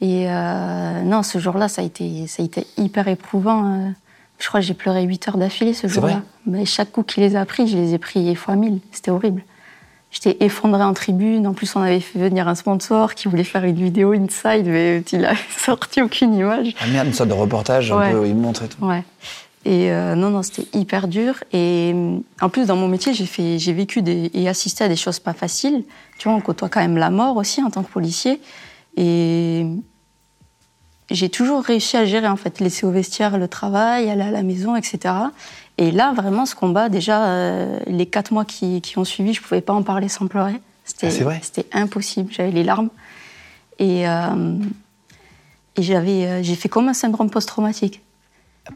Et euh, non, ce jour-là, ça, a été- ça a été hyper éprouvant. euh. Je crois que j'ai pleuré 8 heures d'affilée ce jour-là. Mais chaque coup qu'il les a pris, je les ai pris fois mille. C'était horrible. J'étais effondrée en tribune. En plus, on avait fait venir un sponsor qui voulait faire une vidéo inside, mais il a sorti aucune image. Ah merde, une sorte de reportage un Ouais. peu, il me montrait tout. Ouais. Et euh, non, non, c'était hyper dur. Et euh, en plus, dans mon métier, j'ai fait, j'ai vécu des, et assisté à des choses pas faciles. Tu vois, on côtoie quand même la mort aussi en tant que policier. Et j'ai toujours réussi à gérer, en fait, laisser au vestiaire le travail, aller à la maison, etc. Et là, vraiment, ce combat, déjà, euh, les quatre mois qui, qui ont suivi, je pouvais pas en parler sans pleurer. C'était, Ah, C'était impossible. J'avais les larmes. Et, euh, et j'avais, j'ai fait comme un syndrome post-traumatique.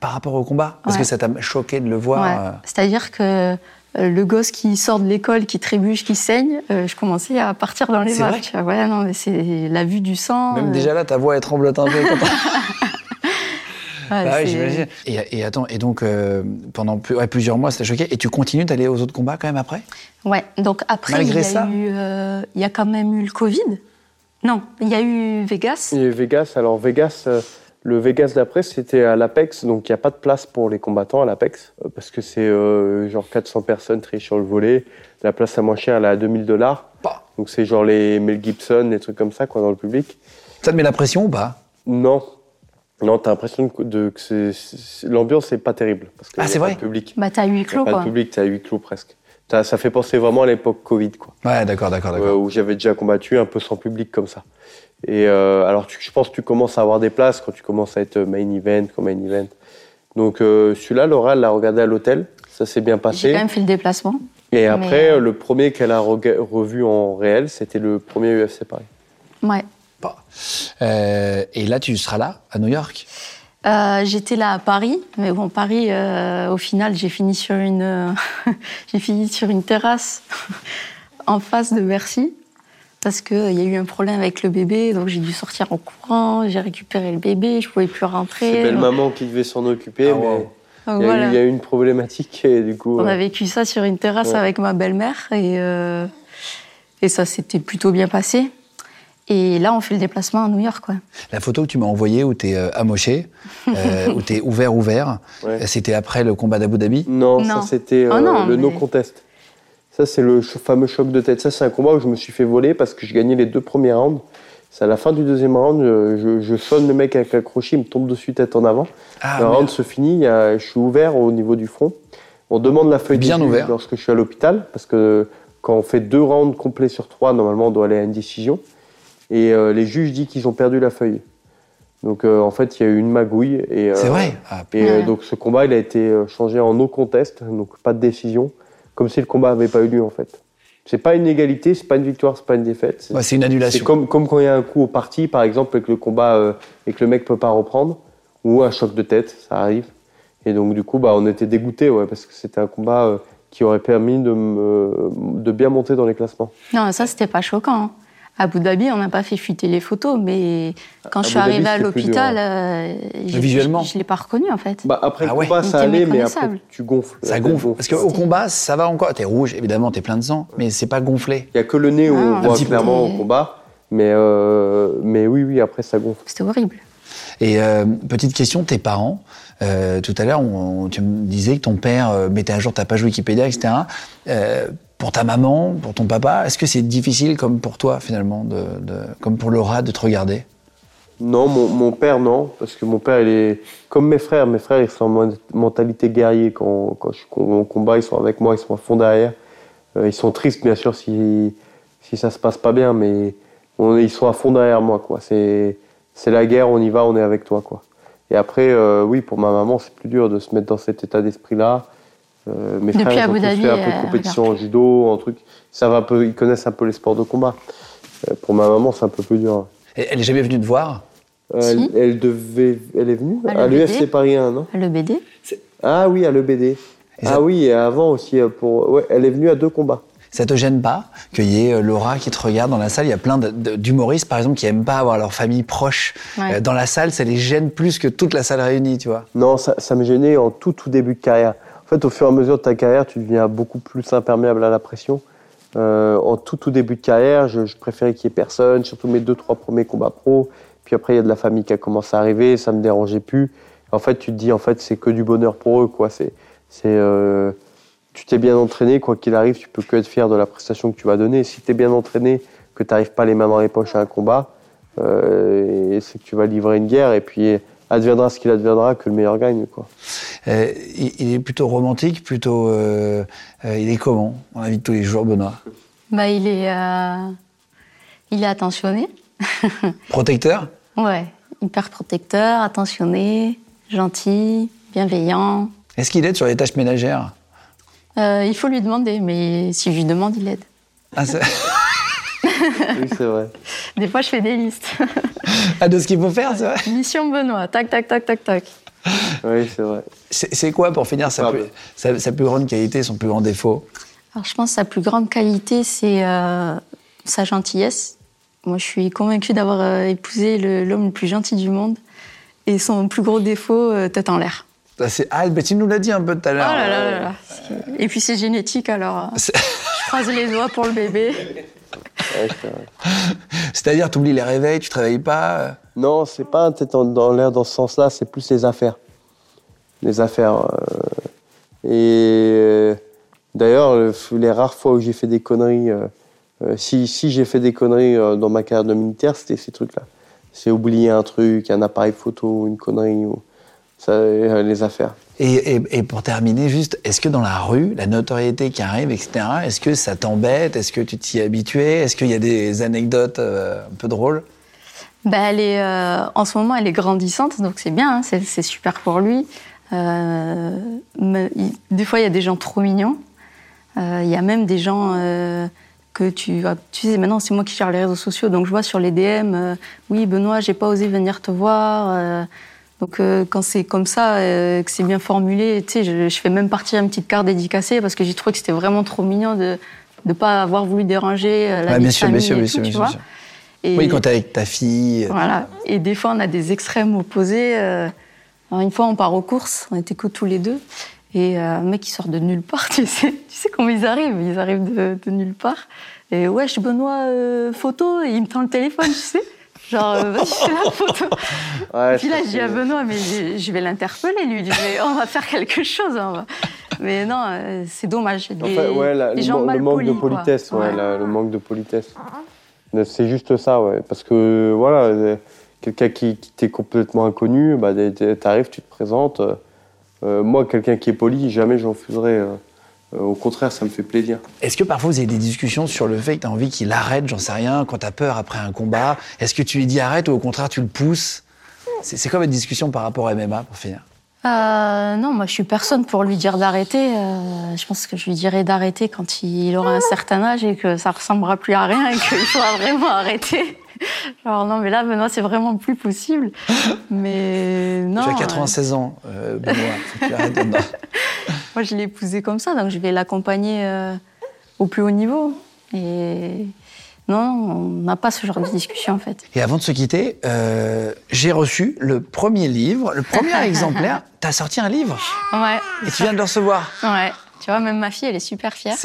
Par rapport au combat Parce Ouais. que ça t'a choqué de le voir Ouais. euh, C'est-à-dire que euh, le gosse qui sort de l'école, qui trébuche, qui saigne, euh, je commençais à partir dans les C'est vrai vaches. Ouais, non, mais c'est la vue du sang. Même euh, déjà là, ta voix quand t'as- ouais, Bah j'imagine. Et, et attends, et donc euh, pendant plus- ouais, plusieurs mois, c'était choqué. Et tu continues d'aller aux autres combats quand même après? Ouais, donc après, Malgré il y, a ça? eu, euh, il y a quand même eu le Covid? Non, il y a eu Vegas? Il y a eu Vegas. Alors, Vegas, euh, le Vegas d'après, c'était à l'Apex. Donc, il n'y a pas de place pour les combattants à l'Apex. euh, Parce que c'est euh, genre 400 personnes triées sur le volet. La place la moins chère, elle est à 2000 dollars. Bah. Donc, c'est genre les Mel Gibson, des trucs comme ça, quoi, dans le public. Ça te met la pression ou pas? Non. Non, t'as l'impression que, de- que c'est- c'est- l'ambiance n'est pas terrible. Parce que Ah, c'est vrai? public. Bah, t'as huis clos, pas quoi. de public, t'as huis clos presque. T'as- Ça fait penser vraiment à l'époque Covid, quoi. Ouais, d'accord, d'accord, euh, d'accord. où j'avais déjà combattu un peu sans public comme ça. Et euh, alors, tu- je pense que tu commences à avoir des places quand tu commences à être main event, comme main event. Donc, euh, celui-là, Laura, elle l'a regardé à l'hôtel. Ça s'est bien J'ai passé. quand même fait le déplacement. Et après, euh, le premier qu'elle a revu en réel, c'était le premier UFC Paris. Ouais. Bah. Euh, et là, tu seras là, à New York? Euh, J'étais là à Paris, mais bon, Paris, euh, au final, j'ai fini sur une, j'ai fini sur une terrasse en face de Bercy parce qu'il y a eu un problème avec le bébé, donc j'ai dû sortir en courant, j'ai récupéré le bébé, je pouvais plus rentrer. C'est belle donc- maman qui devait s'en occuper, Ah, mais wow. il y, a eu- voilà. il y a eu une problématique et du coup. On euh, a vécu ça sur une terrasse Ouais. avec ma belle-mère et, euh, et ça s'était plutôt bien passé. Et là, on fait le déplacement à New York, quoi. La photo que tu m'as envoyée où tu es amoché, euh, où tu es ouvert, ouvert, Ouais. c'était après le combat d'Abu Dhabi? Non, Non. ça c'était Oh euh, le mais- no contest. Ça c'est le fameux choc de tête. Ça c'est un combat où je me suis fait voler parce que je gagnais les deux premiers rounds. C'est à la fin du deuxième round, je, je- je sonne le mec avec un crochet, il me tombe dessus tête en avant. Ah, le merde. round se finit, je suis ouvert au niveau du front. On demande la feuille Bien ouvert. lorsque je suis à l'hôpital parce que quand on fait deux rounds complets sur trois, normalement on doit aller à une décision. Et euh, les juges disent qu'ils ont perdu la feuille. Donc euh, en fait il y a eu une magouille. et, euh, C'est vrai ah, et euh, Ouais. donc ce combat, il a été euh, changé en no contest, donc pas de décision, comme si le combat n'avait pas eu lieu en fait. C'est pas une égalité, c'est pas une victoire, c'est pas une défaite. Ouais, c'est une annulation. C'est comme, comme quand il y a un coup au parti, par exemple, et que le combat euh, et que le mec peut pas reprendre, ou un choc de tête, ça arrive. Et donc du coup, bah, on était dégoûtés, ouais, parce que c'était un combat euh, qui aurait permis de, me- de bien monter dans les classements. Non, ça, c'était pas choquant. À Abu Dhabi, on n'a pas fait fuiter les photos, mais quand À je suis Dhabi, arrivée à l'hôpital, euh, Visuellement. je, je l'ai pas reconnu en fait. Bah, après Ah le combat, ça allait, mais après tu gonfles. Ça gonfle. Parce qu'au combat, ça va encore. T'es rouge, évidemment, t'es plein de sang, mais c'est pas gonflé. Il y a que le nez où Ah, on voit clairement au combat, mais, euh, mais oui, oui, après ça gonfle. C'était horrible. Et euh, petite question, tes parents, euh, tout à l'heure, tu me disais que ton père euh, mettait à jour ta page Wikipédia, etc. Pour ta maman, pour ton papa, est-ce que c'est difficile comme pour toi finalement, de, comme pour Laura, de te regarder? Non, mon, père, non, parce que mon père, il est comme mes frères. Mes frères, ils sont en mentalité guerrier. Quand, quand je suis au combat, ils sont avec moi, ils sont à fond derrière. Euh, ils sont tristes, bien sûr, si, si ça se passe pas bien, mais ils sont à fond derrière moi, quoi. C'est, c'est la guerre, on y va, on est avec toi, quoi. Et après, euh, oui, pour ma maman, c'est plus dur de se mettre dans cet état d'esprit-là. Euh, mes Depuis frères, ils ont tous fait un peu euh, de compétition en judo, en truc. Ils savent un peu, ils connaissent un peu les sports de combat. Euh, pour ma maman, c'est un peu plus dur. Elle est jamais venue te voir? Euh, Si. elle, elle devait, elle est venue À à l'EBD. l'UFC Paris 1, non Le BD Ah oui, à l'EBD. Ça- Ah oui, et avant aussi euh, pour. Ouais, elle est venue à deux combats. Ça te gêne pas qu'il y ait euh, Laura qui te regarde dans la salle? Il y a plein d'humoristes, par exemple, qui aiment pas avoir leur famille proche Ouais. euh, dans la salle. Ça les gêne plus que toute la salle réunie, tu vois. Non, ça, ça me gênait en tout tout début de carrière. Fait, au fur et à mesure de ta carrière, tu deviens beaucoup plus imperméable à la pression. Euh, en tout tout début de carrière, je, préférais qu'il y ait personne, surtout mes deux trois premiers combats pro. Puis après, il y a de la famille qui a commencé à arriver, ça me dérangeait plus. En fait, tu te dis, en fait, c'est que du bonheur pour eux, quoi. C'est, c'est, euh, tu t'es bien entraîné, quoi qu'il arrive, tu peux que être fier de la prestation que tu vas donner. Si tu es bien entraîné, que tu n'arrives pas les mains dans les poches à un combat, euh, c'est que tu vas livrer une guerre, et puis adviendra ce qu'il adviendra, que le meilleur gagne, quoi. Euh, il, il est plutôt romantique, plutôt. euh, euh, il est comment dans la vie de tous les jours, Benoît? Bah, il, est, euh, il est attentionné. Protecteur? Ouais, hyper protecteur, attentionné, gentil, bienveillant. Est-ce qu'il aide sur les tâches ménagères? Euh, il faut lui demander, mais si je lui demande, il aide. ah, c'est- Oui, c'est vrai. Des fois, je fais des listes. Ah, de ce qu'il faut faire, c'est vrai? Mission Benoît, tac, tac, tac, tac, tac. Oui, c'est vrai. C'est quoi, pour finir, sa Ah, plus, bah. sa- sa plus grande qualité, son plus grand défaut? Alors, je pense que sa plus grande qualité, c'est euh, sa gentillesse. Moi, je suis convaincue d'avoir euh, épousé l'homme le plus gentil du monde. Et son plus gros défaut, euh, tête en l'air. Ah, mais tu nous l'as dit un peu tout à Oh l'heure. là là là là. Et puis, c'est génétique, alors C'est- je croise les doigts pour le bébé. Ouais. C'est-à-dire, tu oublies les réveils, tu travailles pas euh, Non, c'est pas un tête en- dans l'air dans ce sens-là, c'est plus les affaires. Les affaires. euh, Et euh, d'ailleurs, le- les rares fois où j'ai fait des conneries, euh, si, si j'ai fait des conneries dans ma carrière de militaire, c'était ces trucs-là. C'est oublier un truc, un appareil photo, une connerie, ou ça, les affaires. Et, pour terminer, juste, est-ce que dans la rue, la notoriété qui arrive, etc., est-ce que ça t'embête? Est-ce que tu t'y es habitué? Est-ce qu'il y a des anecdotes euh, un peu drôles? Bah, elle est, euh, en ce moment, elle est grandissante, donc c'est bien, hein, c'est super pour lui. Euh, des fois, il y a des gens trop mignons. Il y a même des gens que tu, tu sais, maintenant c'est moi qui gère les réseaux sociaux, donc je vois sur les DM, oui Benoît, j'ai pas osé venir te voir. Donc euh, quand c'est comme ça, euh, que c'est bien formulé, tu sais, je, je fais même partir une petite carte dédicacée parce que j'ai trouvé que c'était vraiment trop mignon de ne pas avoir voulu déranger euh, la Ouais, vie bien de sûr, bien famille sûr, et bien tout, sûr, bien tu sûr, vois. bien sûr. Et- Oui, quand t'es avec ta fille. voilà. Et des fois, on a des extrêmes opposés. alors, une fois, on part aux courses, on était que tous les deux. Et euh, un mec qui sort de nulle part, tu sais, tu sais comment ils arrivent Ils arrivent de, de nulle part. Et ouais, je Benoît, euh, photo. Et il me tend le téléphone, tu sais. Genre, euh, vas-y, fais la photo. Ouais, Puis là, je dis à Benoît, mais je, je vais l'interpeller, lui. Je vais- on va faire quelque chose. on va- Mais non, euh, c'est dommage. En Les- fait, ouais, la- les le, gens man- mal le manque polis, de politesse, ouais, Ouais. la- le manque de politesse. C'est juste ça, ouais. Parce que, voilà, euh, quelqu'un qui, qui t'est complètement inconnu, bah, t'arrives, tu te présentes. euh, moi, quelqu'un qui est poli, jamais j'en refuserai. euh, au contraire, ça me fait plaisir. Est-ce que parfois vous avez des discussions sur le fait que tu as envie qu'il arrête, j'en sais rien, quand tu as peur après un combat Est-ce que tu lui dis arrête ou au contraire tu le pousses? C'est quoi votre discussion par rapport à MMA pour finir? Euh, non, moi je suis personne pour lui dire d'arrêter. Euh, je pense que je lui dirais d'arrêter quand il aura un certain âge et que ça ressemblera plus à rien et qu'il faudra vraiment arrêter. Alors non, mais là, Benoît, c'est vraiment plus possible. Mais non. Tu as 96 ans, euh, Benoît. tu. Moi, je l'ai épousé comme ça, donc je vais l'accompagner euh, au plus haut niveau. Et non, on n'a pas ce genre de discussion en fait. Et avant de se quitter, euh, j'ai reçu le premier livre, le premier exemplaire. Tu as sorti un livre Ouais. et tu viens de le recevoir. Ouais. Tu vois, même ma fille, elle est super fière.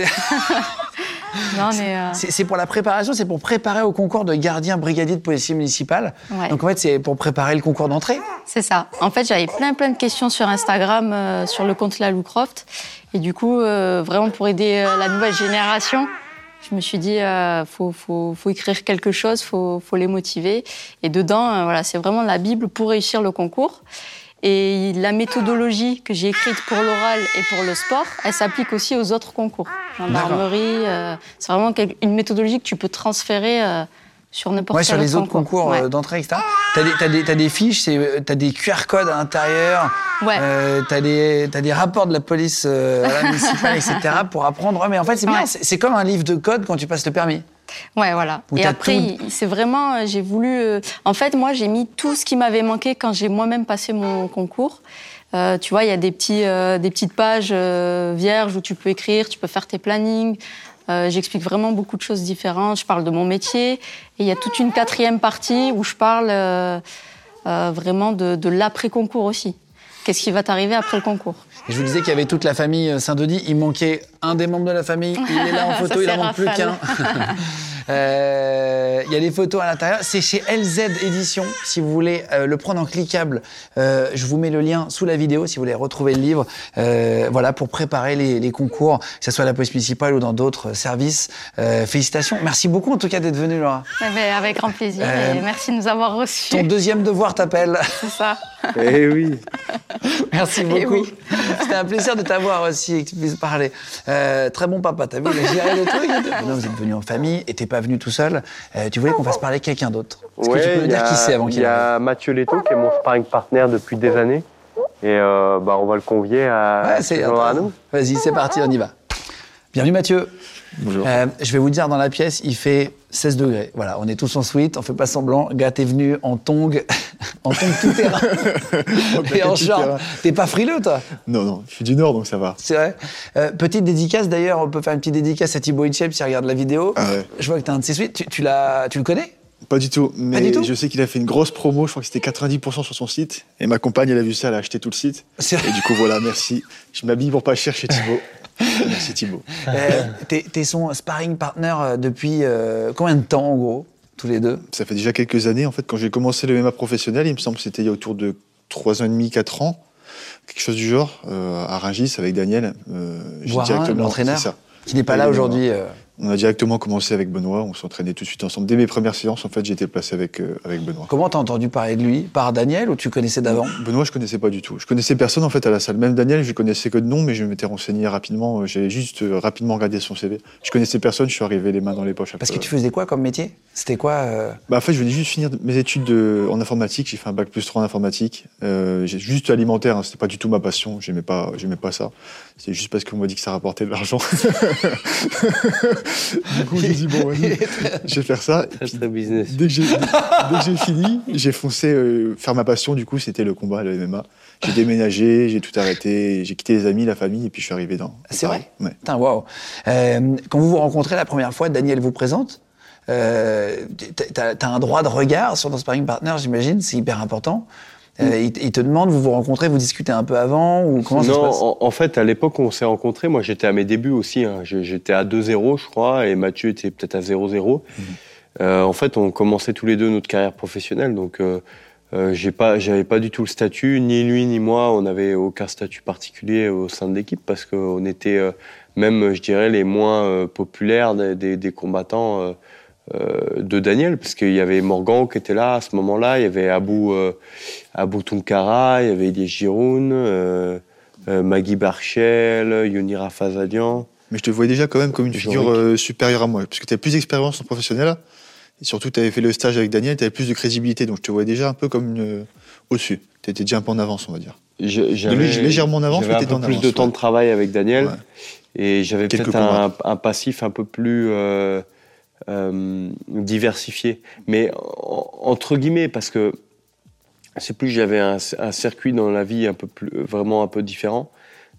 Euh, C'est pour la préparation, c'est pour préparer au concours de gardien brigadier de policier municipal. Ouais. Donc en fait, c'est pour préparer le concours d'entrée. c'est ça. En fait, j'avais plein plein de questions sur Instagram, euh, sur le compte La Croft. Et du coup, euh, vraiment pour aider la nouvelle génération, je me suis dit, euh, faut, faut, faut écrire quelque chose, faut, faut les motiver. Et dedans, voilà, c'est vraiment la Bible pour réussir le concours. Et la méthodologie que j'ai écrite pour l'oral et pour le sport, elle s'applique aussi aux autres concours. Gendarmerie, euh, c'est vraiment une méthodologie que tu peux transférer euh, sur n'importe Ouais, quel sur les autres concours Ouais. euh, d'entrée, etc. T'as des, des, des fiches, c'est- t'as des QR codes à l'intérieur, Ouais. euh, t'as des, des rapports de la police euh, municipale, etc. pour apprendre. Mais en fait, c'est bien, c'est comme un livre de code quand tu passes le permis. Ouais, voilà. Où et après, tout- c'est vraiment, euh, j'ai voulu. euh, en fait, moi, j'ai mis tout ce qui m'avait manqué quand j'ai moi-même passé mon concours. Euh, tu vois, il y a des, petits, euh, des petites pages vierges où tu peux écrire, tu peux faire tes plannings. J'explique vraiment beaucoup de choses différentes. Je parle de mon métier. Et il y a toute une quatrième partie où je parle vraiment de, de l'après-concours aussi. Qu'est-ce qui va t'arriver après le concours je vous disais qu'il y avait toute la famille euh, Saint-Denis. Il manquait un des membres de la famille. Il est là en photo, il c'est en manque plus Raphaël. Euh, Il y a des photos à l'intérieur. C'est chez LZ Édition. Si vous voulez euh, le prendre en cliquable, euh, je vous mets le lien sous la vidéo si vous voulez retrouver le livre. Euh, voilà, pour préparer les, les concours, que ce soit à la police municipale ou dans d'autres services. Euh, félicitations. Merci beaucoup en tout cas d'être venu, Laura. Eh ben, Avec grand plaisir. Euh, et merci de nous avoir reçus. Ton deuxième devoir t'appelle. C'est ça. Eh oui. Merci Eh beaucoup. oui. C'était un plaisir de t'avoir aussi et que tu puisses parler. Euh, très bon papa, t'as vu, il a géré le truc. Non, vous êtes venu en famille et t'es pas venu tout seul. Euh, tu voulais qu'on fasse parler quelqu'un d'autre. Est-ce que tu peux nous il y dire a- qui c'est avant Il qu'il y arrive a Mathieu Leto qui est mon sparring partner depuis des années. Et euh, bah, on va le convier à, Ouais, à nous. Vas-y, c'est parti, on y va. Bienvenue Mathieu. Bonjour. Euh, je vais vous dire, dans la pièce, il fait 16 degrés. Voilà, on est tous en suite, on fait pas semblant. Gars, t'es venu en tongue, en tongue tout terrain. Et en short. T'es pas frileux, toi? Non, non, je suis du Nord, donc ça va. C'est vrai? Euh, petite dédicace d'ailleurs, on peut faire une petite dédicace à Thibaut Hitchep s'il regarde la vidéo. Ah ouais. Je vois que t'as un de ses suites. Tu, tu l'as, tu le connais? Pas du tout, mais du tout je sais qu'il a fait une grosse promo, je crois que c'était 90% sur son site. Et ma compagne, elle a vu ça, elle a acheté tout le site. Et du coup, voilà, merci. Je m'habille pour pas cher chez Thibaut. merci Thibaut. Euh, T'es son sparring partner euh, depuis euh, combien de temps en gros, tous les deux? Ça fait déjà quelques années, en fait, quand j'ai commencé le MMA professionnel, il me semble que c'était il y a autour de 3 ans et demi, 4 ans, quelque chose du genre, euh, à Rungis avec Daniel. J'ai Boirin, l'entraîneur, qui n'est pas là aujourd'hui. On a directement commencé avec Benoît, on s'entraînait tout de suite ensemble. Dès mes premières séances, en fait, j'ai été placé avec, euh, avec Benoît. Comment t'as entendu parler de lui? Par Daniel ou tu connaissais d'avant? Benoît, je connaissais pas du tout. Je connaissais personne en fait à la salle. Même Daniel, je connaissais que de nom, mais je m'étais renseigné rapidement. Euh, J'ai juste euh, rapidement regardé son CV. Je connaissais personne. Je suis arrivé les mains dans les poches. Parce que tu faisais quoi comme métier? C'était quoi euh, Bah, en fait, je venais juste finir mes études de- en informatique. J'ai fait un bac plus 3 en informatique. J'ai juste alimentaire. Hein, C'était pas du tout ma passion. J'aimais pas, pas ça. C'est juste parce qu'on m'a dit que ça rapportait de l'argent. du coup, j'ai dit bon, vas-y, je vais faire ça. Très, très business. Dès que j'ai fini, j'ai foncé euh, faire ma passion. Du coup, c'était le combat, le MMA. J'ai déménagé, j'ai tout arrêté, j'ai quitté les amis, la famille, et puis je suis arrivé dans. C'est vrai? Ouais. Putain, waouh Euh, Quand vous vous rencontrez la première fois, Daniel vous présente? Euh, t'as t'as un droit de regard sur ton sparring partner, j'imagine, c'est hyper important. Euh, il, te- il te demande, vous vous rencontrez, vous discutez un peu avant ou comment ça se non, passe? en, en fait, à l'époque où on s'est rencontrés, moi j'étais à mes débuts aussi. hein. J'étais à 2-0, je crois, et Mathieu était peut-être à 0-0. Euh, en fait, on commençait tous les deux notre carrière professionnelle, donc euh, euh, j'ai pas, j'avais pas du tout le statut, ni lui ni moi, on n'avait aucun statut particulier au sein de l'équipe parce qu'on était euh, même, je dirais, les moins euh, populaires des, des- des combattants. euh, euh, de Daniel, parce qu'il y avait Morgan qui était là à ce moment-là, il y avait Abou, euh, Abou Tunkara, il y avait Elias Giroun, euh, euh, Magui Barchel, Yoni Rafazadian. Mais je te voyais déjà quand même comme une figure euh, supérieure à moi, parce que tu as plus d'expérience en professionnel. Et surtout, tu avais fait le stage avec Daniel, tu avais plus de crédibilité, donc je te voyais déjà un peu comme une... au-dessus. Tu étais déjà un peu en avance, on va dire. J'avais- légèrement en avance, mais en plus avance, de temps ouais. de travail avec Daniel. Ouais. Et j'avais peut-être un, passif un peu plus euh, euh, diversifié. Mais en- entre guillemets, parce que c'est plus j'avais un, un circuit dans la vie un peu plus, vraiment un peu différent.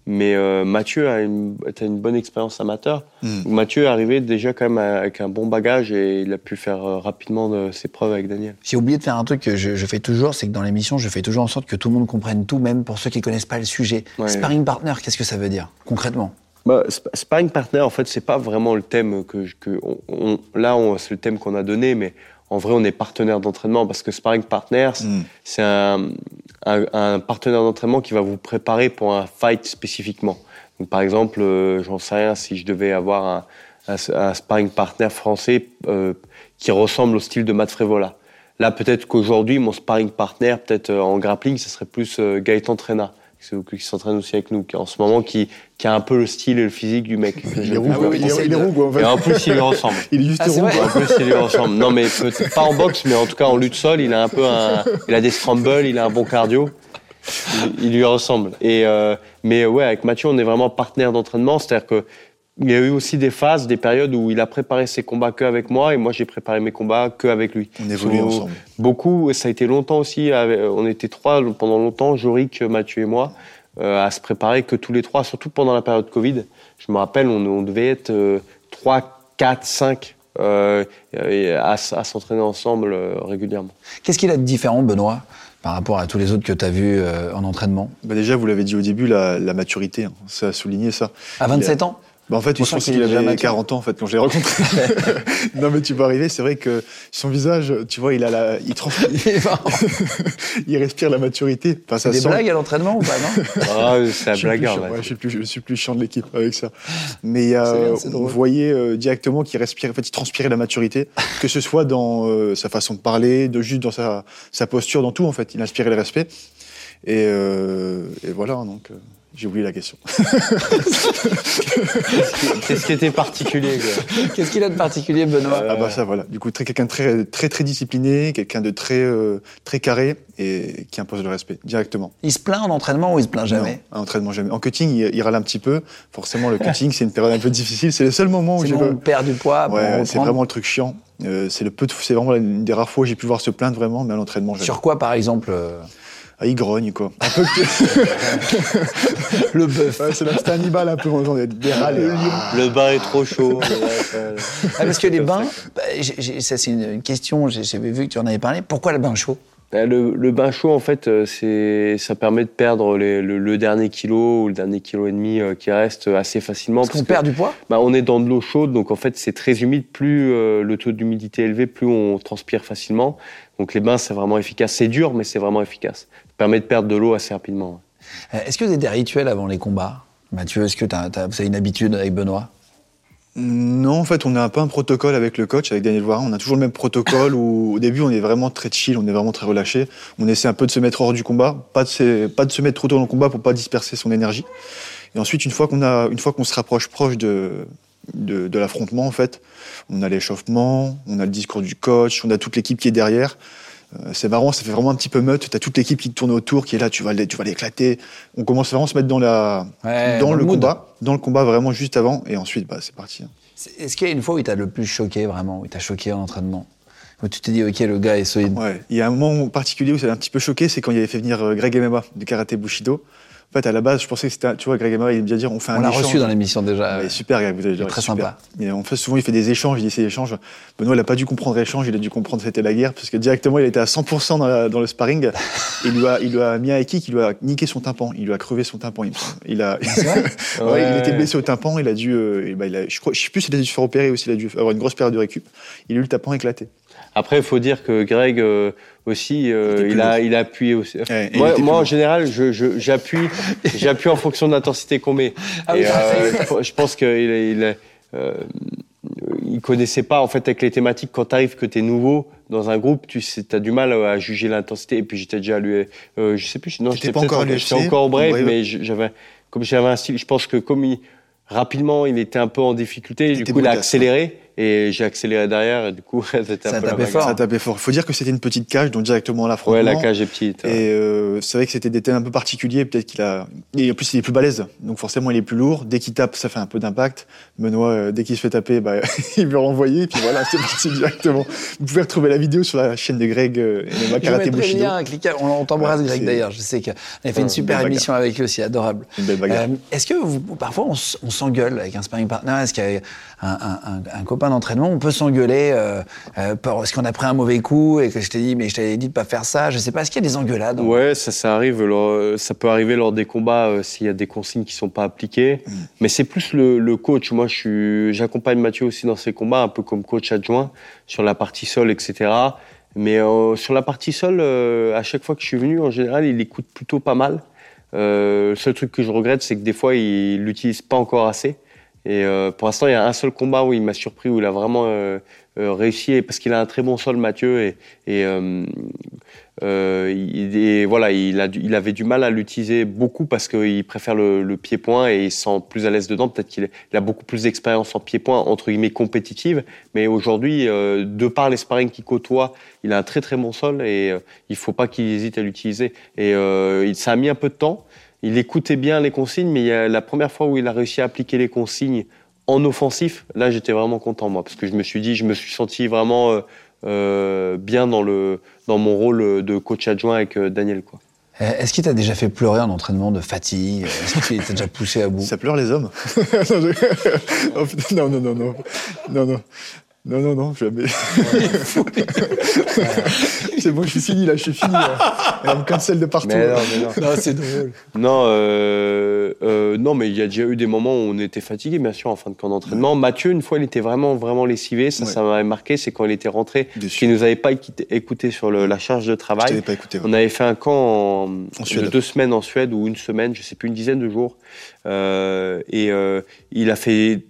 Mais euh, Mathieu a une, a une bonne expérience amateur. Mm. Où Mathieu est arrivé déjà quand même avec un bon bagage et il a pu faire euh, rapidement de- ses preuves avec Daniel. J'ai oublié de faire un truc que je, je fais toujours, c'est que dans l'émission, je fais toujours en sorte que tout le monde comprenne tout, même pour ceux qui connaissent pas le sujet. Ouais. Sparring partner, qu'est-ce que ça veut dire concrètement? Bah, sp- sparring partner, en fait, c'est pas vraiment le thème que, je- que on- on- là, c'est le thème qu'on a donné, mais en vrai, on est partenaire d'entraînement parce que sparring partner, c- Mm. c'est un, un- un partenaire d'entraînement qui va vous préparer pour un fight spécifiquement. Donc, par exemple, euh, j'en sais rien, si je devais avoir un, un- un sparring partner français euh, qui ressemble au style de Matt Frévola. Là, peut-être qu'aujourd'hui, mon sparring partner, peut-être euh, en grappling, ce serait plus Gaëtan Trena, qui, s'entraîne aussi avec nous, qui en ce moment, qui, qui a un peu le style et le physique du mec. que Il est roux, Ah oui, il, est, il est roux, quoi, en fait. Et en plus, il lui ressemble. Il est juste Ah, c'est roux, quoi. En plus, il lui ressemble. Non, mais peut-être pas en boxe, mais en tout cas en lutte sol, il a un peu un, il a des scrambles, il a un bon cardio. Il, il lui ressemble. Et euh, mais ouais, avec Mathieu, on est vraiment partenaire d'entraînement, c'est-à-dire que il y a eu aussi des phases, des périodes où il a préparé ses combats que avec moi et moi j'ai préparé mes combats que avec lui. On évolue So, ensemble. Beaucoup, ça a été longtemps aussi. on était trois pendant longtemps, Jorik, Mathieu et moi, euh, à se préparer que tous les trois, surtout pendant la période Covid. Je me rappelle, on, on devait être euh, trois, quatre, cinq euh, à, s'entraîner ensemble régulièrement. Qu'est-ce qu'il a de différent, Benoît, par rapport à tous les autres que tu as vus euh, en entraînement? Bah déjà, vous l'avez dit au début, la, la maturité, hein. ça a souligné ça. À 27 ans? Bah en fait, je pense qu'il avait mature. 40 ans en fait quand je l'ai rencontré. non mais tu peux arriver, c'est vrai que son visage, tu vois, il a la, il transpire, Il respire la maturité. Enfin, ça Des sent. blagues à l'entraînement ou pas, non Ah, c'est un suis, plus blagueur. chiant, ouais. je, suis plus, je suis plus chiant de l'équipe avec ça. Mais euh, bien, on drôle. voyait euh, directement qu'il respirait, en fait, il transpirait la maturité, que ce soit dans euh, sa façon de parler, de juste dans sa, sa posture, dans tout en fait. Il inspirait le respect. Et, euh, et voilà, donc euh, j'ai oublié la question. Qu'est-ce qui était particulier Qu'est-ce qu'il a de particulier, Benoît Ah bah ça voilà. Du coup, très quelqu'un de très très très discipliné, quelqu'un de très euh, très carré et qui impose le respect directement. Il se plaint en entraînement ou il se plaint jamais Non, en entraînement jamais. En cutting, il, il râle un petit peu. Forcément, le cutting, c'est une période un peu difficile. C'est le seul moment où j'ai bon, le- on perd du poids Ouais, c'est vraiment le truc chiant. Euh, c'est le peu de- c'est vraiment une des rares fois où j'ai pu voir se plaindre vraiment, mais à l'entraînement jamais. Sur quoi, par exemple euh, Ah, il grogne quoi. Un peu Le bœuf. Ouais, c'est là, c'était Hannibal un peu, on entend des. Le bain est trop chaud. Ah, parce que les bains, bah, ça c'est une, une question, j'avais vu que tu en avais parlé. Pourquoi le bain chaud? Euh, Le, le bain chaud, en fait, euh, c'est, ça permet de perdre les- le, le dernier kilo ou le dernier kilo et demi euh, qui reste assez facilement. Parce qu'on que- perd du poids? Bah, on est dans de l'eau chaude, donc en fait c'est très humide. Plus euh, le taux d'humidité est élevé, plus on transpire facilement. Donc les bains c'est vraiment efficace. C'est dur, mais c'est vraiment efficace. Permet de perdre de l'eau assez rapidement. Euh, Est-ce que vous avez des rituels avant les combats Mathieu, est-ce que vous avez une habitude avec Benoît? Non, en fait, on a un peu un protocole avec le coach, avec Daniel Voirin. On a toujours le même protocole où, au début, on est vraiment très chill, on est vraiment très relâché. On essaie un peu de se mettre hors du combat, pas de se, pas de se mettre trop tôt dans le combat pour pas disperser son énergie. Et ensuite, une fois qu'on a, une fois qu'on se rapproche proche de, de, de l'affrontement, en fait, on a l'échauffement, on a le discours du coach, on a toute l'équipe qui est derrière. Euh, c'est marrant, ça fait vraiment un petit peu meute. T'as toute l'équipe qui te tourne autour, qui est là, tu vas, tu vas l'éclater. On commence vraiment à se mettre dans la, Ouais, dans, dans le mood. combat, dans le combat vraiment juste avant, et ensuite, bah, c'est parti. hein. C'est- Est-ce qu'il y a une fois où il t'a le plus choqué, vraiment, où il t'a choqué en entraînement? Où tu t'es dit, ok, le gars est solide Ouais. Il y a un moment particulier où ça m'a un petit peu choqué, c'est quand il avait fait venir euh, Greg MMA du karaté Bushido. En fait, à la base, je pensais que c'était, tu vois, Greg MMA, il aime bien dire, on fait un On l'a échange. reçu dans l'émission déjà. Ouais, ouais. super, Greg, vous allez dire, très super. sympa. Et en fait, souvent, il fait des échanges, il dit ces échanges. Benoît, il a pas dû comprendre échange, il a dû comprendre c'était la guerre, parce que directement, il était à 100% dans, la- dans le sparring. il lui a, il lui a mis un il lui a niqué son tympan, il lui a crevé son tympan. Il, il a, Ouais, Ouais. il était blessé au tympan, il a dû, euh, bah, il a, je crois, je sais plus s'il a dû se faire opérer ou s'il a dû avoir une grosse période de récup. Il a eu le tympan éclaté. Après, il faut dire que Greg euh, aussi, euh, Il a, il a appuyé aussi. Ouais, moi, en général, je, je- j'appuie, j'appuie en fonction de l'intensité qu'on met. Ah Et, oui, euh, je pense qu'il il, euh, il connaissait pas en fait avec les thématiques. Quand tu arrives, que tu es nouveau dans un groupe, tu as du mal à juger l'intensité. Et puis j'étais déjà à l'UE, euh, je sais plus, non, j'étais pas encore j'étais encore au Brave, Brave. mais j'avais, comme j'avais un style, je pense que comme il, rapidement, il était un peu en difficulté, du coup, il a brutasse, accéléré. Et j'ai accéléré derrière et du coup c'était Ça un peu bagarre. fort. Ça tapait fort. Faut dire que c'était une petite cage, donc directement à Ouais, l'affrontement. la cage est petite. ouais. Et euh, c'est vrai que c'était des thèmes un peu particuliers. Peut-être qu'il a. Et en plus, il est plus balèze. Donc forcément, il est plus lourd. Dès qu'il tape, ça fait un peu d'impact. Benoît, euh, dès qu'il se fait taper, bah, il veut renvoyer. Et puis voilà, c'est parti directement. Vous pouvez retrouver la vidéo sur la chaîne de Greg euh, et Je Karaté Bushido. lien, cliquez- on, on t'embrasse Ouais, Greg d'ailleurs, je sais qu'on a fait une Ouais, super émission avec lui aussi, adorable. Une belle bagarre. Euh, Est-ce que vous, parfois on, s'engueule avec un sparring partner? Est-ce qu'il y a un, un- un- un copain d'entraînement On peut s'engueuler euh, euh, parce qu'on a pris un mauvais coup et que je t'ai dit, mais je t'avais dit de pas faire ça. Je sais pas, est-ce qu'il y a des engueulades Ouais, ça, ça arrive. lors- ça peut arriver lors des combats euh, s'il y a des consignes qui sont pas appliquées. Mm. Mais c'est plus le, le coach. Moi, je suis, j'accompagne Mathieu aussi dans ses combats, un peu comme coach adjoint sur la partie sol, etc. Mais euh, sur la partie sol, euh, à chaque fois que je suis venu, en général, il écoute plutôt pas mal. Euh, le seul truc que je regrette, c'est que des fois, il l'utilise pas encore assez. Et euh, pour l'instant, il y a un seul combat où il m'a surpris, où il a vraiment euh, euh, réussi, parce qu'il a un très bon sol, Mathieu, et, il, voilà, il, avait du mal à l'utiliser beaucoup parce qu'il préfère le, le pied-point et il se sent plus à l'aise dedans. Peut-être qu'il il a beaucoup plus d'expérience en pied-point, entre guillemets, compétitive. Mais aujourd'hui, de par les sparring qu'il côtoie, il a un très très bon sol et il faut pas qu'il hésite à l'utiliser. Et ça a mis un peu de temps. Il écoutait bien les consignes, mais il y a la première fois où il a réussi à appliquer les consignes en offensif, là j'étais vraiment content moi, parce que je me suis dit, je me suis senti vraiment euh, euh, bien dans, le, dans mon rôle de coach adjoint avec euh, Daniel. Quoi. Euh, Est-ce qu'il t'a déjà fait pleurer en entraînement de fatigue? Est-ce qu'il t'a déjà poussé à bout? Ça pleure les hommes. non, Oh, non, non, non, non, non, non. Non, non, non, jamais. c'est bon, je suis fini là, je suis fini. Là. Elle me cancel de partout. Mais non, mais non. Non, c'est drôle. Non, euh, euh, non, mais il y a déjà eu des moments où on était fatigué, bien sûr, en fin de camp d'entraînement. Mathieu, une fois, il était vraiment, vraiment lessivé. Ça, Ouais. ça m'avait marqué. C'est quand il était rentré, qu'il nous avait pas écouté sur le- la charge de Je travail. t'avais pas écouté. ouais. On avait fait un camp en, En Suède. de deux semaines en Suède ou une semaine, je sais plus, une dizaine de jours. Euh, et euh, il a fait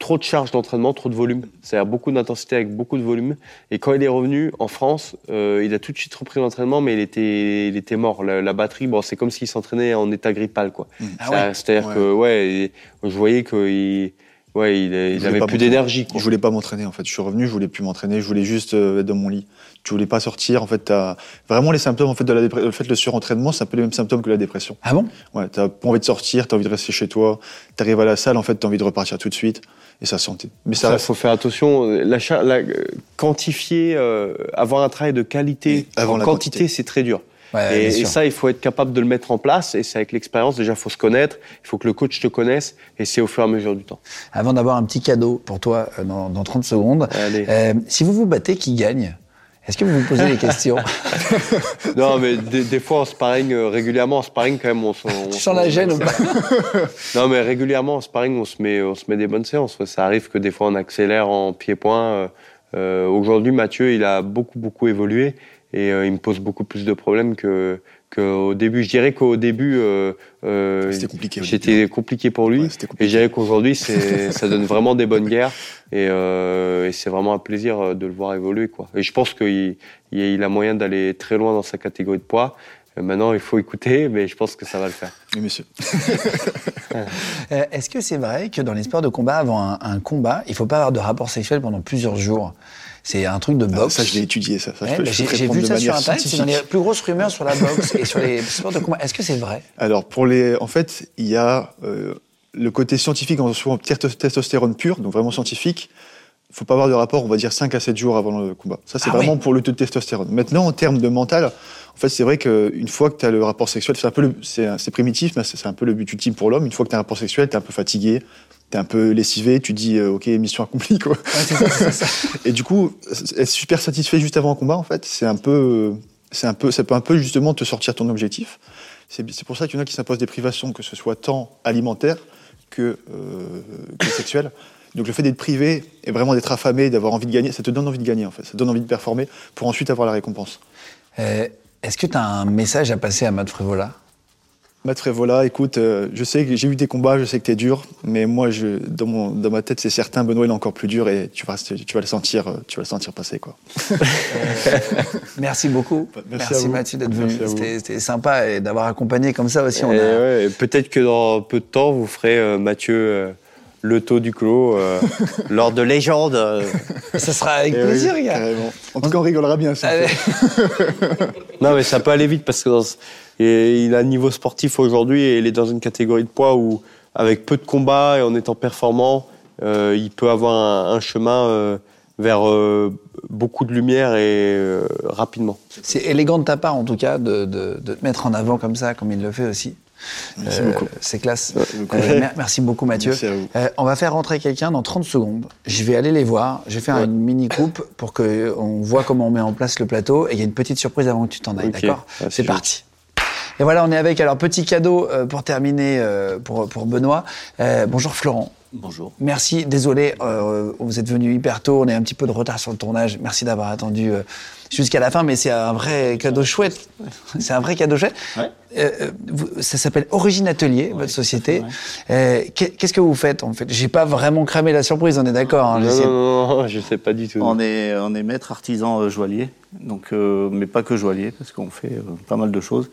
trop de charges d'entraînement, trop de volume. C'est-à-dire beaucoup d'intensité avec beaucoup de volume. Et quand il est revenu en France, euh, il a tout de suite repris l'entraînement, mais il était, il était mort. La, la batterie, bon, c'est comme s'il s'entraînait en état grippal, quoi. Ah Ça- ouais C'est-à-dire Ouais. que, ouais, je voyais qu'il ouais, il, il avait plus d'énergie. Je voulais pas m'entraîner en fait. Je suis revenu, je voulais plus m'entraîner, je voulais juste euh, être dans mon lit. Tu voulais pas sortir. En fait, t'as vraiment les symptômes en fait de la dépression. Le fait le surentraînement, c'est un peu les mêmes symptômes que la dépression. Ah bon? Ouais, t'as pas envie de sortir, t'as envie de rester chez toi. T'arrives à la salle, en fait, t'as envie de repartir tout de suite. Et ça sentait. Mais ça Ça, reste. faut faire attention. La, cha- la- euh, quantifier, euh, avoir un travail de qualité Et avant en la quantité, c'est très dur. Ouais, et, et ça, il faut être capable de le mettre en place. Et c'est avec l'expérience. Déjà, il faut se connaître. Il faut que le coach te connaisse. Et c'est au fur et à mesure du temps. Avant d'avoir un petit cadeau pour toi euh, dans, dans 30 secondes, Allez. euh, si vous vous battez, qui gagne? Est-ce que vous vous posez des questions non, mais des, des fois, en sparring, euh, régulièrement, en sparring, quand même, on se. on Tu se- sens la gêne ou pas Non, mais régulièrement, en sparring, on se met, on se met des bonnes séances. Ça arrive que des fois, on accélère en pied-point. Euh, euh, Aujourd'hui, Mathieu, il a beaucoup, beaucoup évolué et euh, il me pose beaucoup plus de problèmes que qu'au début. Je dirais qu'au début, euh, euh, C'était compliqué J'étais compliqué pour lui. Ouais, et je dirais qu'aujourd'hui, c'est, ça donne vraiment des bonnes guerres et, euh, et c'est vraiment un plaisir de le voir évoluer, quoi. Et je pense qu'il il, il a moyen d'aller très loin dans sa catégorie de poids. Maintenant, il faut écouter, mais je pense que ça va le faire. Oui, monsieur. Euh, Est-ce que c'est vrai que dans les sports de combat, avant un, un combat, il faut pas avoir de rapport sexuel pendant plusieurs jours? C'est un truc de Ah, boxe. ça, je l'ai étudié, ça. Ouais, bah, J'ai vu de ça sur Internet, c'est dans les plus grosses rumeurs sur la boxe et sur les sports de combat. Est-ce que c'est vrai? Alors, pour les, en fait, il y a euh, le côté scientifique en soi, testo- testostérone pur, donc vraiment scientifique. Il faut pas avoir de rapport, on va dire 5 à 7 jours avant le combat. Ça, c'est Ah vraiment oui. pour le taux de testostérone. Maintenant, en termes de mental, en fait, c'est vrai qu'une fois que tu as le rapport sexuel, c'est un peu c'est primitif, mais c'est c'est un peu le but ultime pour l'homme. Une fois que tu as un rapport sexuel, tu es un peu fatigué, tu es un peu lessivé, tu dis, euh, OK, mission accomplie, quoi. c'est ça, c'est ça. Et du coup, être super satisfait juste avant un combat, en fait, c'est un peu, c'est un peu, ça peut un peu justement te sortir ton objectif. C'est c'est pour ça qu'il y en a qui s'imposent des privations, que ce soit tant alimentaire que, euh, que sexuel. Donc le fait d'être privé et vraiment d'être affamé, d'avoir envie de gagner, ça te donne envie de gagner en fait, ça te donne envie de performer pour ensuite avoir la récompense. Euh, Est-ce que tu as un message à passer à Matt Frévola Frévola, écoute, euh, je sais que j'ai eu des combats, je sais que tu es dur, mais moi, je, dans, mon, dans ma tête, c'est certain, Benoît, il est encore plus dur et tu vas, tu vas le sentir, euh, tu vas le sentir passer, quoi. Merci beaucoup. Merci à vous. Mathieu d'être venu. Merci. C'était sympa et d'avoir accompagné comme ça aussi. Et a... ouais, peut-être que dans peu de temps, vous ferez euh, Mathieu, euh, le taux du clos euh, lors de légende. euh. Ça sera avec Eh oui, plaisir, gars. carrément. En tout cas, on rigolera bien. ça. Non, mais ça peut aller vite parce que dans et il a un niveau sportif aujourd'hui et il est dans une catégorie de poids où, avec peu de combats et en étant performant, euh, il peut avoir un, un chemin euh, vers euh, beaucoup de lumière et euh, rapidement. C'est élégant de ta part, en tout cas, de, de- de te mettre en avant comme ça, comme il le fait aussi. Merci Euh, beaucoup. C'est classe. beaucoup. Euh, merci beaucoup, Mathieu. Merci à vous. Euh, on va faire rentrer quelqu'un dans 30 secondes. Je vais aller les voir. Je vais faire une mini coupe pour qu'on voit comment on met en place le plateau. Et il y a une petite surprise avant que tu t'en ailles, d'accord? Ah, c'est C'est parti. Et voilà, on est avec, alors, petit cadeau euh, pour terminer euh, pour, pour Benoît. Euh, bonjour Florent. Bonjour. Merci, désolé, euh, vous êtes venu hyper tôt, on est un petit peu de retard sur le tournage. Merci d'avoir attendu euh, jusqu'à la fin, mais c'est un vrai cadeau chouette. C'est un vrai cadeau chouette. Ouais. Euh, vous- ça s'appelle Origine Atelier, votre société. Euh, qu'est- Qu'est-ce que vous faites en fait? J'ai pas vraiment cramé la surprise, on est d'accord. hein, Non, non, non, non, je sais pas du tout. On est, on est maître artisan euh, joaillier, donc, euh, mais pas que joaillier, parce qu'on fait euh, pas mal de choses.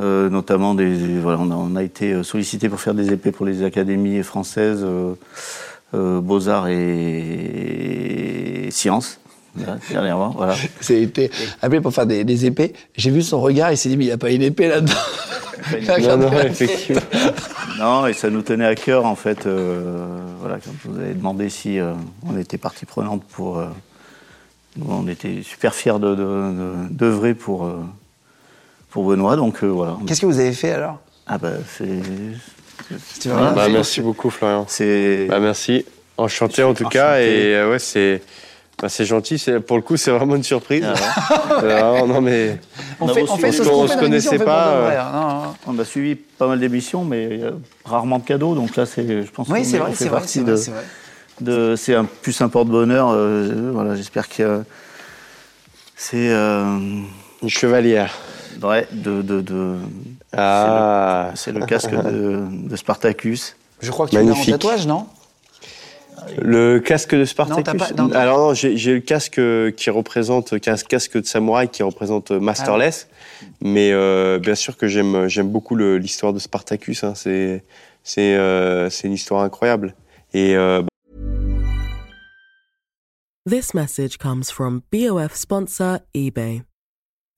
Euh, notamment, des, voilà, on, a, on a été euh, sollicité pour faire des épées pour les académies françaises, euh, Beaux-Arts et, Sciences, dernièrement. Voilà. J'ai été appelé pour faire des, des épées. J'ai vu son regard, il s'est dit, mais il n'y a pas une épée là-dedans. Non, non, la- effectivement. Non, et ça nous tenait à cœur, en fait, euh, voilà, quand vous avez demandé si euh, on était partie prenante pour... euh, on était super fiers de- de- de- d'œuvrer pour, pour Benoît, donc euh, voilà. Qu'est-ce que vous avez fait alors? Ah bah, c'est... Rien Bah, merci beaucoup, Florian. C'est... Bah, merci. Enchanté en tout cas. Enchanté. Et euh, ouais, c'est bah, c'est gentil. C'est- Pour le coup, c'est vraiment une surprise. Ah Euh, non, mais On fait, on fait ce qu'on se connaissait pas, euh, hein. On a suivi pas mal d'émissions, mais rarement de cadeaux, donc là, c'est, je pense Oui, c'est est- vrai, on c'est fait vrai, partie c'est vrai, de, c'est vrai. de- c'est un plus un porte-bonheur. euh, voilà, j'espère que c'est euh, une chevalière. Ouais, de, de, de- Ah, c'est le casque de, de Spartacus. Je crois que tu l'as en tatouage, non? Le casque de Spartacus. Non, t'as pas- non, Alors non, j'ai le casque qui représente, qui est un casque de samouraï qui représente Masterless. Mais euh, bien sûr que j'aime j'aime beaucoup le- l'histoire de Spartacus. hein. C'est c'est euh, c'est une histoire incroyable. Et euh, This message comes from BOF sponsor eBay.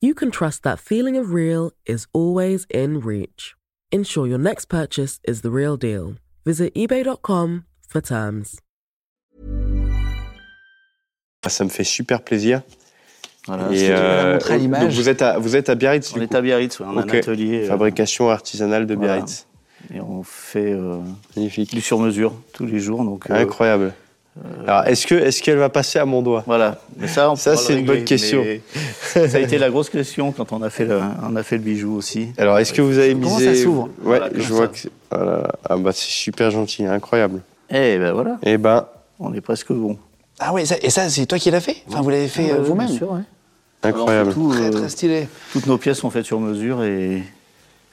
you can trust that feeling of real is always in reach. Ensure your next purchase is the real deal. Visit eBay.com for terms. ça me fait super plaisir. Voilà, Et, à donc l'image vous êtes à vous êtes à Biarritz. on du est coup. à Biarritz, ouais, on a Ok. un atelier. euh, Fabrication artisanale de voilà. Biarritz. et on fait euh, Magnifique. du sur-mesure tous les jours. Donc, euh, Incroyable. Alors, est-ce que est-ce qu'elle va passer à mon doigt? Voilà, mais ça, on c'est une bonne question. Ça a été la grosse question quand on a fait le, on a fait le bijou aussi. Alors, est-ce que vous avez Comment misé ça s'ouvre? Ouais, Voilà, je vois ça. que ah bah c'est super gentil, incroyable. Eh ben voilà, Eh ben, on est presque bon. Ah oui, ça- et ça, c'est toi qui l'as fait? Enfin, vous l'avez fait euh, Ouais, vous-même? bien sûr, ouais. incroyable. Alors, surtout, Très, euh, très stylé. toutes nos pièces sont faites sur mesure et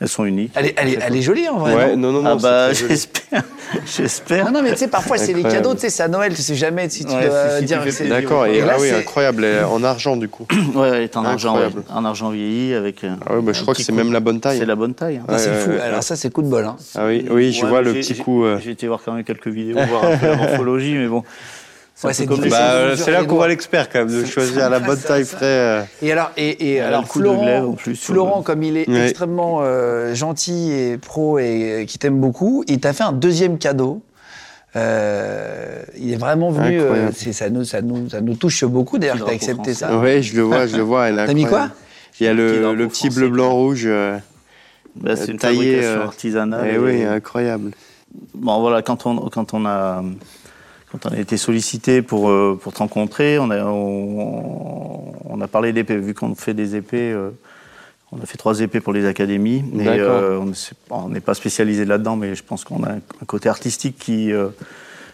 elles sont uniques. Elle est, elle est- elle est jolie en vrai. ouais, non non, non, ah bah j'espère, j'espère. non, non, mais tu sais, parfois, c'est les cadeaux, tu sais, c'est à Noël, tu sais jamais si tu Ouais, dois si- si dire fais que c'est. plaisir. D'accord, et, Et là, ah oui, incroyable, en argent du coup. Ouais, elle est en argent, ouais. Incroyable. en argent vieilli avec. euh, Ah ouais, bah, je crois que c'est même la bonne taille. C'est la bonne taille. hein. Ah, c'est Ouais, fou. Alors, ça, c'est coup de bol. Hein. Ah oui, oui, je Ouais, vois le j'ai- petit coup. euh. J'ai été voir quand même quelques vidéos, voir un peu la morphologie, mais bon. Ouais, c'est. Bah, euh, c'est là qu'on voit l'expert quand même, de choisir la bonne taille près. euh. Et alors, et, et a alors Florent, glaive en plus sur Florent, comme il est Ouais. extrêmement euh, gentil et pro et euh, qui t'aime beaucoup, il t'a fait un deuxième cadeau. Euh, il est vraiment venu. euh, ça, nous, ça, nous, ça nous touche beaucoup d'ailleurs que drapeau accepté ça. Ouais, je le vois, je le vois. T'as mis quoi. Il y a le, petit français. bleu, blanc, rouge. euh, Bah, c'est une taillé, fabrication euh, artisanale. Eh et- oui, incroyable. Bon, voilà, quand on, quand on a. Quand on a été sollicité pour, euh, pour te rencontrer, on a, on, on a parlé d'épées. Vu qu'on fait des épées, euh, On a fait trois épées pour les académies. mais euh, on n'est pas spécialisé là-dedans, mais je pense qu'on a un côté artistique qui, euh,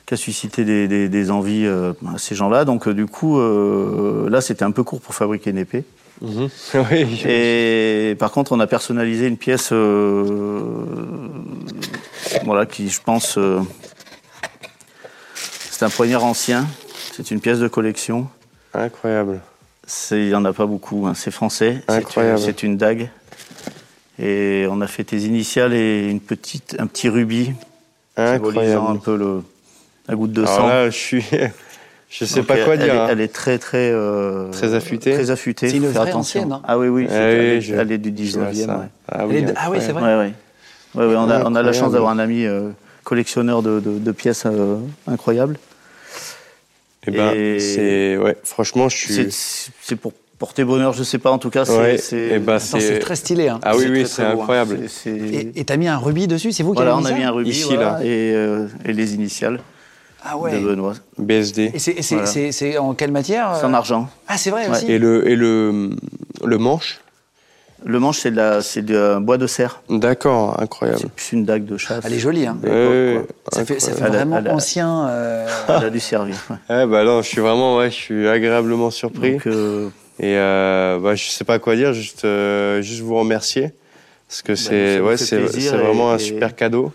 qui a suscité des, des- des envies euh, à ces gens-là. Donc, du coup, euh, là, c'était un peu court pour fabriquer une épée. Mhm. oui, Et par contre, on a personnalisé une pièce, euh, voilà, qui, je pense, euh, c'est un poignard ancien. C'est une pièce de collection. Incroyable. C'est- Il n'y en a pas beaucoup. hein. C'est français. C'est une- Incroyable. C'est une dague. Et on a fait tes initiales et une petite, un petit rubis symbolisant un Incroyable. peu le, la goutte de Alors sang. là, je suis. Je sais Donc, pas quoi elle, dire. Elle est, hein. elle est très très euh, Très affûtée. Très affûtée. C'est une vraie attention. ancienne, hein. Ah oui oui. Ah c'est- elle, oui, est, je- elle est du je vois 19e. ça. ouais. Ah oui, est- ah oui, c'est incroyable. vrai. Ouais, ouais. On, a, on a la Incroyable. chance d'avoir un ami euh, collectionneur de, de- de pièces euh, incroyables. Eh ben, Et- c'est. Ouais, franchement, je suis. C'est pour porter bonheur, je sais pas. En tout cas, c'est. Ouais, c'est- eh ben, très stylé. hein. Ah oui, c'est oui, c'est hein. incroyable. Et et t'as mis un rubis dessus, c'est vous Voilà, qui on avez a mis un rubis Ici, voilà, là. Et, euh, et les initiales Ah de. Benoît. BSD. Et c'est- Voilà. en quelle matière C'est en euh argent. Ah, c'est vrai Ouais. aussi. Et le, et le, le manche Le manche, c'est de de bois de cerf. D'accord, incroyable. C'est plus une dague de chasse. Elle est jolie. Hein. Ouais, quoi. Ça fait, ça fait Elle a- vraiment elle a- ancien. euh, Elle a dû servir. ouais. Ouais, bah non, je suis vraiment, ouais, je suis agréablement surpris. Donc, euh, Et euh, bah, je sais pas quoi dire, juste, euh, juste vous remercier. Parce que c'est Bah, ouais, c'est et- vraiment un super cadeau.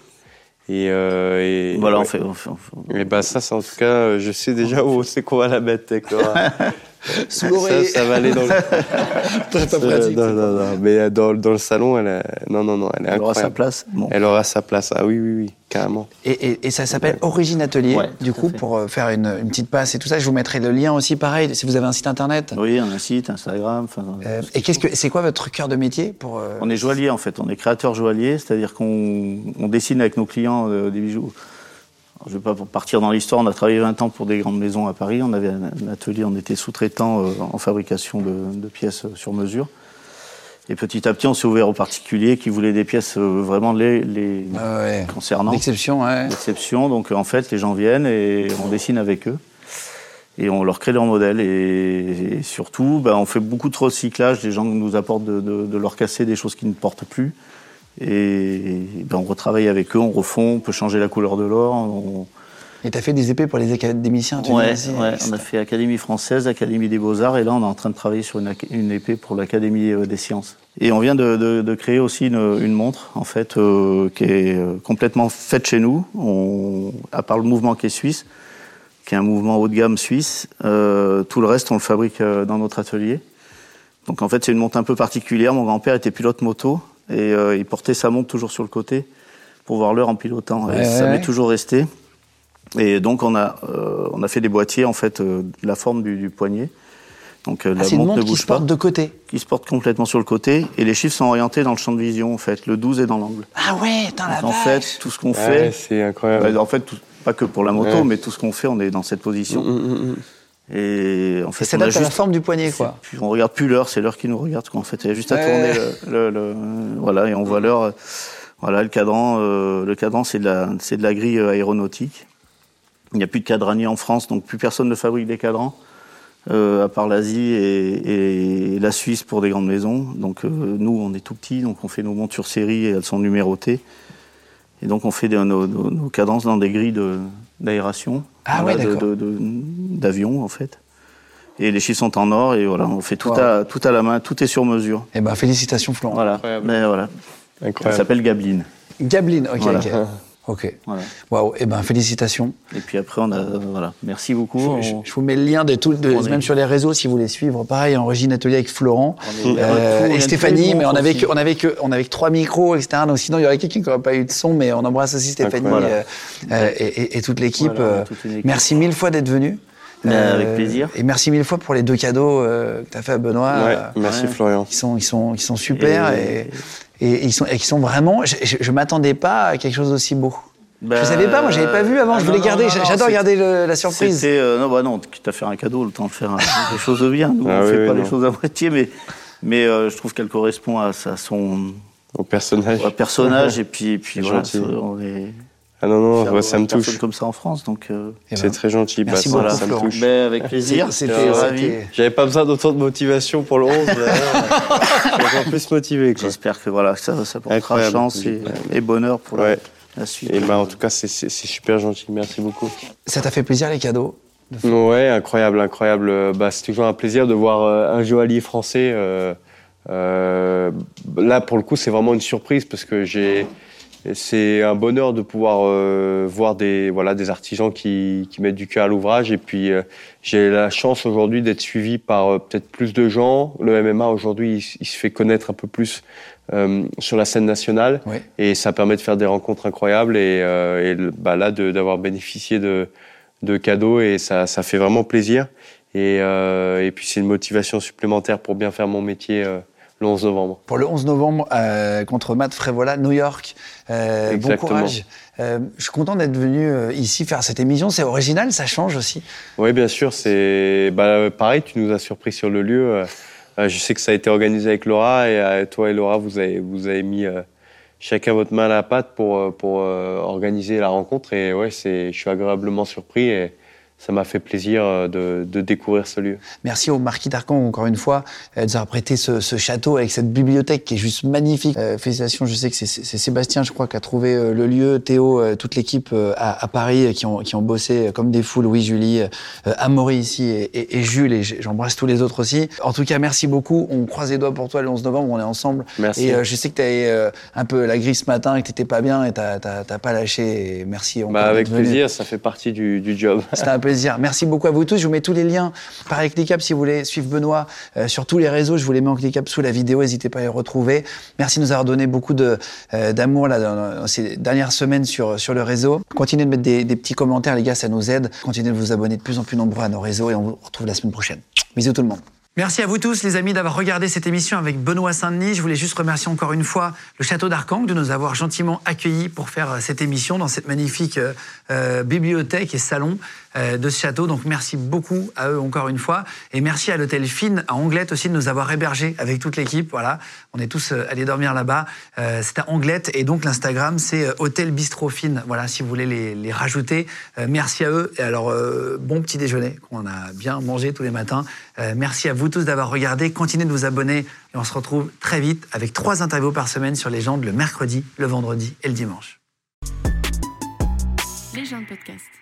Et, euh, et voilà, ouais. on fait. on fait- on fait- Et bah ça, c'est en tout cas, je sais déjà où c'est qu'on va la mettre, d'accord. Sous. Ça, ça va aller dans le. Très pas Euh, pratique. non, non, non, mais dans, dans le salon, elle, a- non, non, non, elle est Elle aura sa place. Bon. Elle aura sa place. Ah oui, oui, oui, carrément. Et, et- et ça s'appelle Origine Atelier, Ouais, du coup, pour euh, faire une, une petite passe et tout ça. Je vous mettrai le lien aussi, pareil, si vous avez un site internet. Oui, on a un site, Instagram. Euh, et qu'est-ce que c'est quoi votre cœur de métier pour euh, On est joaillier en fait, on est créateur joaillier, c'est-à-dire qu'on on dessine avec nos clients euh, des bijoux. Je ne vais pas partir dans l'histoire, on a travaillé 20 ans pour des grandes maisons à Paris, on avait un, atelier, on était sous-traitant euh, en fabrication de, de pièces euh, sur mesure. Et petit à petit, on s'est ouvert aux particuliers qui voulaient des pièces euh, vraiment les, les Ah ouais. concernant. L'exception, ouais. L'exception, donc en fait, les gens viennent et on dessine avec eux. Et on leur crée leur modèle. Et, et surtout, ben, on fait beaucoup de recyclage. Les gens nous apportent de, de- de leur casser des choses qui ne portent plus. Et ben, on retravaille avec eux, on refond, on peut changer la couleur de l'or. On... Et t'as fait des épées pour les académiciens, tu Ouais, dis ouais, on a fait Académie française, Académie des beaux-arts, et là on est en train de travailler sur une, épée pour l'Académie euh, des sciences. Et on vient de, de- de créer aussi une, une montre, en fait, euh, qui est euh, complètement faite chez nous, on, à part le mouvement qui est suisse, qui est un mouvement haut de gamme suisse. euh, tout le reste, on le fabrique dans notre atelier. Donc en fait, c'est une montre un peu particulière. Mon grand-père était pilote moto et euh, il portait sa montre toujours sur le côté pour voir l'heure en pilotant. Et Ouais, ça ouais, m'est ouais. toujours resté. Et donc on a, euh, on a fait des boîtiers en fait euh, de la forme du, du poignet. Donc euh, Ah, la montre montre ne qui bouge se porte pas, de côté. qui se porte complètement sur le côté et les chiffres sont orientés dans le champ de vision en fait. Le 12 est dans l'angle. Ah ouais, attends la Donc, en fait, tout ce qu'on Ouais, fait, c'est incroyable. bah, en fait, tout- pas que pour la moto, Ouais. mais tout ce qu'on fait, on est dans cette position. Mm, mm, mm. Et en Et fait, ça on à la forme du poignet, quoi. puis on regarde plus l'heure, c'est l'heure qui nous regarde. Quoi. En fait, il y a juste à Ouais. tourner le, le- le- voilà, et on voit l'heure. euh, Voilà, le cadran, euh, le cadran, c'est de la, c'est de la grille euh, aéronautique. Il n'y a plus de cadranier en France, donc plus personne ne fabrique des cadrans, euh, à part l'Asie et, et la Suisse pour des grandes maisons. Donc euh, nous, on est tout petits, donc on fait nos montres sur série et elles sont numérotées. Et donc on fait des- nos, nos- nos cadences dans des grilles de- d'aération, Ah ouais, de- d'accord. de- de- d'avion en fait. Et les chiffres sont en or et voilà, on fait tout, Wow. à, tout à la main, tout est sur mesure. Eh ben, félicitations, Florent. Voilà. Incroyable. Mais voilà. Elle Incroyable. s'appelle Gabeline. Gabeline, ok, Voilà. ok. Ok. Voilà. Waouh, eh ben, félicitations. Et puis après, on a. euh, voilà. Merci beaucoup. Je, On- je vous mets le lien de tout, de- est- même sur les réseaux si vous voulez suivre. Pareil, en Origine Atelier avec Florent on est- euh, et Stéphanie, mais on avait, que, on, avait que, on avait que trois micros, etc. Donc sinon, il y aurait quelqu'un qui n'aurait pas eu de son, mais on embrasse aussi Stéphanie Voilà. euh, euh, et, et- et toute l'équipe. Voilà, Euh. Merci mille fois d'être venu. Avec plaisir. Et merci mille fois pour les deux cadeaux euh, que tu as fait à Benoît. Ouais, euh, merci ouais. Florian. qui sont, ils sont, ils sont super et, Et- et, ils sont, et qui sont vraiment. Je, je, je m'attendais pas à quelque chose d'aussi beau. Bah, je savais pas, moi j'avais pas vu avant. ah je voulais non, garder. J'adore garder le- la surprise. C'était. euh, non, bah non, quitte à faire un cadeau, le temps de faire des choses bien. Nous, Ah on oui, fait oui, pas non. les choses à moitié, mais, mais euh, je trouve qu'elle correspond à, à son Au personnage. à personnage. et puis, et puis voilà, on est. Ah non, non, faire ouais, ça me touche. comme ça en France. Donc, euh, Eh C'est ben, très gentil. merci Bah, beaucoup, ça, ça me touche. avec plaisir. C'était- ravi. J'avais pas besoin d'autant de motivation pour le 11. J'étais encore plus motivé. J'espère que voilà, ça, ça portera Incroyable. chance et, et bonheur pour la- Ouais. la, suite. Et ben, en tout cas, c'est- super gentil. Merci beaucoup. Ça t'a fait plaisir les cadeaux Ouais, incroyable, incroyable. Euh, Bah, c'est toujours un plaisir de voir euh, un joaillier français. euh, euh, là, pour le coup, c'est vraiment une surprise parce que j'ai. C'est un bonheur de pouvoir euh, voir des voilà des artisans qui, qui mettent du cœur à l'ouvrage et puis euh, j'ai la chance aujourd'hui d'être suivi par euh, peut-être plus de gens. Le MMA aujourd'hui il, se fait connaître un peu plus euh, sur la scène nationale Oui. et ça permet de faire des rencontres incroyables et, euh, et bah, là d'avoir bénéficié de, de cadeaux et ça, ça fait vraiment plaisir. Et, euh, et puis c'est une motivation supplémentaire pour bien faire mon métier euh, le 11 novembre. Pour le 11 novembre euh, contre Matt Frévola, New York. Euh, bon courage. Euh, je suis content d'être venu ici faire cette émission. C'est original, ça change aussi. Oui, bien sûr, c'est bah, pareil, tu nous as surpris sur le lieu. Je sais que ça a été organisé avec Laura et toi et Laura, vous avez, vous avez mis chacun votre main à la pâte pour, pour organiser la rencontre. Et ouais, c'est, je suis agréablement surpris et ça m'a fait plaisir euh, de, de découvrir ce lieu. Merci au Marquis d'Arcan, encore une fois, euh, de nous avoir prêté ce, ce château avec cette bibliothèque qui est juste magnifique. Euh, félicitations, je sais que c'est- Sébastien, je crois, qui a trouvé euh, le lieu, Théo, euh, toute l'équipe euh, à, à Paris euh, qui ont, qui ont bossé euh, comme des fous, Louis, Julie, euh, Amaury ici et, et- et Jules, et j'embrasse tous les autres aussi. En tout cas, merci beaucoup. On croise les doigts pour toi le 11 novembre, on est ensemble. Merci. Et euh, je sais que tu as un peu la grille ce matin, que tu n'étais pas bien et tu n'as pas lâché. Et merci Bah, avec plaisir, ça fait partie du, du job. C'était un Merci beaucoup à vous tous. Je vous mets tous les liens par ClickUp si vous voulez suivre Benoît euh, sur tous les réseaux. Je vous les mets en ClickUp sous la vidéo. N'hésitez pas à les retrouver. Merci de nous avoir donné beaucoup euh, d'amour ces dernières semaines sur, sur le réseau. Continuez de mettre des, petits commentaires, les gars, ça nous aide. Continuez de vous abonner de plus en plus nombreux à nos réseaux et on vous retrouve la semaine prochaine. Bisous tout le monde. Merci à vous tous, les amis, d'avoir regardé cette émission avec Benoît Saint-Denis. Je voulais juste remercier encore une fois le Château d'Arcang de nous avoir gentiment accueillis pour faire euh, cette émission dans cette magnifique bibliothèque et salon de ce château. Donc merci beaucoup à eux encore une fois. Et merci à l'hôtel Fine à Anglette aussi de nous avoir hébergés avec toute l'équipe. Voilà, on est tous euh, allés dormir là-bas. Euh, c'est à Anglette et donc l'Instagram c'est euh, Hôtel Bistro Fine. Voilà, si vous voulez les, les rajouter. Euh, merci à eux. Et alors, euh, bon petit déjeuner qu'on a bien mangé tous les matins. Euh, merci à vous tous d'avoir regardé. Continuez de vous abonner et on se retrouve très vite avec trois interviews par semaine sur Légende le mercredi, le vendredi et le dimanche. Légende podcast.